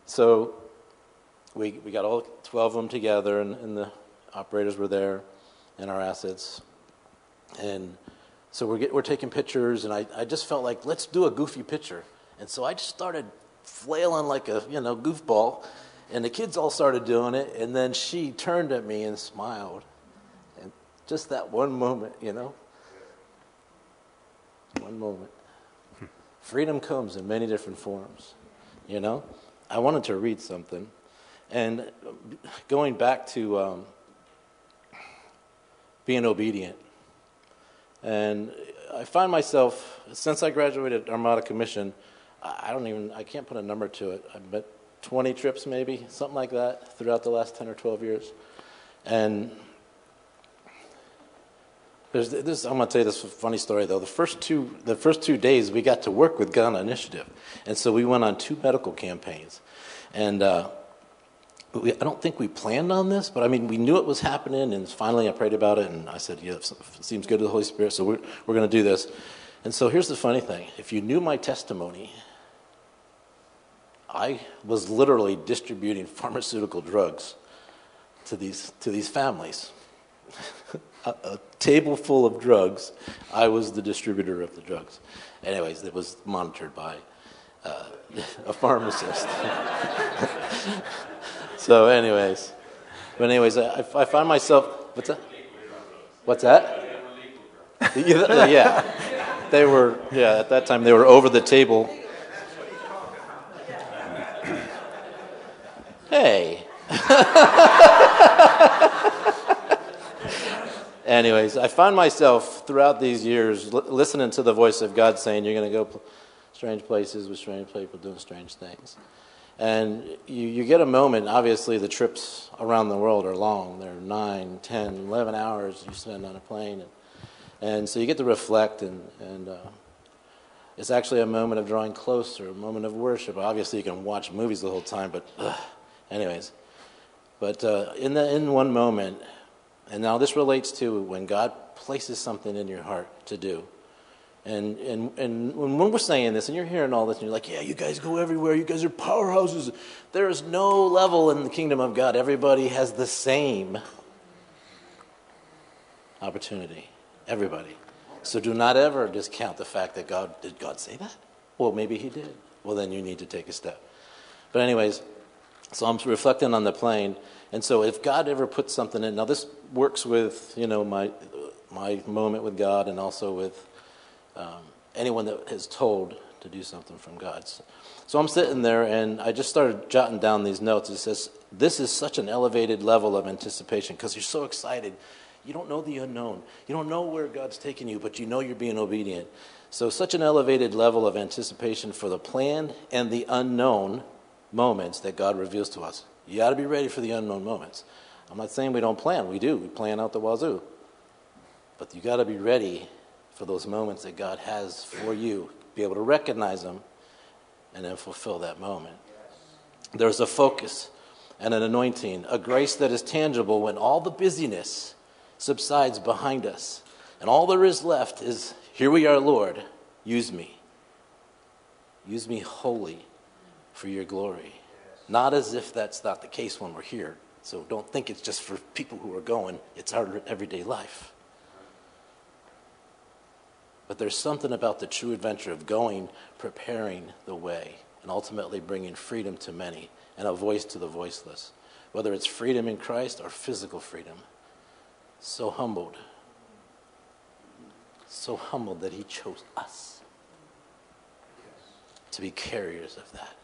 so we, we got all 12 of them together, and, and the operators were there and our assets. And so we're, get, we're taking pictures, and I, I just felt like, let's do a goofy picture. And so I just started flailing like a, you know, goofball, and the kids all started doing it, and then she turned at me and smiled. And just that one moment, you know? One moment. Freedom comes in many different forms, you know? I wanted to read something. And going back to um, being obedient. And I find myself, since I graduated Armada Commission, I don't even, I can't put a number to it. Been 20 trips maybe, something like that, throughout the last 10 or 12 years. And there's this, I'm going to tell you this funny story though. The first two, the first two days we got to work with Ghana Initiative. And so we went on two medical campaigns. And, uh, we, I don't think we planned on this, but I mean, we knew it was happening, and finally I prayed about it, and I said, yeah, it seems good to the Holy Spirit, so we're, we're going to do this. And so here's the funny thing if you knew my testimony, I was literally distributing pharmaceutical drugs to these, to these families. a, a table full of drugs, I was the distributor of the drugs. Anyways, it was monitored by uh, a pharmacist. So, anyways, but anyways, I, I find myself. What's that? What's that? yeah, they were. Yeah, at that time they were over the table. Hey. Anyways, I find myself throughout these years li- listening to the voice of God saying, "You're going to go pl- strange places with strange people doing strange things." And you, you get a moment, obviously, the trips around the world are long. They're 9, 10, 11 hours you spend on a plane. And, and so you get to reflect, and, and uh, it's actually a moment of drawing closer, a moment of worship. Obviously, you can watch movies the whole time, but, ugh, anyways. But uh, in, the, in one moment, and now this relates to when God places something in your heart to do. And, and, and when we're saying this and you're hearing all this and you're like, yeah, you guys go everywhere. You guys are powerhouses. There is no level in the kingdom of God. Everybody has the same opportunity. Everybody. So do not ever discount the fact that God, did God say that? Well, maybe he did. Well, then you need to take a step. But anyways, so I'm reflecting on the plane. And so if God ever puts something in, now this works with, you know, my, my moment with God and also with um, anyone that is told to do something from God. So, so I'm sitting there and I just started jotting down these notes. It says, This is such an elevated level of anticipation because you're so excited. You don't know the unknown. You don't know where God's taking you, but you know you're being obedient. So, such an elevated level of anticipation for the planned and the unknown moments that God reveals to us. You got to be ready for the unknown moments. I'm not saying we don't plan. We do. We plan out the wazoo. But you got to be ready for those moments that God has for you, be able to recognize them and then fulfill that moment. There's a focus and an anointing, a grace that is tangible when all the busyness subsides behind us. And all there is left is here we are, Lord, use me. Use me wholly for your glory. Not as if that's not the case when we're here. So don't think it's just for people who are going, it's our everyday life. But there's something about the true adventure of going, preparing the way, and ultimately bringing freedom to many and a voice to the voiceless, whether it's freedom in Christ or physical freedom. So humbled. So humbled that He chose us to be carriers of that.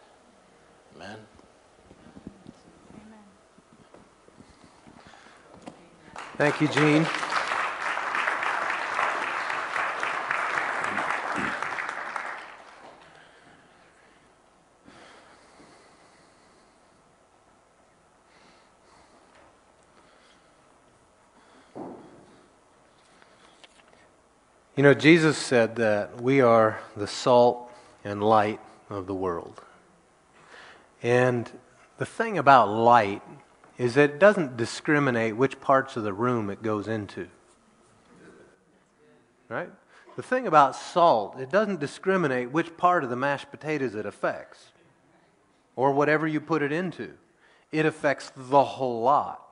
Amen. Thank you, Gene. You know, Jesus said that we are the salt and light of the world. And the thing about light is that it doesn't discriminate which parts of the room it goes into. Right? The thing about salt, it doesn't discriminate which part of the mashed potatoes it affects or whatever you put it into. It affects the whole lot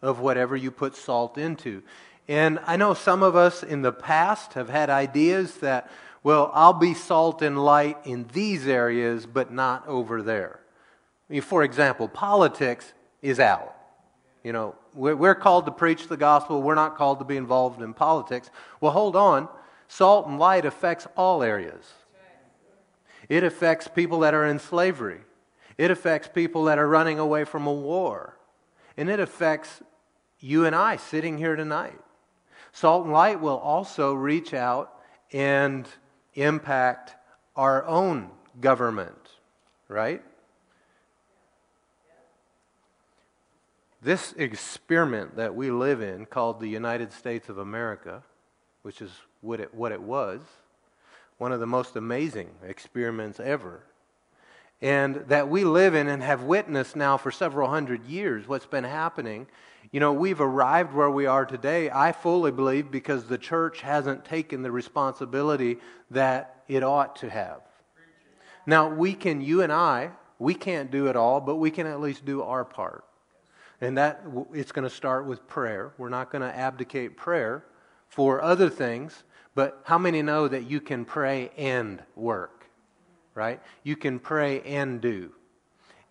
of whatever you put salt into. And I know some of us in the past have had ideas that, well, I'll be salt and light in these areas, but not over there. For example, politics is out. You know, we're called to preach the gospel. We're not called to be involved in politics. Well, hold on. Salt and light affects all areas. It affects people that are in slavery. It affects people that are running away from a war. And it affects you and I sitting here tonight. Salt and light will also reach out and impact our own government, right? This experiment that we live in, called the United States of America, which is what it, what it was, one of the most amazing experiments ever, and that we live in and have witnessed now for several hundred years what's been happening. You know, we've arrived where we are today, I fully believe, because the church hasn't taken the responsibility that it ought to have. Now, we can, you and I, we can't do it all, but we can at least do our part. And that it's going to start with prayer. We're not going to abdicate prayer for other things, but how many know that you can pray and work? Right? You can pray and do.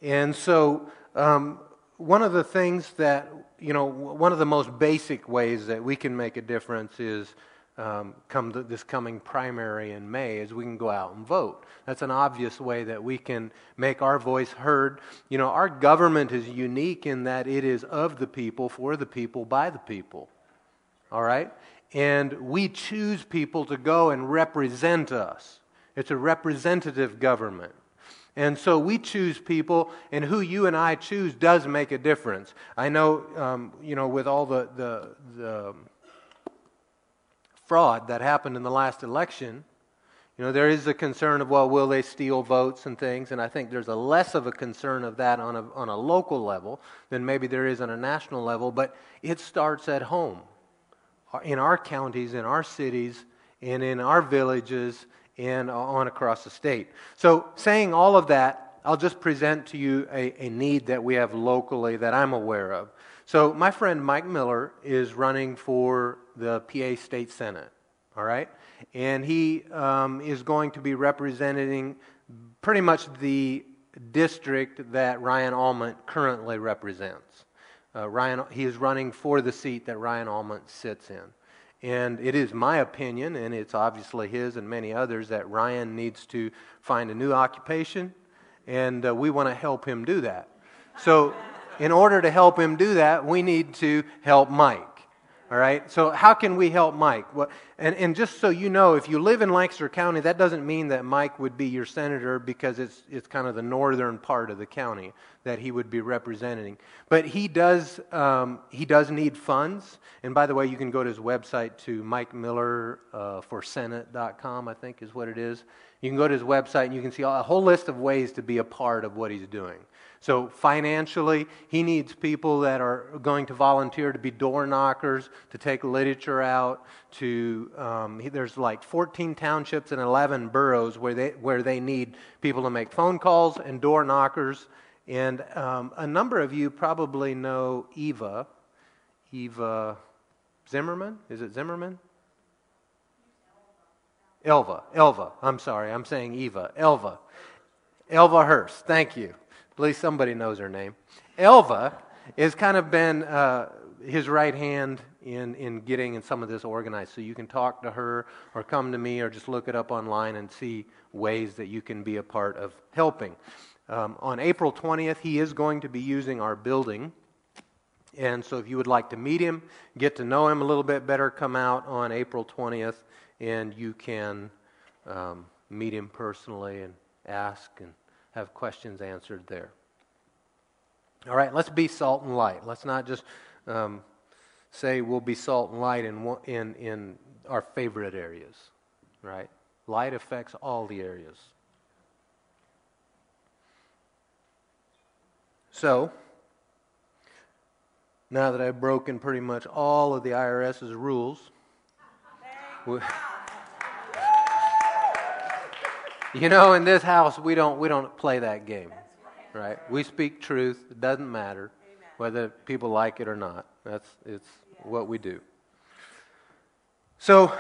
And so, um, one of the things that, you know, one of the most basic ways that we can make a difference is um, come this coming primary in May is we can go out and vote. That's an obvious way that we can make our voice heard. You know, our government is unique in that it is of the people, for the people, by the people. All right? And we choose people to go and represent us. It's a representative government. And so we choose people, and who you and I choose does make a difference. I know, um, you know, with all the, the, the fraud that happened in the last election, you know, there is a concern of, well, will they steal votes and things? And I think there's a less of a concern of that on a, on a local level than maybe there is on a national level, but it starts at home. In our counties, in our cities, and in our villages, and on across the state. So, saying all of that, I'll just present to you a, a need that we have locally that I'm aware of. So, my friend Mike Miller is running for the PA State Senate, all right? And he um, is going to be representing pretty much the district that Ryan Aument currently represents. Uh, Ryan, he is running for the seat that Ryan Aument sits in. And it is my opinion, and it's obviously his and many others, that Ryan needs to find a new occupation, and uh, we want to help him do that. So, in order to help him do that, we need to help Mike. All right? So, how can we help Mike? And, and just so you know, if you live in Lancaster County, that doesn't mean that Mike would be your senator because it's, it's kind of the northern part of the county that he would be representing. But he does, um, he does need funds. And by the way, you can go to his website to mikemillerforsenate.com, uh, I think is what it is. You can go to his website and you can see a whole list of ways to be a part of what he's doing. So, financially, he needs people that are going to volunteer to be door knockers, to take literature out. To um, he, there's like 14 townships and 11 boroughs where they where they need people to make phone calls and door knockers. And um, a number of you probably know Eva, Eva Zimmerman. Is it Zimmerman? Elva, Elva. I'm sorry, I'm saying Eva. Elva. Elva Hurst. Thank you. At least somebody knows her name. Elva has kind of been uh, his right hand in, in getting in some of this organized. So you can talk to her or come to me or just look it up online and see ways that you can be a part of helping. Um, on April 20th, he is going to be using our building. And so if you would like to meet him, get to know him a little bit better, come out on April 20th and you can um, meet him personally and ask and have questions answered there. All right, let's be salt and light. Let's not just um, say we'll be salt and light in, in, in our favorite areas, right? Light affects all the areas. So, now that I've broken pretty much all of the IRS's rules, you know, in this house we don't we don't play that game, right? We speak truth. It doesn't matter whether people like it or not. That's it's what we do. So